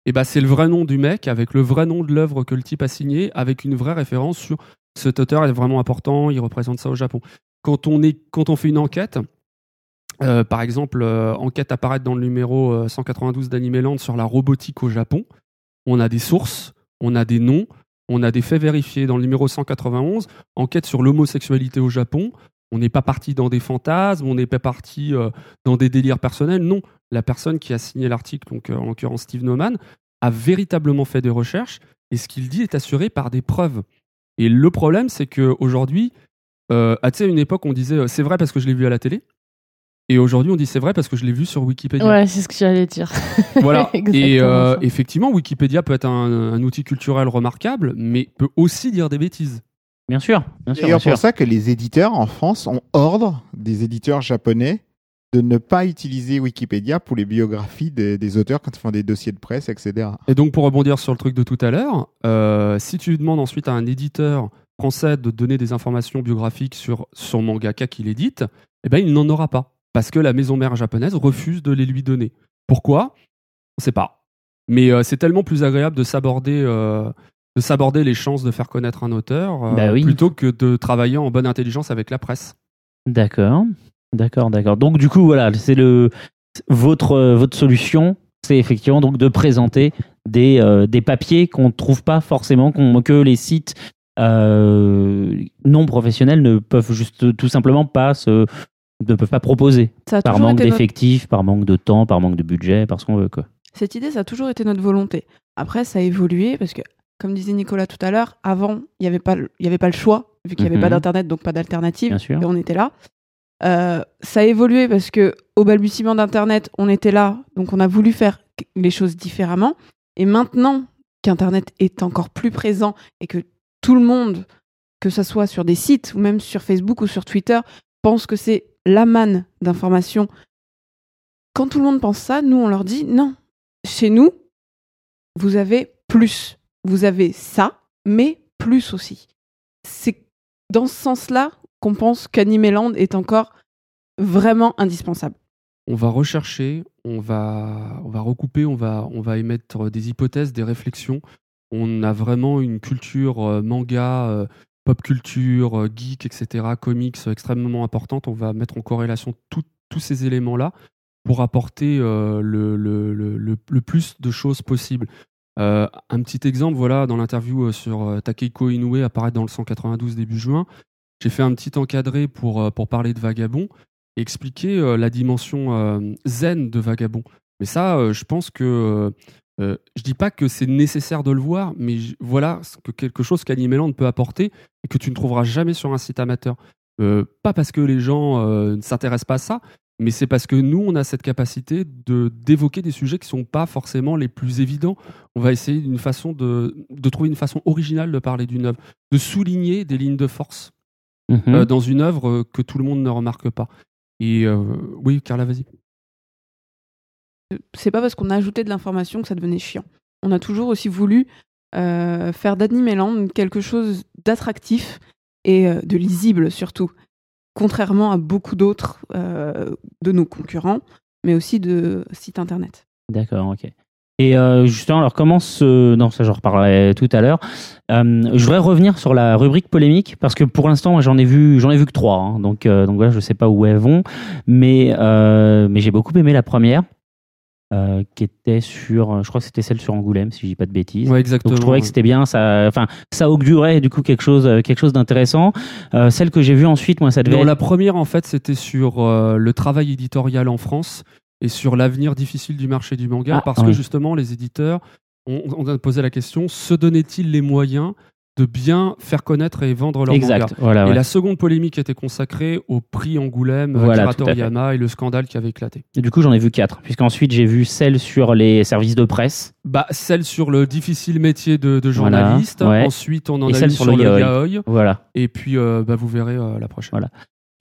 et ben c'est le vrai nom du mec avec le vrai nom de l'œuvre que le type a signé avec une vraie référence sur cet auteur est vraiment important, il représente ça au Japon. Quand on est quand on fait une enquête, par exemple enquête apparaître dans le numéro euh, 192 d'Animeland sur la robotique au Japon, on a des sources, on a des noms, on a des faits vérifiés dans le numéro 191, enquête sur l'homosexualité au Japon. On n'est pas parti dans des fantasmes, on n'est pas parti euh, dans des délires personnels. Non, la personne qui a signé l'article, donc euh, en l'occurrence Steve Noman, a véritablement fait des recherches et ce qu'il dit est assuré par des preuves. Et le problème, c'est qu'aujourd'hui, euh, ah, à une époque, on disait c'est vrai parce que je l'ai vu à la télé. Et aujourd'hui, on dit c'est vrai parce que je l'ai vu sur Wikipédia. Ouais, c'est ce que j'allais dire. Voilà. Exactement Et euh, effectivement, Wikipédia peut être un, un outil culturel remarquable, mais peut aussi dire des bêtises. Bien sûr, bien sûr. D'ailleurs, bien pour ça que les éditeurs en France ont ordre des éditeurs japonais de ne pas utiliser Wikipédia pour les biographies des, des auteurs quand ils font des dossiers de presse, etc. Et donc, pour rebondir sur le truc de tout à l'heure, euh, si tu demandes ensuite à un éditeur français de donner des informations biographiques sur son mangaka qu'il édite, eh ben, il n'en aura pas. Parce que la maison mère japonaise refuse de les lui donner. Pourquoi? On ne sait pas. Mais euh, c'est tellement plus agréable de s'aborder euh, de s'aborder les chances de faire connaître un auteur euh, Bah oui. plutôt que de travailler en bonne intelligence avec la presse. D'accord, d'accord, d'accord. Donc du coup, voilà, c'est le votre votre solution, c'est effectivement donc de présenter des des papiers qu'on ne trouve pas forcément, qu'on- que les sites euh, non professionnels ne peuvent juste tout simplement pas se ne peuvent pas proposer Ça a par manque notre- d'effectifs, par manque de temps, par manque de budget, parce qu'on veut quoi. Cette idée, ça a toujours été notre volonté. Après, ça a évolué parce que, comme disait Nicolas tout à l'heure, avant, il n'y avait, pas y avait pas le choix, vu qu'il n'y avait Mhm. pas d'Internet, donc pas d'alternative, Bien sûr. et on était là. Euh, ça a évolué parce que au balbutiement d'Internet, on était là, donc on a voulu faire les choses différemment. Et maintenant qu'Internet est encore plus présent et que tout le monde, que ce soit sur des sites ou même sur Facebook ou sur Twitter, pense que c'est la manne d'informations. Quand tout le monde pense ça, nous on leur dit non. Chez nous, vous avez plus. Vous avez ça, mais plus aussi. C'est dans ce sens-là qu'on pense qu'Animeland est encore vraiment indispensable. on va rechercher, on va, on va recouper, on va, on va émettre des hypothèses, des réflexions. On a vraiment une culture euh, manga, euh, pop culture, euh, geek, etc., comics euh, extrêmement importante. On va mettre en corrélation tous ces éléments-là pour apporter euh, le, plus de choses possibles. Euh, un petit exemple, voilà, dans l'interview sur Takehiko Inoue, apparaître dans le 192 début juin, j'ai fait un petit encadré pour, pour parler de Vagabond et expliquer la dimension zen de Vagabond. Mais ça, je pense que euh, je dis pas que c'est nécessaire de le voir, mais voilà ce que quelque chose qu'Animeland peut apporter et que tu ne trouveras jamais sur un site amateur. Euh, pas parce que les gens euh, ne s'intéressent pas à ça, mais c'est parce que nous, on a cette capacité de d'évoquer des sujets qui sont pas forcément les plus évidents. On va essayer d'une façon de, de trouver une façon originale de parler d'une œuvre, de souligner des lignes de force Mhm. euh, dans une œuvre que tout le monde ne remarque pas. Et oui, Carla, vas-y. C'est pas parce qu'on a ajouté de l'information que ça devenait chiant. On a toujours aussi voulu euh, faire d'Animeland quelque chose d'attractif et euh, de lisible surtout. Contrairement à beaucoup d'autres euh, de nos concurrents, mais aussi de sites internet. D'accord, ok. Et euh, justement, alors comment ce... Non, ça j'en reparlerai tout à l'heure. Euh, je voudrais revenir sur la rubrique polémique, parce que pour l'instant, j'en ai vu ai vu que trois. hein. donc, euh, donc voilà, je sais pas où elles vont. Mais, euh, mais j'ai beaucoup aimé la première, euh, qui était sur... Je crois que c'était celle sur Angoulême, si je dis pas de bêtises. Ouais, exactement. Donc je trouvais que c'était bien, ça, enfin, ça augurait du coup quelque chose, euh, quelque chose d'intéressant. Euh, celle que j'ai vue ensuite, moi, ça devait. Non, être- la première, en fait, c'était sur euh, le travail éditorial en France et sur l'avenir difficile du marché du manga, Ah, parce que justement, les éditeurs, on, on a posé la question, se donnaient-ils les moyens de bien faire connaître et vendre leur manga. Exact. Voilà. Et ouais. la seconde polémique était consacrée au prix Angoulême, Voilà, Akira tout à fait. Toriyama et le scandale qui avait éclaté. Et du coup, j'en ai vu quatre, puisqu'ensuite j'ai vu celle sur les services de presse. Bah, celle sur le difficile métier de, de Voilà, journaliste. ouais. Ensuite, on en Et a celle une sur sur, le le yaoi. yaoi. Voilà. Et puis, euh, bah, vous verrez euh, la prochaine. Voilà.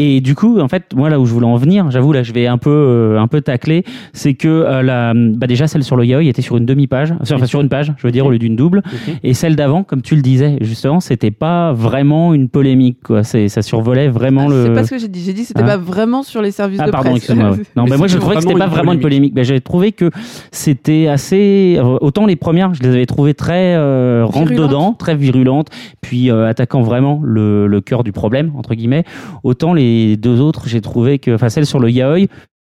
Et du coup, en fait, moi là où je voulais en venir, j'avoue là, je vais un peu, euh, un peu tacler, c'est que euh, la, bah déjà celle sur le yaoi était sur une demi-page, enfin sur une page, je veux dire au lieu d'une double, et celle d'avant, comme tu le disais justement, c'était pas vraiment une polémique, quoi. C'est, ça survolait vraiment Ah, le. C'est pas ce que j'ai dit. J'ai dit c'était Hein pas vraiment sur les services Ah de pardon, presse. excuse-moi. ouais. Non, Mais moi je trouvais que c'était pas vraiment une polémique. Ben, j'avais trouvé que c'était assez. euh, Autant les premières, je les avais trouvées très euh, rentre dedans, très virulentes, puis euh, attaquant vraiment le, le cœur du problème entre guillemets. Autant les deux autres, j'ai trouvé que, enfin celle sur le yaoi.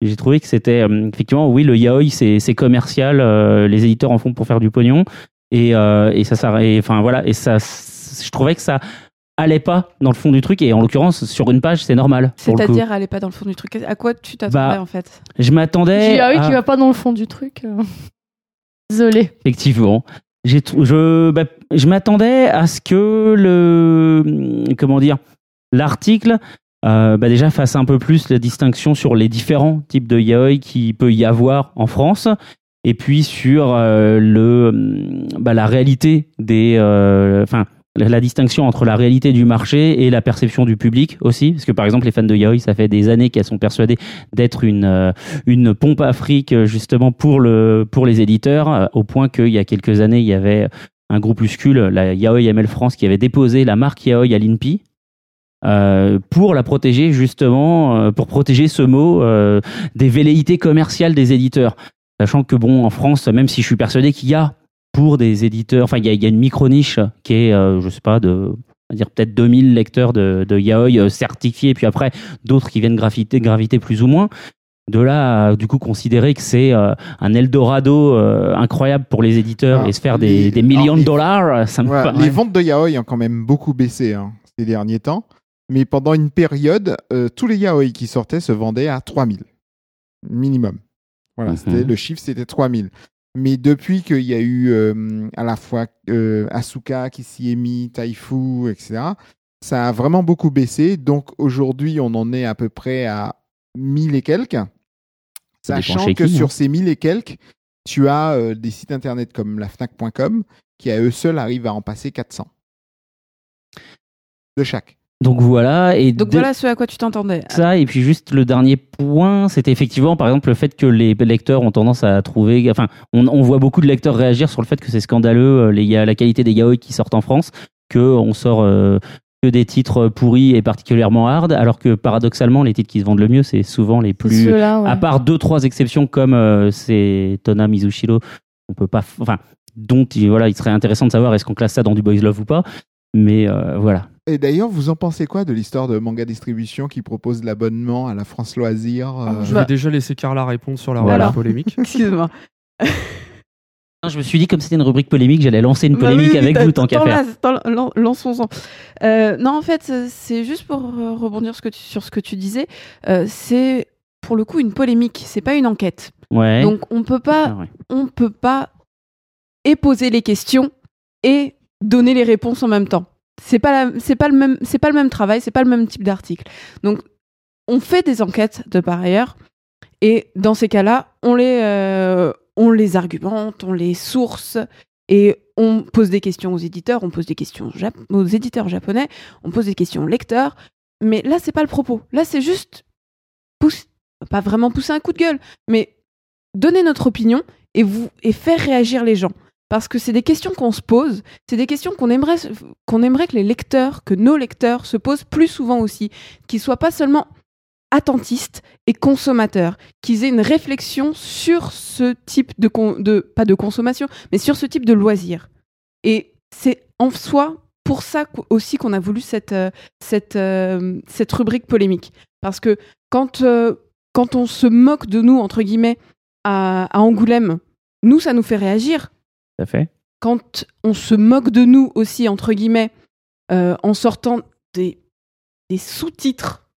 J'ai trouvé que c'était euh, effectivement oui le yaoi c'est c'est commercial euh, les éditeurs en font pour faire du pognon et euh, et ça ça et, enfin voilà et ça je trouvais que ça allait pas dans le fond du truc et en l'occurrence sur une page c'est normal. C'est-à-dire, elle est pas dans le fond du truc. À quoi tu t'attendais Bah, en fait? je m'attendais à- qui va pas dans le fond du truc. Désolé. Effectivement. J'ai je bah, je m'attendais à ce que le comment dire l'article euh, bah, déjà fasse un peu plus la distinction sur les différents types de yaoi qu'il peut y avoir en France. Et puis sur euh, le hum, bah, la réalité des euh, enfin la, distinction entre la réalité du marché et la perception du public aussi. Parce que par exemple les fans de yaoi ça fait des années qu'elles sont persuadées d'être une euh, une pompe à fric euh, justement pour le pour les éditeurs euh, au point qu'il y a quelques années il y avait un groupuscule la Yaoi ML France qui avait déposé la marque Yaoi à l'INPI euh, pour la protéger justement euh, pour protéger ce mot euh, des velléités commerciales des éditeurs sachant que bon en France même si je suis persuadé qu'il y a pour des éditeurs enfin il y a, il y a une micro niche qui est je sais pas de on va dire peut-être 2000 lecteurs de, de yaoi certifiés puis après d'autres qui viennent graviter graviter plus ou moins de là à, du coup considérer que c'est euh, un Eldorado euh, incroyable pour les éditeurs Ah, et se faire les- des, millions alors, de dollars ça me Voilà, paraît- Les ventes de yaoi ont quand même beaucoup baissé hein, ces derniers temps. Mais pendant une période, euh, tous les yaoi qui sortaient se vendaient à 3000 minimum. Voilà, Mhm. c'était le chiffre, c'était 3000. Mais depuis qu'il y a eu euh, à la fois euh, Asuka qui s'y est mis, Taifu, etc., ça a vraiment beaucoup baissé. Donc aujourd'hui, on en est à peu près à 1000 et quelques. Sachant que qui, hein. sur ces 1000 et quelques, tu as euh, des sites internet comme la Fnac.com qui à eux seuls arrivent à en passer 400. De chaque. Donc voilà et Donc de- voilà ce à quoi tu t'entendais. ça et puis juste le dernier point c'était effectivement par exemple le fait que les lecteurs ont tendance à trouver enfin on, on voit beaucoup de lecteurs réagir sur le fait que c'est scandaleux euh, les, la qualité des yaoi qui sortent en France que on sort euh, que des titres pourris et particulièrement hard alors que paradoxalement les titres qui se vendent le mieux c'est souvent les plus ouais. à part deux trois exceptions comme euh, c'est Tona Mizushiro on peut pas enfin dont il, voilà il serait intéressant de savoir est-ce qu'on classe ça dans du boys love ou pas mais euh, voilà Et d'ailleurs, vous en pensez quoi de l'histoire de Manga Distribution qui propose l'abonnement à la France Loisirs euh, Je Bah. vais déjà laisser Carla répondre sur la Voilà. polémique. Excuse-moi. je me suis dit comme c'était une rubrique polémique j'allais lancer une Bah polémique oui, avec vous tant qu'à faire Lançons-en. Euh, non, en fait, c'est juste pour euh, rebondir ce que tu- sur ce que tu disais. euh, c'est pour le coup une polémique. C'est pas une enquête. ouais Donc on peut pas, Ah ouais. on peut pas et poser les questions et donner les réponses en même temps. C'est pas pas le même c'est pas le travail, c'est pas le même type d'article. Donc on fait des enquêtes de par ailleurs et dans ces cas-là, on les euh, on les argumente, on les source et on pose des questions aux éditeurs, on pose des questions aux, éditeurs japonais, on pose des questions aux lecteurs. Mais là, c'est pas le propos. Là, c'est juste pousse, pas vraiment pousser un coup de gueule, mais donner notre opinion et vous et faire réagir les gens. Parce que c'est des questions qu'on se pose, c'est des questions qu'on aimerait, aimerait que les lecteurs, que nos lecteurs se posent plus souvent aussi, qu'ils soient pas seulement attentistes et consommateurs, qu'ils aient une réflexion sur ce type de, pas de consommation, mais sur ce type de loisir. Et c'est en soi pour ça aussi qu'on a voulu cette, euh, cette, euh, cette rubrique polémique. Parce que quand, euh, quand on se moque de nous, entre guillemets, à Angoulême, nous, ça nous fait réagir. Fait Quand on se moque de nous aussi, entre guillemets, euh, en sortant des, des sous-titres,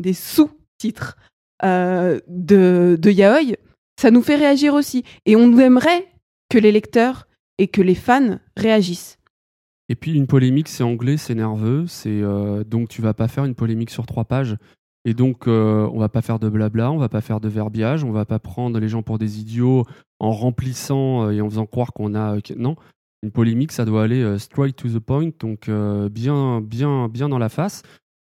des sous-titres euh, de, de Yaoi, ça nous fait réagir aussi. Et on aimerait que les lecteurs et que les fans réagissent. Et puis une polémique, c'est anglais, c'est nerveux, c'est euh, donc tu vas pas faire une polémique sur trois pages. Et donc euh, on va pas faire de blabla, on va pas faire de verbiage, on va pas prendre les gens pour des idiots en remplissant euh, et en faisant croire qu'on a que- non. Une polémique, ça doit aller euh, straight to the point, donc euh, bien, bien, bien dans la face.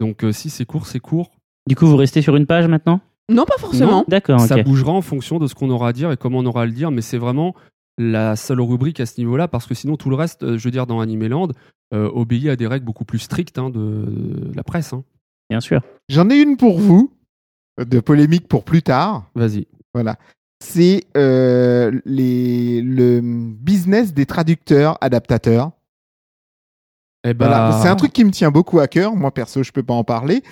Donc euh, si c'est court, c'est court. Du coup, vous restez sur une page maintenant? Non, pas forcément. D'accord, Ça bougera en fonction de ce qu'on aura à dire et comment on aura à le dire, mais c'est vraiment la seule rubrique à ce niveau-là, parce que sinon tout le reste, euh, je veux dire, dans Animeland, euh, obéit à des règles beaucoup plus strictes hein, de, de la presse. hein. Bien sûr. J'en ai une pour vous, de polémique pour plus tard. Vas-y. Voilà. C'est euh, les, le business des traducteurs adaptateurs. Eh ben, Voilà, c'est un truc qui me tient beaucoup à cœur. Moi, perso, je peux pas en parler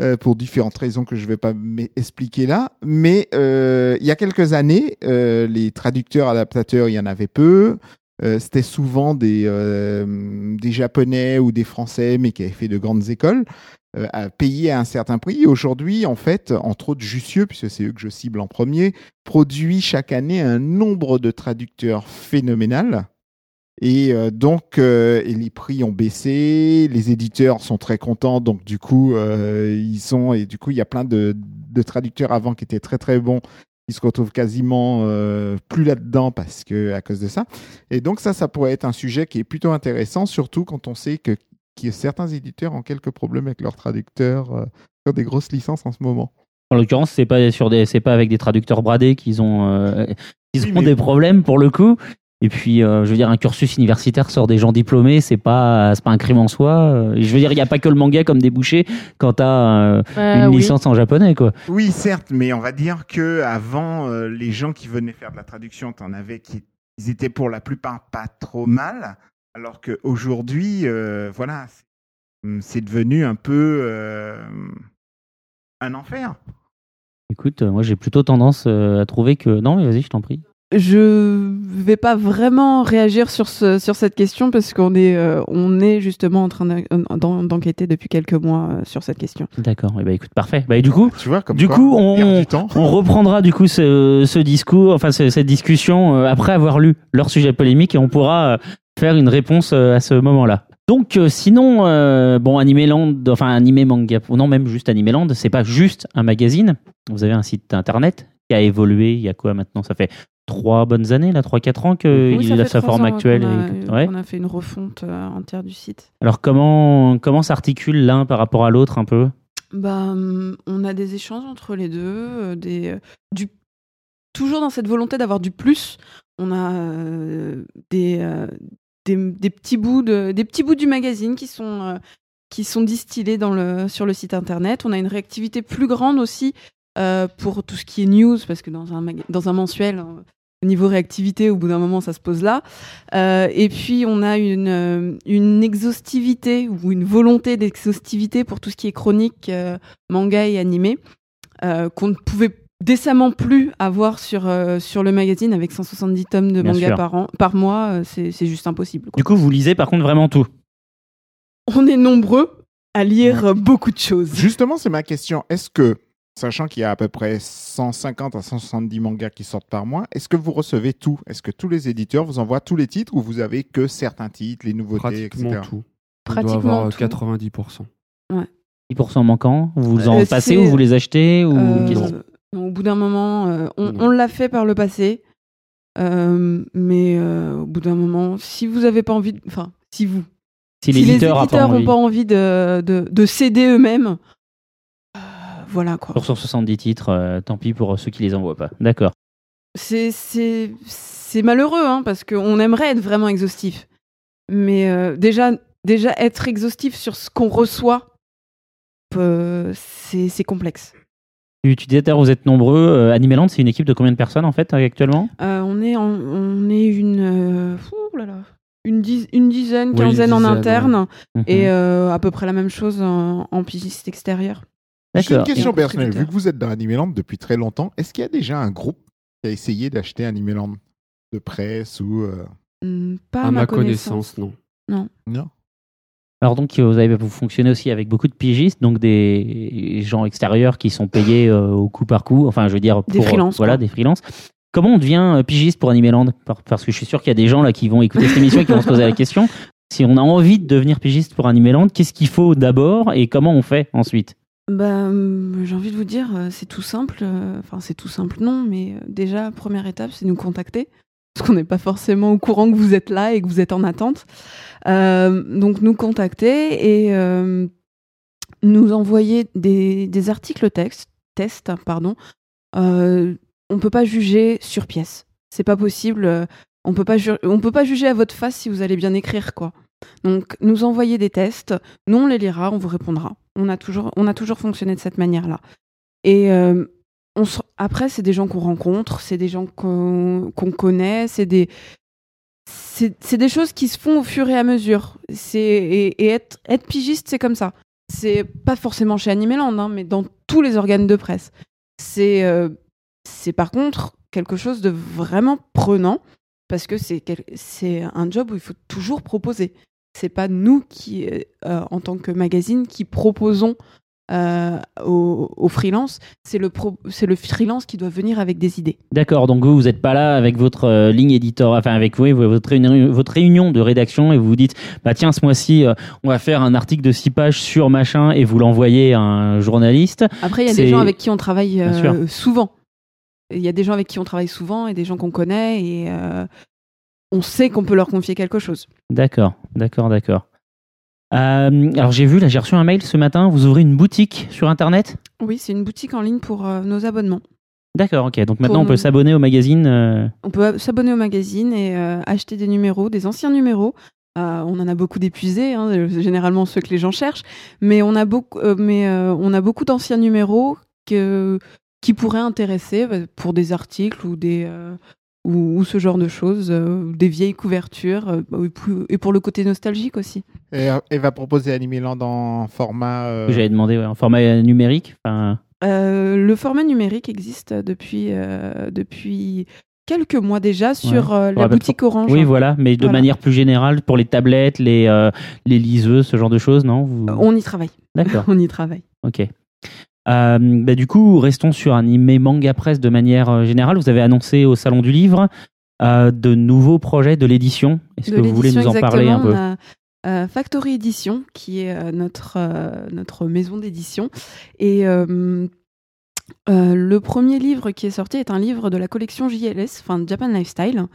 euh, pour différentes raisons que je vais pas m'expliquer là. Mais euh, il y a quelques années, euh, les traducteurs adaptateurs, il y en avait peu. Euh, C'était souvent des, euh, des Japonais ou des Français, mais qui avaient fait de grandes écoles, euh, à payer à un certain prix. Aujourd'hui, en fait, entre autres Jussieu, puisque c'est eux que je cible en premier, produit chaque année un nombre de traducteurs phénoménal. Et euh, donc, euh, les prix ont baissé, les éditeurs sont très contents, donc du coup, euh, ils sont et du coup, il y a plein de, de traducteurs avant qui étaient très très bons, qui se retrouvent quasiment euh, plus là-dedans parce que à cause de ça. Et donc ça, ça pourrait être un sujet qui est plutôt intéressant, surtout quand on sait que, que certains éditeurs ont quelques problèmes avec leurs traducteurs euh, sur des grosses licences en ce moment. En l'occurrence, c'est pas sur des, c'est pas avec des traducteurs bradés qu'ils ont, euh, Oui, ont mais- des problèmes pour le coup. Et puis, euh, je veux dire, un cursus universitaire sort des gens diplômés, c'est pas, c'est pas un crime en soi. Et je veux dire, il y a pas que le manga comme débouché quand t'as euh, Euh, une oui. licence en japonais, quoi. Oui, certes, mais on va dire que avant, euh, les gens qui venaient faire de la traduction, t'en avais qui ils étaient pour la plupart pas trop mal, alors qu'aujourd'hui, euh, voilà, c'est- devenu un peu euh, un enfer. Écoute, moi, j'ai plutôt tendance à trouver que non, mais vas-y, je t'en prie. Je vais pas vraiment réagir sur, ce, sur cette question parce qu'on est, euh, on est justement en train d'en- d'en- d'enquêter depuis quelques mois euh, sur cette question. D'accord. Et bah, écoute, parfait. Bah, et du coup, Tu vois, comme du quoi, coup, on du reprendra du coup ce, ce discours, enfin ce- cette discussion euh, après avoir lu leur sujet polémique et on pourra faire une réponse à ce moment-là. Donc euh, sinon, euh, bon, Animeland, enfin Animé Manga, non même juste Animeland, c'est pas juste un magazine. Vous avez un site internet qui a évolué. Il y a quoi maintenant? Ça fait trois bonnes années, là, trois quatre ans qu'il Oui, a sa forme actuelle. qu'on a- ouais. qu'on a fait une refonte euh, entière du site. Alors comment comment s'articule l'un par rapport à l'autre un peu? Bah, hum, on a des échanges entre les deux, euh, des, euh, du, toujours dans cette volonté d'avoir du plus. On a euh, des, euh, des, des petits bouts de, des petits bouts du magazine qui sont, qui sont distillés dans le, sur le site internet. On a une réactivité plus grande aussi euh, pour tout ce qui est news, parce que dans un, dans un mensuel, niveau réactivité, au bout d'un moment, ça se pose là. Euh, et puis, on a une, euh, une exhaustivité ou une volonté d'exhaustivité pour tout ce qui est chronique, euh, manga et animé, euh, qu'on ne pouvait décemment plus avoir sur, euh, sur le magazine avec 170 tomes de Bien manga sûr. par, an, par mois. euh, c'est c'est juste impossible. quoi. Du coup, vous lisez par contre vraiment tout. On est nombreux à lire beaucoup de choses. Justement, c'est ma question. Est-ce que, sachant qu'il y a à peu près 150 à 170 mangas qui sortent par mois, est-ce que vous recevez tout? Est-ce que tous les éditeurs vous envoient tous les titres ou vous avez que certains titres, les nouveautés, Pratiquement etc. tout. On doit Pratiquement avoir euh, tout. 90%. 10% manquants, vous en Euh, passez c'est- ou vous les achetez ou Euh, au bout d'un moment, euh, on, l'a fait par le passé, euh, mais euh, au bout d'un moment, si vous avez pas envie, de- enfin, si vous, si si les éditeurs n'ont pas envie de, de, de céder eux-mêmes, voilà quoi. Pour 170 titres, euh, tant pis pour ceux qui les envoient pas. D'accord. C'est malheureux hein, parce qu'on aimerait être vraiment exhaustif, mais euh, déjà déjà être exhaustif sur ce qu'on reçoit, euh, c'est complexe. Tu, disais vous êtes nombreux. Euh, Animeland, c'est une équipe de combien de personnes en fait actuellement? Euh, on est en- on est une euh, ouh là là, une, diz- une dizaine, Oui, quinzaine une en interne Mhm. et euh, à peu près la même chose en, en pigiste extérieur. J'ai une question personnelle. Vu que vous êtes dans Animeland depuis très longtemps, est-ce qu'il y a déjà un groupe qui a essayé d'acheter Animeland de presse ou euh, Hmm, Pas À ma connaissance, non. non Alors donc euh, vous avez vous fonctionnez aussi avec beaucoup de pigistes, donc des gens extérieurs qui sont payés euh, au coup par coup. Enfin, je veux dire Des pour, euh, freelances, voilà quoi. des freelances. Comment on devient pigiste pour Animeland? Par- Parce que je suis sûr qu'il y a des gens là qui vont écouter cette émission et qui vont se poser la question. Si on a envie de devenir pigiste pour Animeland, qu'est-ce qu'il faut d'abord et comment on fait ensuite? Bah, hum, j'ai envie de vous dire, euh, c'est tout simple. euh, Enfin, c'est tout simple, non, mais euh, déjà, première étape, c'est nous contacter. Parce qu'on n'est pas forcément au courant que vous êtes là et que vous êtes en attente. Euh, donc, nous contacter et euh, nous envoyer des, articles texte, tests. Pardon. Euh, on peut pas juger sur pièce. C'est pas possible. euh, On peut pas, peut pas juger à votre face si vous allez bien écrire, quoi. Donc, nous envoyer des tests. Nous, on les lira, on vous répondra. On a toujours, on a toujours fonctionné de cette manière-là. Et euh, après, c'est des gens qu'on rencontre, c'est des gens qu'on connaît, c'est des, c'est des choses qui se font au fur et à mesure. Et, être, pigiste, c'est comme ça. C'est pas forcément chez Animeland, hein, mais dans tous les organes de presse. C'est euh, c'est par contre quelque chose de vraiment prenant parce que c'est c'est un job où il faut toujours proposer. C'est pas nous qui, euh, euh, en tant que magazine, qui proposons euh, aux, aux freelance. C'est le, pro- le freelance qui doit venir avec des idées. D'accord, donc vous, vous n'êtes pas là avec votre euh, ligne éditor, enfin avec oui, votre, réunion, votre réunion de rédaction et vous vous dites, bah tiens, ce mois-ci, euh, on va faire un article de six pages sur machin et vous l'envoyez à un journaliste. Après, il y a des gens avec qui on travaille souvent. Il y a des gens avec qui on travaille souvent et des gens qu'on connaît et on sait qu'on peut leur confier quelque chose. D'accord, d'accord, d'accord. Euh, alors j'ai vu, là j'ai reçu un mail ce matin, vous ouvrez une boutique sur Internet? Oui, c'est une boutique en ligne pour euh, nos abonnements. D'accord, ok. Donc maintenant on peut s'abonner au magazine. euh, On peut s'abonner au magazine et euh, acheter des numéros, des anciens numéros. Euh, on en a beaucoup d'épuisés, hein, euh, généralement ceux que les gens cherchent, mais on a beaucoup, euh, mais euh, on a beaucoup d'anciens numéros que, qui pourraient intéresser euh, pour des articles ou des euh, ou, ou ce genre de choses, euh, des vieilles couvertures euh, et pour- et pour le côté nostalgique aussi. Et euh, elle va proposer Animeland en format. euh, que J'avais demandé ouais, en format numérique. Euh, le format numérique existe depuis euh, depuis quelques mois déjà sur Ouais. euh, la boutique Orange. oui, voilà, mais de Voilà. manière plus générale pour les tablettes, les, euh, les liseuses, ce genre de choses, non Vous- On y travaille. D'accord. on y travaille. Ok. Euh, bah, du coup, restons sur Animé Manga Presse de manière euh, générale. Vous avez annoncé au Salon du Livre euh, de nouveaux projets de l'édition. Est-ce que vous voulez nous en parler un peu? Euh, Factory Edition, qui est notre, notre maison d'édition. Et le premier livre qui est sorti est un livre de la collection JLS, enfin Japan Lifestyle,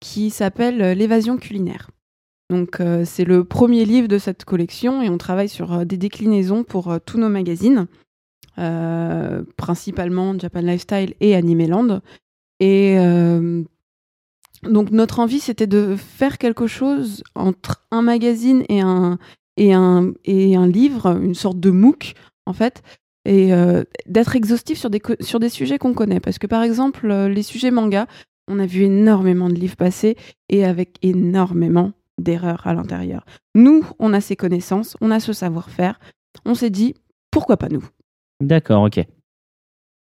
qui s'appelle L'évasion culinaire. Donc c'est le premier livre de cette collection et on travaille sur des déclinaisons pour tous nos magazines, euh, principalement Japan Lifestyle et Animeland. Et euh, donc notre envie, c'était de faire quelque chose entre un magazine et un, et un, et un livre, une sorte de MOOC, en fait, et euh, d'être exhaustif sur des, sur des sujets qu'on connaît. Parce que, par exemple, les sujets manga, on a vu énormément de livres passer et avec énormément d'erreurs à l'intérieur. Nous, on a ces connaissances, on a ce savoir-faire. On s'est dit, pourquoi pas nous? D'accord, ok.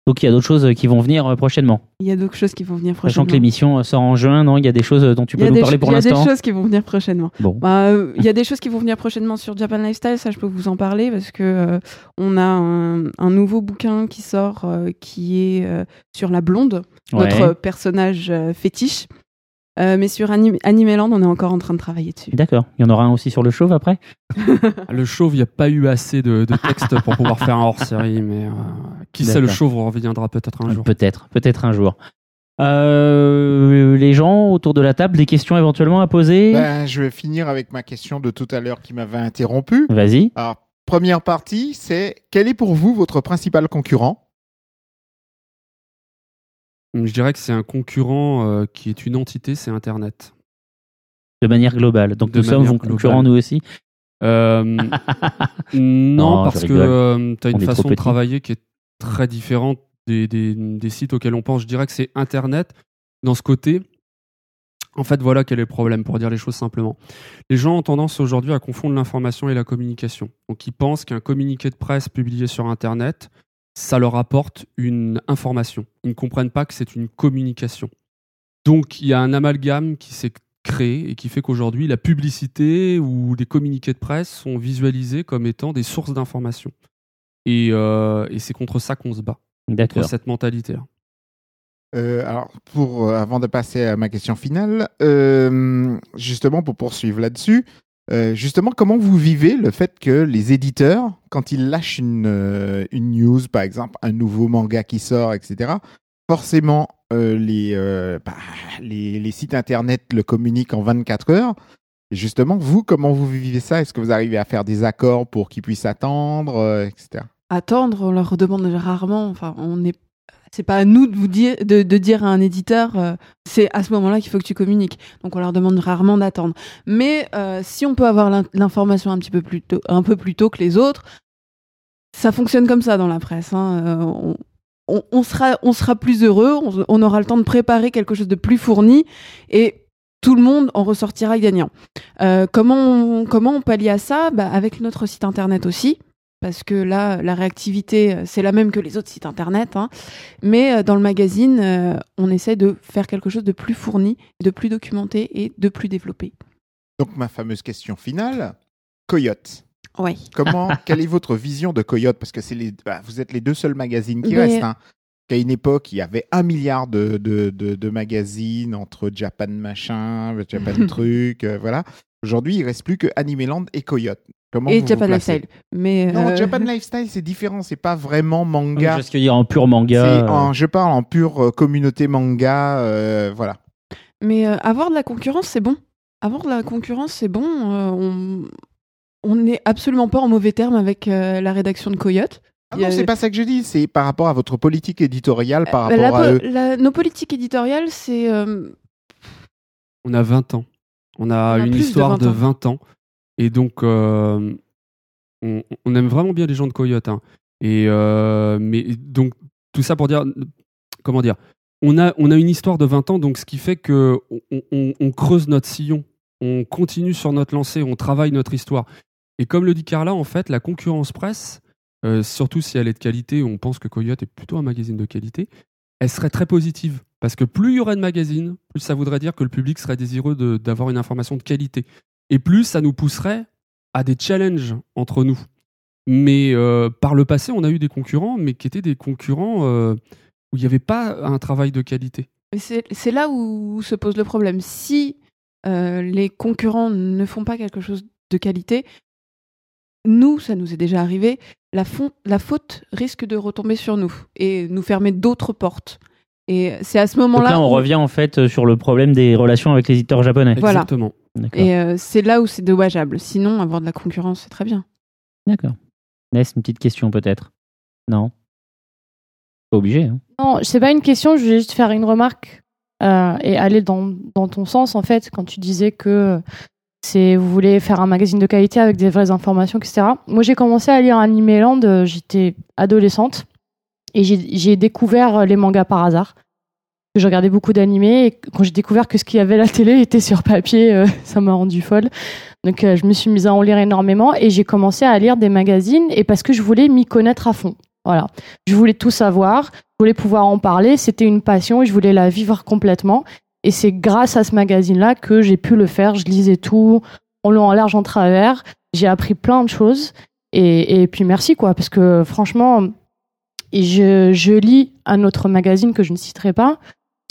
Donc il y a d'autres choses qui vont venir euh, prochainement. Il y a d'autres choses qui vont venir Sachant prochainement. que l'émission euh, sort en juin, non? Il y a des choses euh, dont tu peux nous parler pour Il y a l'instant? des choses qui vont venir prochainement. Bon. Bah, euh, il y a des choses qui vont venir prochainement sur Japan Lifestyle, ça je peux vous en parler parce que euh, on a un, un nouveau bouquin qui sort euh, qui est sur la blonde, Ouais. notre personnage fétiche. Euh, mais sur Anim Animeland, on est encore en train de travailler dessus. D'accord. Il y en aura un aussi sur le chauve après? Le chauve, il n'y a pas eu assez de, de texte pour pouvoir faire un hors-série, mais euh, qui sait, le chauve reviendra peut-être un jour. Peut-être, peut-être un jour. Euh, les gens autour de la table, des questions éventuellement à poser? Ben, je vais finir avec ma question de tout à l'heure qui m'avait interrompu. Vas-y. Alors, première partie, c'est quel est pour vous votre principal concurrent? Je dirais que c'est un concurrent euh, qui est une entité, c'est Internet. De manière globale. Donc De nous sommes concurrents nous aussi? Euh, non, Non, parce que rigole. tu as On une façon de travailler qui est très différente des, des- des sites auxquels on pense. Je dirais que c'est Internet dans ce côté. En fait, voilà quel est le problème, pour dire les choses simplement. Les gens ont tendance aujourd'hui à confondre l'information et la communication. Donc, ils pensent qu'un communiqué de presse publié sur Internet, ça leur apporte une information. Ils ne comprennent pas que c'est une communication. Donc, il y a un amalgame qui s'est créé et qui fait qu'aujourd'hui, la publicité ou des communiqués de presse sont visualisés comme étant des sources d'information. Et, euh, et c'est contre ça qu'on se bat, contre D'accord. cette mentalité-là. Euh, alors, pour, euh, avant de passer à ma question finale, euh, justement pour poursuivre là-dessus, Euh, justement, comment vous vivez le fait que les éditeurs, quand ils lâchent une, euh, une news, par exemple, un nouveau manga qui sort, etc., forcément, euh, les, bah, les, les sites internet le communiquent en 24 heures. Justement, vous, comment vous vivez ça? Est-ce que vous arrivez à faire des accords pour qu'ils puissent attendre, etc. attendre, on leur demande rarement. Enfin, on est. C'est pas à nous de vous dire de, de dire à un éditeur, euh, c'est à ce moment-là qu'il faut que tu communiques. Donc on leur demande rarement d'attendre. Mais euh, si on peut avoir l'in- l'information un petit peu plus tôt, un peu plus tôt que les autres, ça fonctionne comme ça dans la presse. hein. Euh, on, on- sera, on sera plus heureux, on, on aura le temps de préparer quelque chose de plus fourni et tout le monde en ressortira gagnant. Euh, comment, on, comment on pallie à ça? Bah, Avec notre site internet aussi parce que là, la réactivité, euh, c'est la même que les autres sites internet. hein. Mais euh, dans le magazine, euh, on essaie de faire quelque chose de plus fourni, de plus documenté et de plus développé. Donc, ma fameuse question finale, Coyote. Ouais. Comment, quelle est votre vision de Coyote? Parce que c'est les, bah, vous êtes les deux seuls magazines qui Mais- restent. Hein. Qu'à une époque, il y avait un milliard de, de, de, de magazines entre Japan machin, Japan truc, euh, voilà. Aujourd'hui, il reste plus que Animeland et Coyote. Comment et vous Japan vous Lifestyle. Mais Non, euh, Japan Lifestyle, c'est différent. C'est pas vraiment manga. Parce qu'il y a en pur manga. En- je parle en pure euh, communauté manga, euh, voilà. Mais euh, avoir de la concurrence, c'est bon. Avoir de la concurrence, c'est bon. Euh, on on n'est absolument pas en mauvais terme avec euh, la rédaction de Coyote. Ah non, a- c'est pas ça que je dis. C'est par rapport à votre politique éditoriale, par Euh, rapport la à po- eux. la- nos politiques éditoriales, c'est euh, On a 20 ans. On a On a une de histoire 20 de ans. 20 ans. Et donc, euh, on, on aime vraiment bien les gens de Coyote. hein. Et euh, mais donc, tout ça pour dire, comment dire, on a, on a une histoire de 20 ans, donc ce qui fait que on, on- on creuse notre sillon, on continue sur notre lancée, on travaille notre histoire. Et comme le dit Carla, en fait, la concurrence presse, euh, surtout si elle est de qualité, on pense que Coyote est plutôt un magazine de qualité, elle serait très positive. Parce que plus il y aurait de magazines, plus ça voudrait dire que le public serait désireux d'avoir une information de qualité. Et plus ça nous pousserait à des challenges entre nous. Mais euh, par le passé, on a eu des concurrents, mais qui étaient des concurrents euh, où il n'y avait pas un travail de qualité. C'est là où se pose le problème. Si euh, les concurrents ne font pas quelque chose de qualité, nous, ça nous est déjà arrivé, la faute risque de retomber sur nous et nous fermer d'autres portes. Et c'est à ce Donc moment-là là, on où- revient en fait euh, sur le problème des relations avec les éditeurs japonais. Voilà. Exactement. Et euh, c'est là où c'est dommageable. Sinon, avoir de la concurrence, c'est très bien. D'accord. Ness, une petite question peut-être? Non? Pas obligé. Hein. Non, c'est pas une question, je voulais juste faire une remarque euh, et aller dans, dans ton sens, en fait, quand tu disais que c'est vous voulez faire un magazine de qualité avec des vraies informations, etc. Moi, j'ai commencé à lire Animeland, j'étais adolescente, et j'ai découvert les mangas par hasard. Je regardais beaucoup d'animés, et quand j'ai découvert que ce qu'il y avait à la télé était sur papier, euh, ça m'a rendu folle. Donc, euh, je me suis mise à en lire énormément, et j'ai commencé à lire des magazines, et parce que je voulais m'y connaître à fond. Voilà. Je voulais tout savoir, je voulais pouvoir en parler, c'était une passion et je voulais la vivre complètement. Et c'est grâce à ce magazine-là que j'ai pu le faire. Je lisais tout, en long, en large, en travers. J'ai appris plein de choses. Et, et puis merci, quoi, parce que franchement, je, je lis un autre magazine que je ne citerai pas,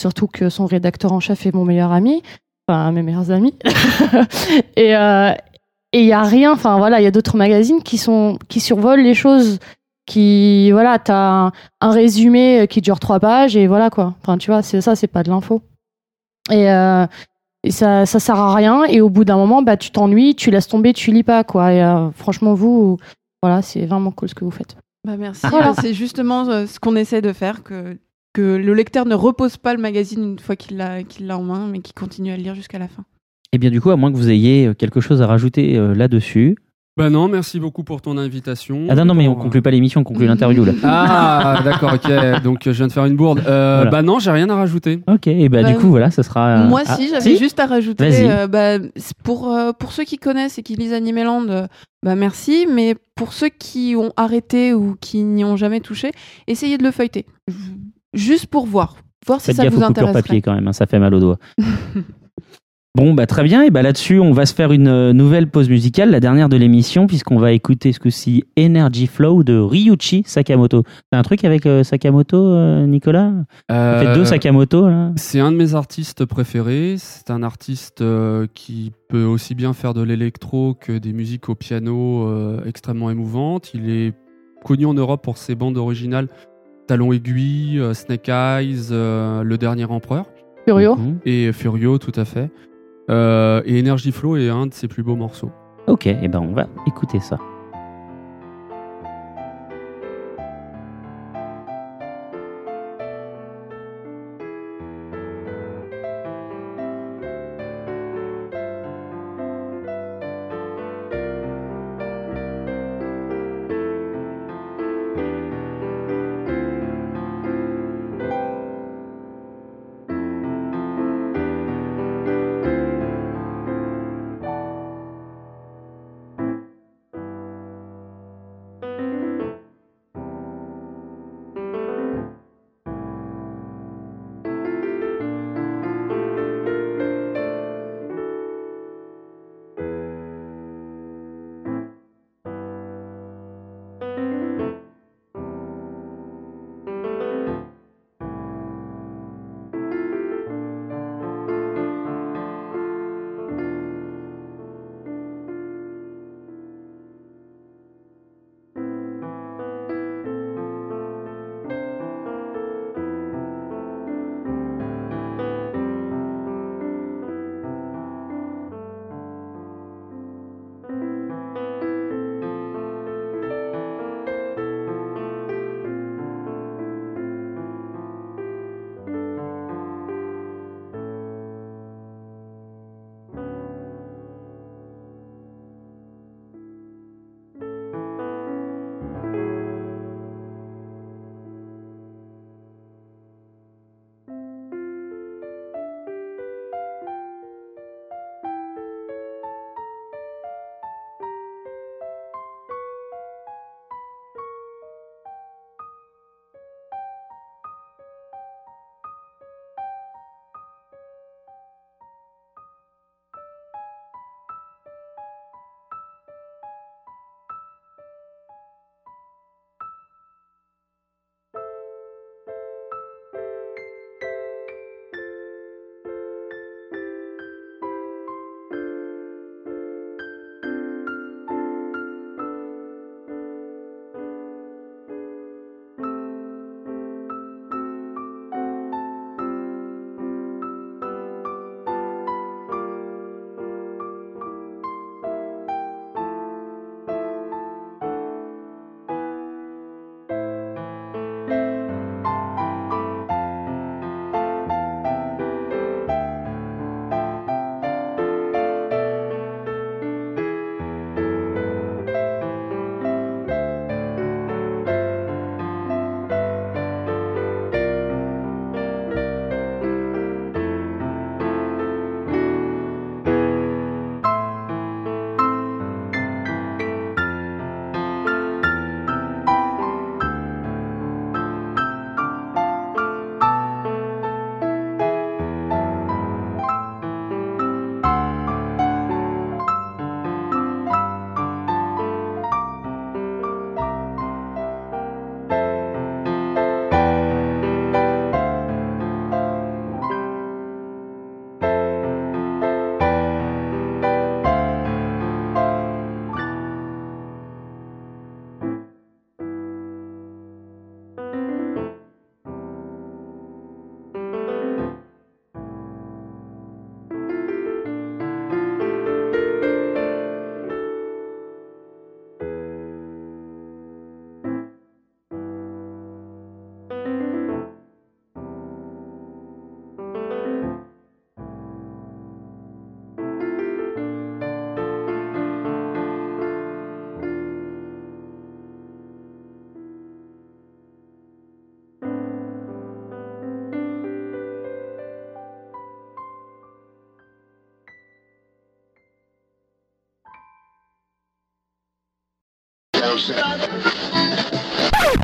surtout que son rédacteur en chef est mon meilleur ami, enfin mes meilleurs amis. et euh, et il y a rien, enfin voilà, il y a d'autres magazines qui sont qui survolent les choses, qui voilà, t'as un, un résumé qui dure trois pages et voilà quoi. Enfin tu vois, c'est ça, c'est pas de l'info. Et, euh, et ça ça sert à rien et au bout d'un moment bah tu t'ennuies, tu laisses tomber, tu lis pas quoi. Et euh, franchement vous, voilà, c'est vraiment cool ce que vous faites. Bah, merci. Voilà. C'est justement euh, ce qu'on essaie de faire, que, que le lecteur ne repose pas le magazine une fois qu'il l'a en main, mais qu'il continue à le lire jusqu'à la fin. Et bien du coup, à moins que vous ayez euh, quelque chose à rajouter euh, là-dessus. Bah non, merci beaucoup pour ton invitation. Ah non, non, mais on euh, conclut pas l'émission, on conclut l'interview là. Ah, d'accord, ok. Donc je viens de faire une bourde. Euh, Voilà. Bah non, j'ai rien à rajouter. Ok, et bah, Bah, du coup, voilà, ça sera. euh, Moi, ah, si, j'avais juste à rajouter. Vas-y. euh, bah, pour, euh, pour ceux qui connaissent et qui lisent Animeland, euh, bah, merci. Mais pour ceux qui ont arrêté ou qui n'y ont jamais touché, essayez de le feuilleter. Juste pour voir. Voir si ça gaffe vous aux coupures intéresse. papier quand même, hein, ça fait mal aux doigts. Bon, bah très bien. Et bah là-dessus, on va se faire une euh, nouvelle pause musicale, la dernière de l'émission, puisqu'on va écouter ce coup-ci Energy Flow de Ryuichi Sakamoto. T'as un truc avec euh, Sakamoto, euh, Nicolas? Ça fait Euh, deux Sakamoto, là C'est un de mes artistes préférés. C'est un artiste euh, qui peut aussi bien faire de l'électro que des musiques au piano euh, extrêmement émouvantes. Il est connu en Europe pour ses bandes originales Talon Aiguille, euh, Snake Eyes, euh, Le Dernier Empereur Furio. Mhm. et Furio, tout à fait. Euh, et Energy Flow est un de ses plus beaux morceaux. Ok, et ben on va écouter ça.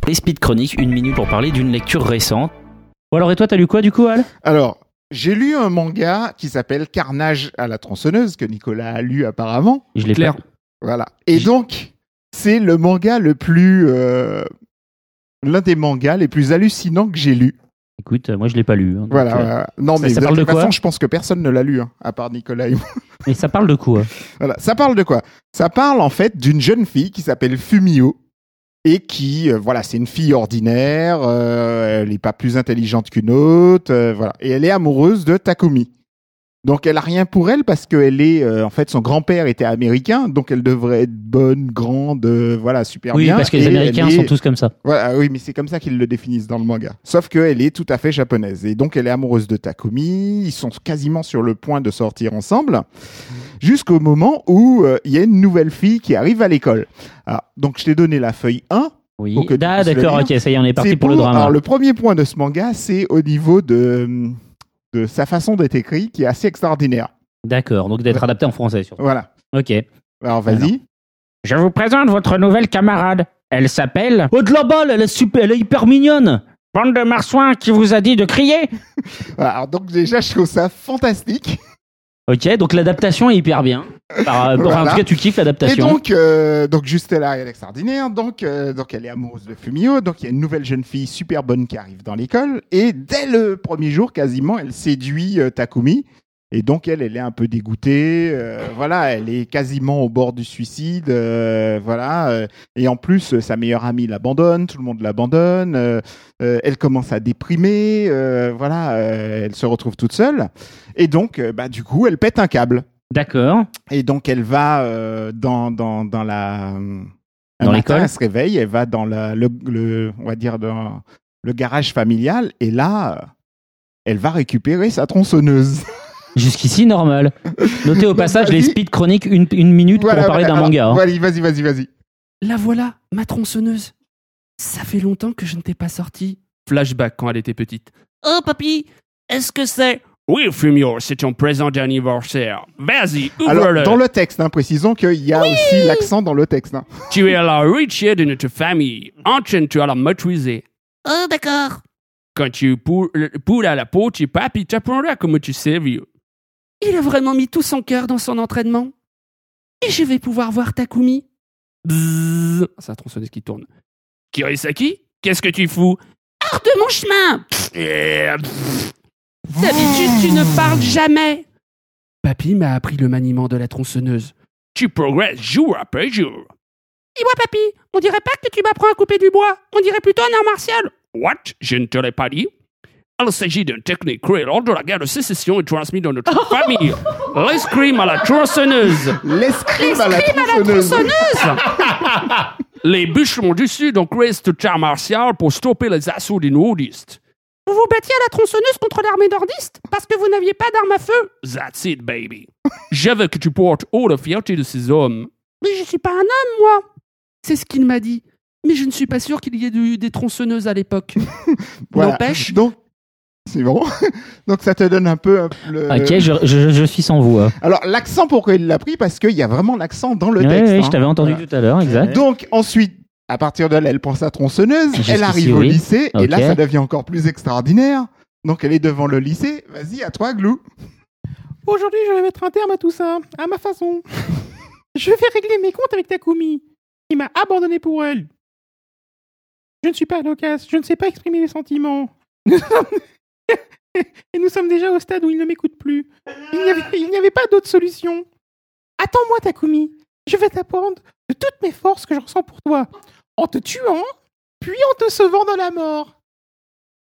Les Speed Chroniques, une minute pour parler d'une lecture récente. Bon alors et toi, t'as lu quoi du coup, Al? Alors, j'ai lu un manga qui s'appelle Carnage à la tronçonneuse, que Nicolas a lu apparemment. Je l'ai Clair. pas. Voilà. Et donc, c'est le manga le plus. euh, L'un des mangas les plus hallucinants que j'ai lu. Écoute, euh, moi je l'ai pas lu. hein, Voilà. euh, voilà. Non, mais ça parle de toute quoi façon, je pense que personne ne l'a lu, hein, à part Nicolas et moi. Et ça parle de quoi Voilà. Ça parle de quoi? Ça parle en fait d'une jeune fille qui s'appelle Fumio et qui, euh, voilà, c'est une fille ordinaire. euh, elle n'est pas plus intelligente qu'une autre, euh, voilà. Et elle est amoureuse de Takumi. Donc elle a rien pour elle parce que elle est, euh, en fait, son grand-père était américain, donc elle devrait être bonne, grande, euh, voilà, super Oui, bien. parce que les Américains est- sont tous comme ça. voilà, oui, mais c'est comme ça qu'ils le définissent dans le manga. Sauf qu'elle est tout à fait japonaise. Et donc, elle est amoureuse de Takumi. Ils sont quasiment sur le point de sortir ensemble. Jusqu'au moment où euh, il y a une nouvelle fille qui arrive à l'école. Alors, donc, je t'ai donné la feuille 1. Oui. Ah, d'accord, ok, ça y est, on est parti C'est pour, le drama. Alors, le premier point de ce manga, c'est au niveau de, de sa façon d'être écrit, qui est assez extraordinaire. D'accord, donc d'être adapté en français surtout. Voilà. Ok. Alors, vas-y. Je vous présente votre nouvelle camarade. Elle s'appelle Oh, de la balle, elle est super, elle est hyper mignonne. Bande de marsouins qui vous a dit de crier. Alors, donc, déjà, je trouve ça fantastique. Ok, donc l'adaptation est hyper bien. Par, Voilà. En tout cas, tu kiffes Et l'adaptation. donc, euh, donc juste là, elle est extraordinaire. Donc, euh, donc, elle est amoureuse de Fumio. Donc, il y a une nouvelle jeune fille super bonne qui arrive dans l'école. Et dès le premier jour, quasiment, elle séduit euh, Takumi. Et donc, elle, elle est un peu dégoûtée. euh, voilà, elle est quasiment au bord du suicide. euh, voilà. euh, et en plus, sa meilleure amie l'abandonne. Tout le monde l'abandonne. euh, euh, elle commence à déprimer. euh, voilà, euh, elle se retrouve toute seule. Et donc, bah, du coup, elle pète un câble. D'accord. Et donc elle va euh, dans, dans, dans la... Dans l'école Elle se réveille, elle va dans la, le, le- on va dire dans le garage familial et là, elle va récupérer sa tronçonneuse. Jusqu'ici, normal. Notez au passage les speed chroniques une, une minute Voilà, pour parler voilà. d'un Alors, manga. hein. Vas-y, vas-y, vas-y, vas-y. La voilà, ma tronçonneuse. Ça fait longtemps que je ne t'ai pas sorti. Flashback quand elle était petite. Oh, papy, est-ce que c'est. Oui, Fumio, c'est ton présent d'anniversaire. Vas-y, Alors, ouvre-le. dans le texte, hein, précisons qu'il y a aussi l'accent dans le texte. hein. Tu es la richier de notre famille. Entraîne-toi à la maîtriser. Oh, d'accord. Quand tu pou- poules à la peau, tu papy t'apprendras comment tu servir. Il a vraiment mis tout son cœur dans son entraînement. Et je vais pouvoir voir Takumi. Bzzz. C'est la tronçonneuse qui tourne. Kirisaki, qu'est-ce que tu fous? Hors de mon chemin D'habitude, tu ne parles jamais. Papy m'a appris le maniement de la tronçonneuse. Tu progresses jour après jour. Dis-moi, papy, on dirait pas que tu m'apprends à couper du bois. On dirait plutôt un art martial. What? Je ne te l'ai pas dit? Il s'agit d'une technique créée lors de la guerre de sécession et transmise dans notre famille. L'escrime à la tronçonneuse. L'escrime à la tronçonneuse. Les bûcherons du Sud ont créé cet art martial pour stopper les assauts des nordistes. Vous vous battiez à la tronçonneuse contre l'armée nordiste parce que vous n'aviez pas d'arme à feu. That's it, baby. Je veux que tu portes haut la fierté de ces hommes. Mais je suis pas un homme, moi. C'est ce qu'il m'a dit. Mais je ne suis pas sûr qu'il y ait eu des tronçonneuses à l'époque. Voilà. N'empêche. Donc, c'est bon. Donc, ça te donne un peu euh, le... Ok, je, je, je suis sans voix. Alors, l'accent, pourquoi il l'a pris? Parce qu'il y a vraiment l'accent dans le Ouais, texte. ouais, hein. je t'avais entendu Voilà. tout à l'heure, exact. Donc ensuite, à partir de là, elle prend sa tronçonneuse, elle arrive au oui. lycée, et là, ça devient encore plus extraordinaire. Donc elle est devant le lycée. Vas-y, à toi, Glou. Aujourd'hui, je vais mettre un terme à tout ça, à ma façon. je vais régler mes comptes avec Takumi, qui m'a abandonné pour elle. Je ne suis pas loquace, je ne sais pas exprimer mes sentiments. Et nous sommes déjà au stade où il ne m'écoute plus. Il n'y avait, pas d'autre solution. Attends-moi, Takumi. Je vais t'apprendre de toutes mes forces que je ressens pour toi, en te tuant, puis en te sauvant de la mort.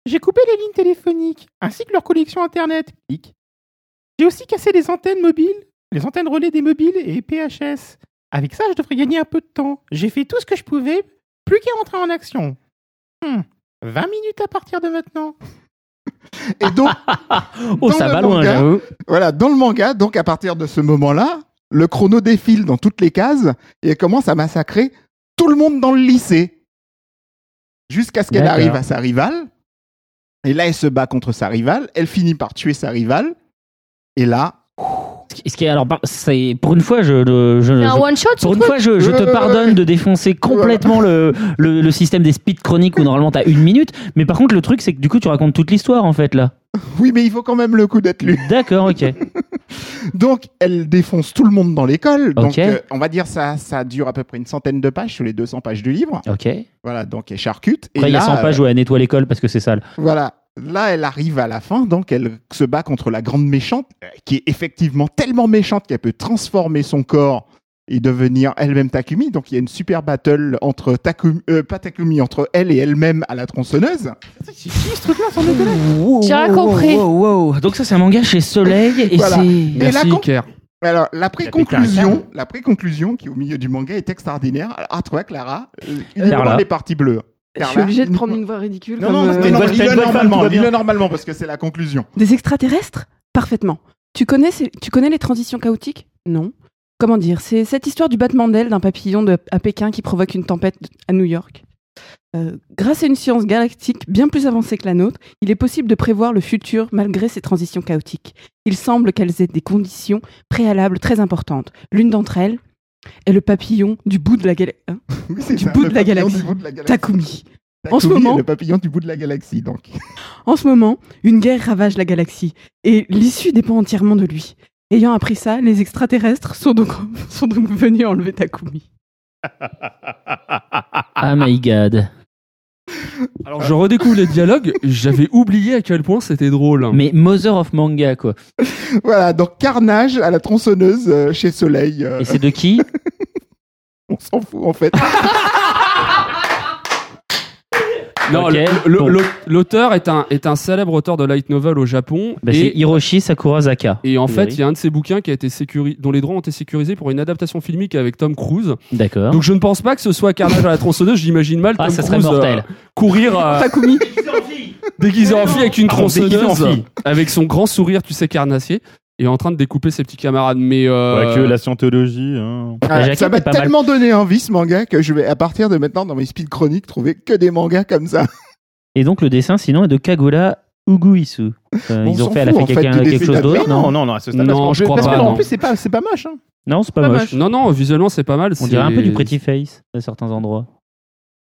J'ai coupé les lignes téléphoniques, ainsi que leur connexion Internet. J'ai aussi cassé les antennes mobiles, les antennes relais des mobiles et PHS. Avec ça, je devrais gagner un peu de temps. J'ai fait tout ce que je pouvais, plus qu'à rentrer en action. Hmm, 20 minutes à partir de maintenant. Et donc, Oh, ça le va loin, j'avoue. voilà, dans le manga, donc à partir de ce moment-là, le chrono défile dans toutes les cases et elle commence à massacrer tout le monde dans le lycée. Jusqu'à ce qu'elle arrive à sa rivale. Et là, elle se bat contre sa rivale. Elle finit par tuer sa rivale. Et là, Ce qui est alors, c'est pour une fois, je, je, je- C'est un je- one shot. pour une fois, je, je te pardonne de défoncer complètement le, le, le système des speed chroniques où normalement t'as une minute. Mais par contre, le truc, c'est que du coup, tu racontes toute l'histoire en fait là. Oui, mais il faut quand même le coup d'être lu. D'accord, ok. Donc, elle défonce tout le monde dans l'école. Donc, euh, on va dire ça, ça dure à peu près une centaine de pages sur les 200 pages du livre. Ok. Voilà, donc elle charcute. Après, et il y a là, 100 pages euh, où elle nettoie l'école parce que c'est sale. Voilà. Là, elle arrive à la fin, donc elle se bat contre la grande méchante, euh, qui est effectivement tellement méchante qu'elle peut transformer son corps et devenir elle-même Takumi. Donc il y a une super battle entre Takumi, euh, pas Takumi, entre elle et elle-même à la tronçonneuse. C'est qui ce truc-là, sans déconner J'ai rien compris. Wow, wow. Donc ça, c'est un manga chez Soleil et Voilà. c'est. La Merci, con- Iker. Alors, la pré-conclusion, la pré-conclusion qui est au milieu du manga est extraordinaire. Alors, à toi, Clara, euh, Carla. les parties bleues. Je suis Carla, obligée de prendre une voix ridicule. Non, comme, non, euh, non, non, t'as dis-le normalement, dis-le normalement parce que c'est la conclusion. Des extraterrestres? Parfaitement. Tu connais, tu connais les transitions chaotiques? Non. Comment dire? C'est cette histoire du battement d'aile d'un papillon de- à Pékin qui provoque une tempête à New York. Euh, grâce à une science galactique bien plus avancée que la nôtre, il est possible de prévoir le futur malgré ces transitions chaotiques. Il semble qu'elles aient des conditions préalables très importantes. L'une d'entre elles est le papillon du bout de la galaxie. Oui, c'est Du ça, bout le de la galaxie. du bout de la galaxie. Takumi. En ce moment- le papillon du bout de la galaxie, donc. En ce moment, une guerre ravage la galaxie et l'issue dépend entièrement de lui. Ayant appris ça, les extraterrestres sont donc, sont donc venus enlever Takumi. Ah my god. Alors, je redécouvre les dialogues. J'avais oublié à quel point c'était drôle. Mais Mother of Manga, quoi. Voilà, donc Carnage à la tronçonneuse euh, chez Soleil. euh, Et c'est de qui? On s'en fout en fait. Non, l'auteur est un, est un célèbre auteur de light novel au Japon. Bah, C'est et, Hiroshi Sakurazaka. et en fait, il y a un de ses bouquins qui a été sécuri- dont les droits ont été sécurisés pour une adaptation filmique avec Tom Cruise. D'accord. Donc je ne pense pas que ce soit Carnage à la tronçonneuse. J'imagine mal Ah, Tom ça serait Cruise mortel. euh, courir euh, Takumi. déguisé en fille avec une Ah, tronçonneuse, fille. avec son grand sourire, tu sais, carnassier, et en train de découper ses petits camarades. Mais euh, Pas que la scientologie. Hein. Jaquette ça m'a mal. tellement donné envie ce manga que je vais à partir de maintenant dans mes speed chroniques trouver que des mangas comme ça. Et donc le dessin, sinon, est de Kagura Uguisu. Euh, On ils ont fait, elle a fout, fait en fait, quelqu'un- du quelque chose d'autre, Non, non non, non, à ce stade. Non, je crois Parce que pas. en non. plus, c'est pas, c'est pas moche. Hein. Non, c'est pas, Pas moche. moche. Non, non, visuellement c'est pas mal. On dirait un peu du Pretty Face à certains endroits.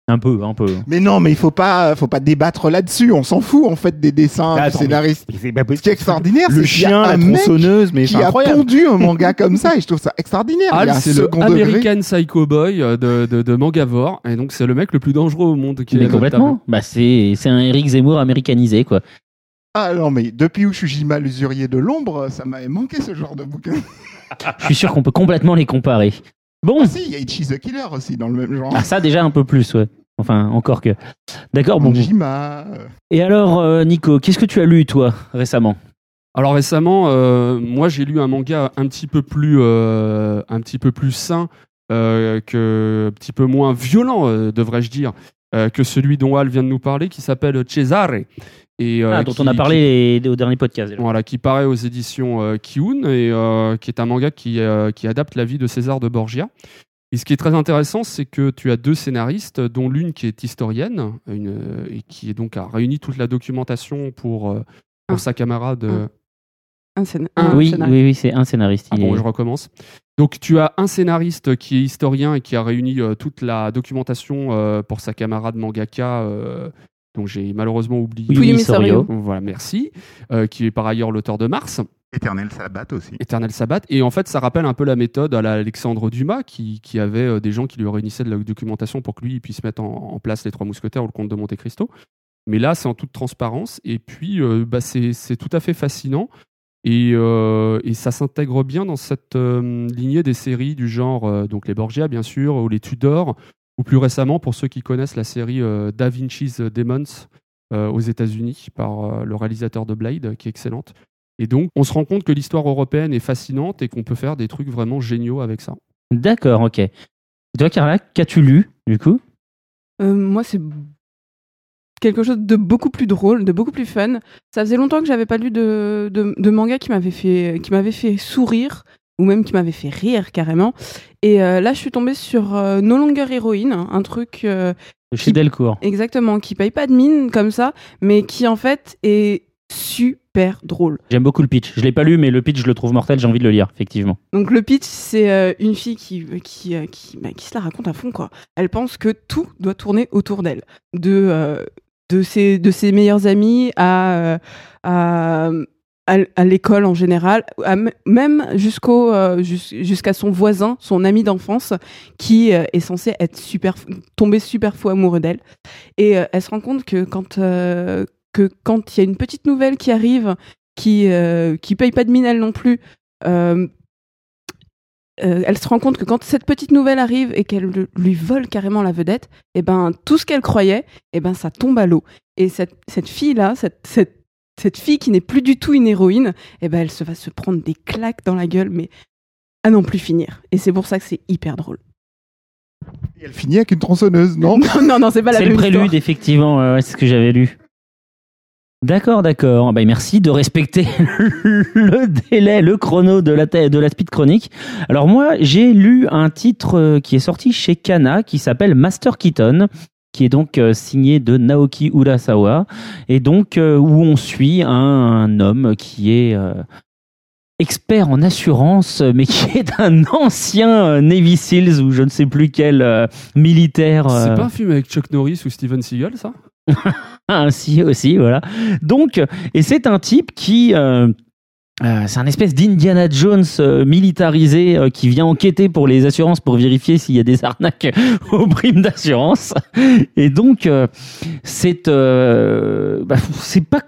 Un peu, un peu. Mais non, mais il faut pas, faut pas débattre là-dessus. On s'en fout en fait des dessins Ah, du attends, scénariste. mais c'est pas Ce qui est extraordinaire, c'est Le chien, la tronçonneuse, mais qui a pondu un manga comme ça et je trouve ça extraordinaire. il y Al, a un c'est le degré. American Psycho Boy euh, de, de, de Mangavore, et donc c'est le mec le plus dangereux au monde. Qui est Mais adoptable. complètement. Bah, c'est c'est un Eric Zemmour américanisé, quoi. Ah non, mais depuis Ushijima l'usurier de l'ombre, ça m'avait manqué ce genre de bouquin. Je suis sûr qu'on peut complètement les comparer. Bon, Ah si, il y a Ichi the Killer aussi dans le même genre. ah, ça déjà un peu plus, ouais. Enfin, encore que. D'accord, bon. Jima. Et alors, euh, Nico, qu'est-ce que tu as lu, toi, récemment? Alors récemment, euh, moi j'ai lu un manga un petit peu plus, euh, un petit peu plus sain, euh, que, un petit peu moins violent, euh, devrais-je dire, euh, que celui dont Al vient de nous parler, qui s'appelle Cesare. Et, euh, Ah, Dont qui- on a qui- parlé au dernier podcast. déjà. Voilà, qui paraît aux éditions euh, Kiun et euh, qui est un manga qui, euh, qui adapte la vie de César de Borgia. Et ce qui est très intéressant, c'est que tu as deux scénaristes, dont l'une qui est historienne une, et qui est donc a réuni toute la documentation pour, euh, pour Un. sa camarade. Un scén- Un oui, scénario. oui, oui, c'est un scénariste. ah bon, est- je recommence. Donc tu as un scénariste qui est historien et qui a réuni euh, toute la documentation euh, pour sa camarade mangaka, euh, dont j'ai malheureusement oublié. Oui, Fuyumi oui, Sorio. Sorio. Voilà, merci. euh, qui est par ailleurs l'auteur de Mars. Éternel Sabbat aussi. Éternel Sabbat. Et en fait, ça rappelle un peu la méthode à la Alexandre Dumas, qui, qui avait euh, des gens qui lui réunissaient de la documentation pour que lui il puisse mettre en, en place les Trois Mousquetaires ou le Comte de Monte Cristo. Mais là, c'est en toute transparence. Et puis, euh, bah, c'est c'est tout à fait fascinant. Et, euh, et ça s'intègre bien dans cette euh, lignée des séries du genre, euh, donc les Borgia, bien sûr, ou les Tudors, ou plus récemment, pour ceux qui connaissent la série euh, Da Vinci's Demons euh, aux États-Unis par euh, le réalisateur de Blade, qui est excellente. Et donc, on se rend compte que l'histoire européenne est fascinante et qu'on peut faire des trucs vraiment géniaux avec ça. D'accord, ok. Et toi, Carla, qu'as-tu lu, du coup? Euh, moi, c'est quelque chose de beaucoup plus drôle, de beaucoup plus fun. Ça faisait longtemps que j'avais pas lu de, de, de manga qui m'avait fait, qui m'avait fait sourire ou même qui m'avait fait rire carrément. Et euh, là, je suis tombée sur euh, No Longer Heroine, un truc euh, Chez Delcourt. exactement qui paye pas de mine comme ça, mais qui en fait est super drôle. J'aime beaucoup le pitch. Je l'ai pas lu, mais le pitch, je le trouve mortel. J'ai envie de le lire, effectivement. Donc le pitch, c'est euh, une fille qui, qui, euh, qui, bah, qui se la raconte à fond. quoi. Elle pense que tout doit tourner autour d'elle. De, de, ses, de ses meilleurs amis à, à, à, l'école en général, même jusqu'au, euh, jus- jusqu'à son voisin, son ami d'enfance, qui euh, est censé être super, tomber super fou amoureux d'elle. Et euh, elle se rend compte que quand que quand il y a une petite nouvelle qui arrive, qui qui paye pas de mine elle non plus, elle se rend compte que quand cette petite nouvelle arrive et qu'elle le- lui vole carrément la vedette, et ben tout ce qu'elle croyait, et ben ça tombe à l'eau. Et cette, cette fille là, cette, cette, cette fille qui n'est plus du tout une héroïne, et ben elle se va se prendre des claques dans la gueule, mais à n'en plus finir. Et c'est pour ça que c'est hyper drôle. Et elle finit avec une tronçonneuse, non Non, non, non, c'est pas la C'est même le prélude, histoire. effectivement. ouais, c'est ce que j'avais lu. D'accord, d'accord. Bah, merci de respecter le délai, le chrono de la, de la speed chronique. Alors moi, j'ai lu un titre euh, qui est sorti chez Kana qui s'appelle Master Keaton qui est donc euh, signé de Naoki Urasawa. Et donc euh, où on suit un, un homme qui est euh, expert en assurance mais qui est un ancien Navy Seals ou je ne sais plus quel euh, militaire C'est pas un film avec Chuck Norris ou Steven Seagal, ça? Ainsi aussi, voilà. Donc, et c'est un type qui, euh, euh, c'est un espèce d'Indiana Jones euh, militarisé euh, qui vient enquêter pour les assurances pour vérifier s'il y a des arnaques aux primes d'assurance. Et donc, euh, c'est, euh, bah, c'est pas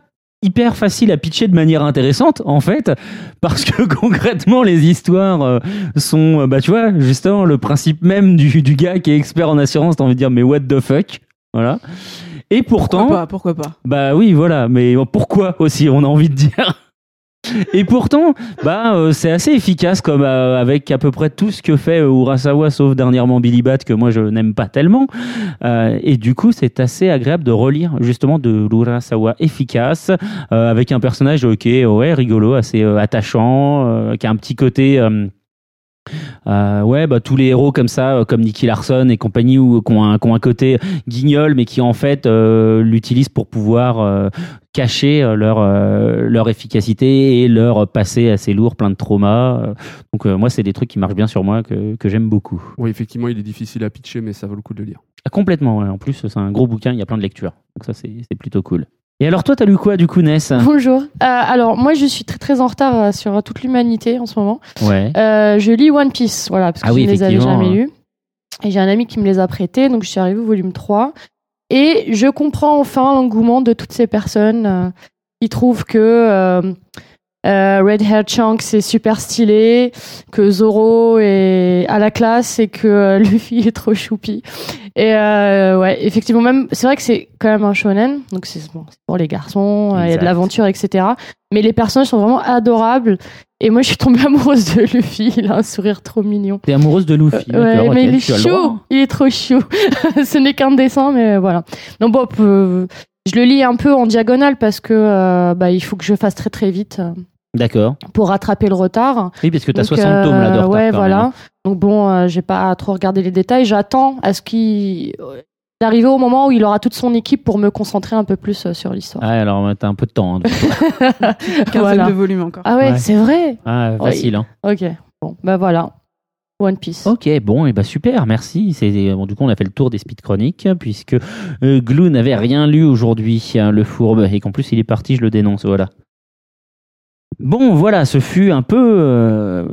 hyper facile à pitcher de manière intéressante en fait parce que concrètement les histoires sont bah tu vois justement le principe même du, du gars qui est expert en assurance t'as envie de dire mais what the fuck voilà et pourtant Pourquoi pas, pourquoi pas? bah oui, voilà, mais pourquoi aussi, on a envie de dire? Et pourtant, bah, euh, c'est assez efficace comme euh, avec à peu près tout ce que fait euh, Urasawa, sauf dernièrement Billy Bat que moi je n'aime pas tellement. Euh, et du coup, c'est assez agréable de relire justement de l'Urasawa efficace euh, avec un personnage ok, ouais, rigolo, assez euh, attachant, qui a un petit côté. Euh, ouais, bah, tous les héros comme ça, euh, comme Nicky Larson et compagnie, ou qui ont un, qui ont un côté guignol, mais qui en fait euh, l'utilisent pour pouvoir euh, cacher leur leur efficacité et leur passé assez lourd, plein de traumas. Donc moi, c'est des trucs qui marchent bien sur moi que, que j'aime beaucoup. Oui, effectivement, il est difficile à pitcher, mais ça vaut le coup de le lire. Ah, complètement. ouais. En plus, c'est un gros bouquin, il y a plein de lectures. Donc ça, c'est plutôt cool. Et alors toi, t'as lu quoi du coup, Ness? Bonjour. Euh, alors, moi, je suis très très en retard euh, sur toute l'humanité en ce moment. Ouais. Euh, je lis One Piece, voilà, parce que Ah oui, je ne les avais jamais hein. lus. Et j'ai un ami qui me les a prêtés, donc je suis arrivée au volume 3. Et je comprends enfin l'engouement de toutes ces personnes euh, qui trouvent que euh, euh, Red Hair Chunk c'est super stylé, que Zoro est à la classe et que euh, Luffy est trop choupi. Et euh, ouais, effectivement, même c'est vrai que c'est quand même un shonen, donc c'est bon, c'est pour les garçons, euh, il y a de l'aventure, etc. Mais les personnages sont vraiment adorables. Et moi, je suis tombée amoureuse de Luffy. Il a un sourire trop mignon. T'es amoureuse de Luffy. Ouais, d'accord, mais il est chaud. Il est trop chou. Ce n'est qu'un dessin, mais voilà. Donc bon, euh, je le lis un peu en diagonale parce que euh, bah, il faut que je fasse très très vite euh, D'accord. pour rattraper le retard. Oui, parce que t'as Donc, 60 tomes là de euh, retard. Ouais, quand voilà. même, hein. Donc bon, euh, j'ai pas trop regardé les détails. J'attends à ce qu'il d'arriver au moment où il aura toute son équipe pour me concentrer un peu plus euh, sur l'histoire. Ah, alors t'as un peu de temps. hein. Quinzaine Voilà. de volumes encore. Ah ouais, Ouais. c'est vrai. ah, facile. Hein. Ok. Bon, bah voilà. One Piece. Ok, bon, et bah super, merci. C'est bon, du coup, on a fait le tour des speed chroniques puisque euh, Glou n'avait rien lu aujourd'hui, hein, le fourbe, et qu'en plus il est parti, je le dénonce, voilà. Bon, voilà, ce fut un peu euh,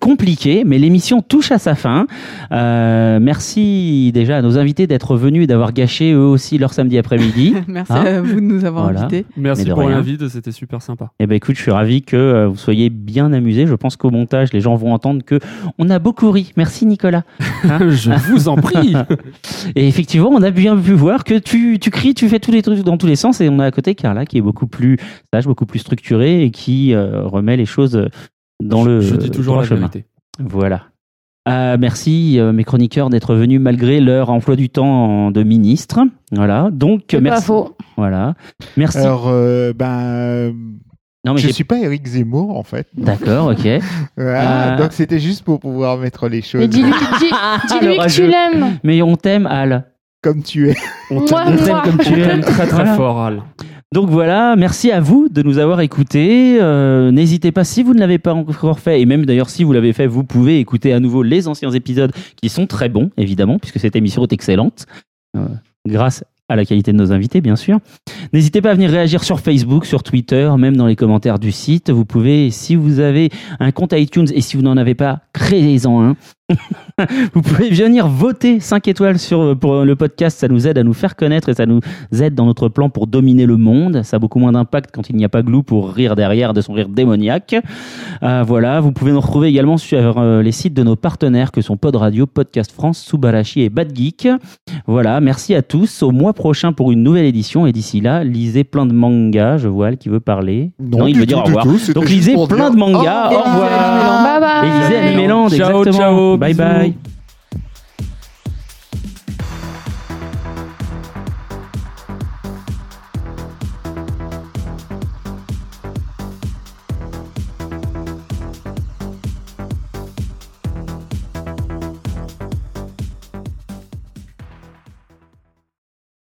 compliqué, mais l'émission touche à sa fin. Euh, merci déjà à nos invités d'être venus et d'avoir gâché eux aussi leur samedi après-midi. Merci Hein à vous de nous avoir Voilà. invités. Merci pour l'invite, c'était super sympa. Eh ben écoute, je suis ravi que euh, vous soyez bien amusés. Je pense qu'au montage, les gens vont entendre que on a beaucoup ri. Merci Nicolas. Je vous en prie. Et effectivement, on a bien pu voir que tu, tu cries, tu fais tous les trucs dans tous les sens. Et on a à côté Carla qui est beaucoup plus sage, beaucoup plus structurée et qui euh, remet les choses dans le Je dis toujours la chemin. vérité. Voilà. Euh, merci euh, mes chroniqueurs d'être venus malgré leur emploi du temps de ministre. Voilà. Donc C'est pas merci. faux. Voilà. Merci. Alors, euh, ben, euh, non mais je suis pas Eric Zemmour en fait. D'accord, ok. Euh, Donc c'était juste pour pouvoir mettre les choses Mais dis-lui dis- que tu l'aimes. Mais on t'aime Al. comme tu es. On t'aime On t'aime moi. comme tu es. très très Voilà. fort, Al. Donc voilà, merci à vous de nous avoir écoutés. Euh, N'hésitez pas, si vous ne l'avez pas encore fait, et même d'ailleurs si vous l'avez fait, vous pouvez écouter à nouveau les anciens épisodes qui sont très bons, évidemment, puisque cette émission est excellente. Euh, grâce à la qualité de nos invités, bien sûr. N'hésitez pas à venir réagir sur Facebook, sur Twitter, même dans les commentaires du site. Vous pouvez, si vous avez un compte iTunes et si vous n'en avez pas, créez-en un. vous pouvez venir voter 5 étoiles sur, pour le podcast. Ça nous aide à nous faire connaître et ça nous aide dans notre plan pour dominer le monde. Ça a beaucoup moins d'impact quand il n'y a pas Glou pour rire derrière de son rire démoniaque. Euh, voilà, vous pouvez nous retrouver également sur euh, les sites de nos partenaires que sont Pod Radio, Podcast France, Subarashi et Bad Geek. Voilà, merci à tous. Au mois prochain pour une nouvelle édition. Et d'ici là, lisez plein de mangas. Je vois elle qui veut parler. Non, il veut dire tout, au revoir. tout. Donc lisez plein dire de mangas. au Au revoir. Bye bye. Et lisez Animeland, Ciao, exactement. ciao, bye bisous. bye.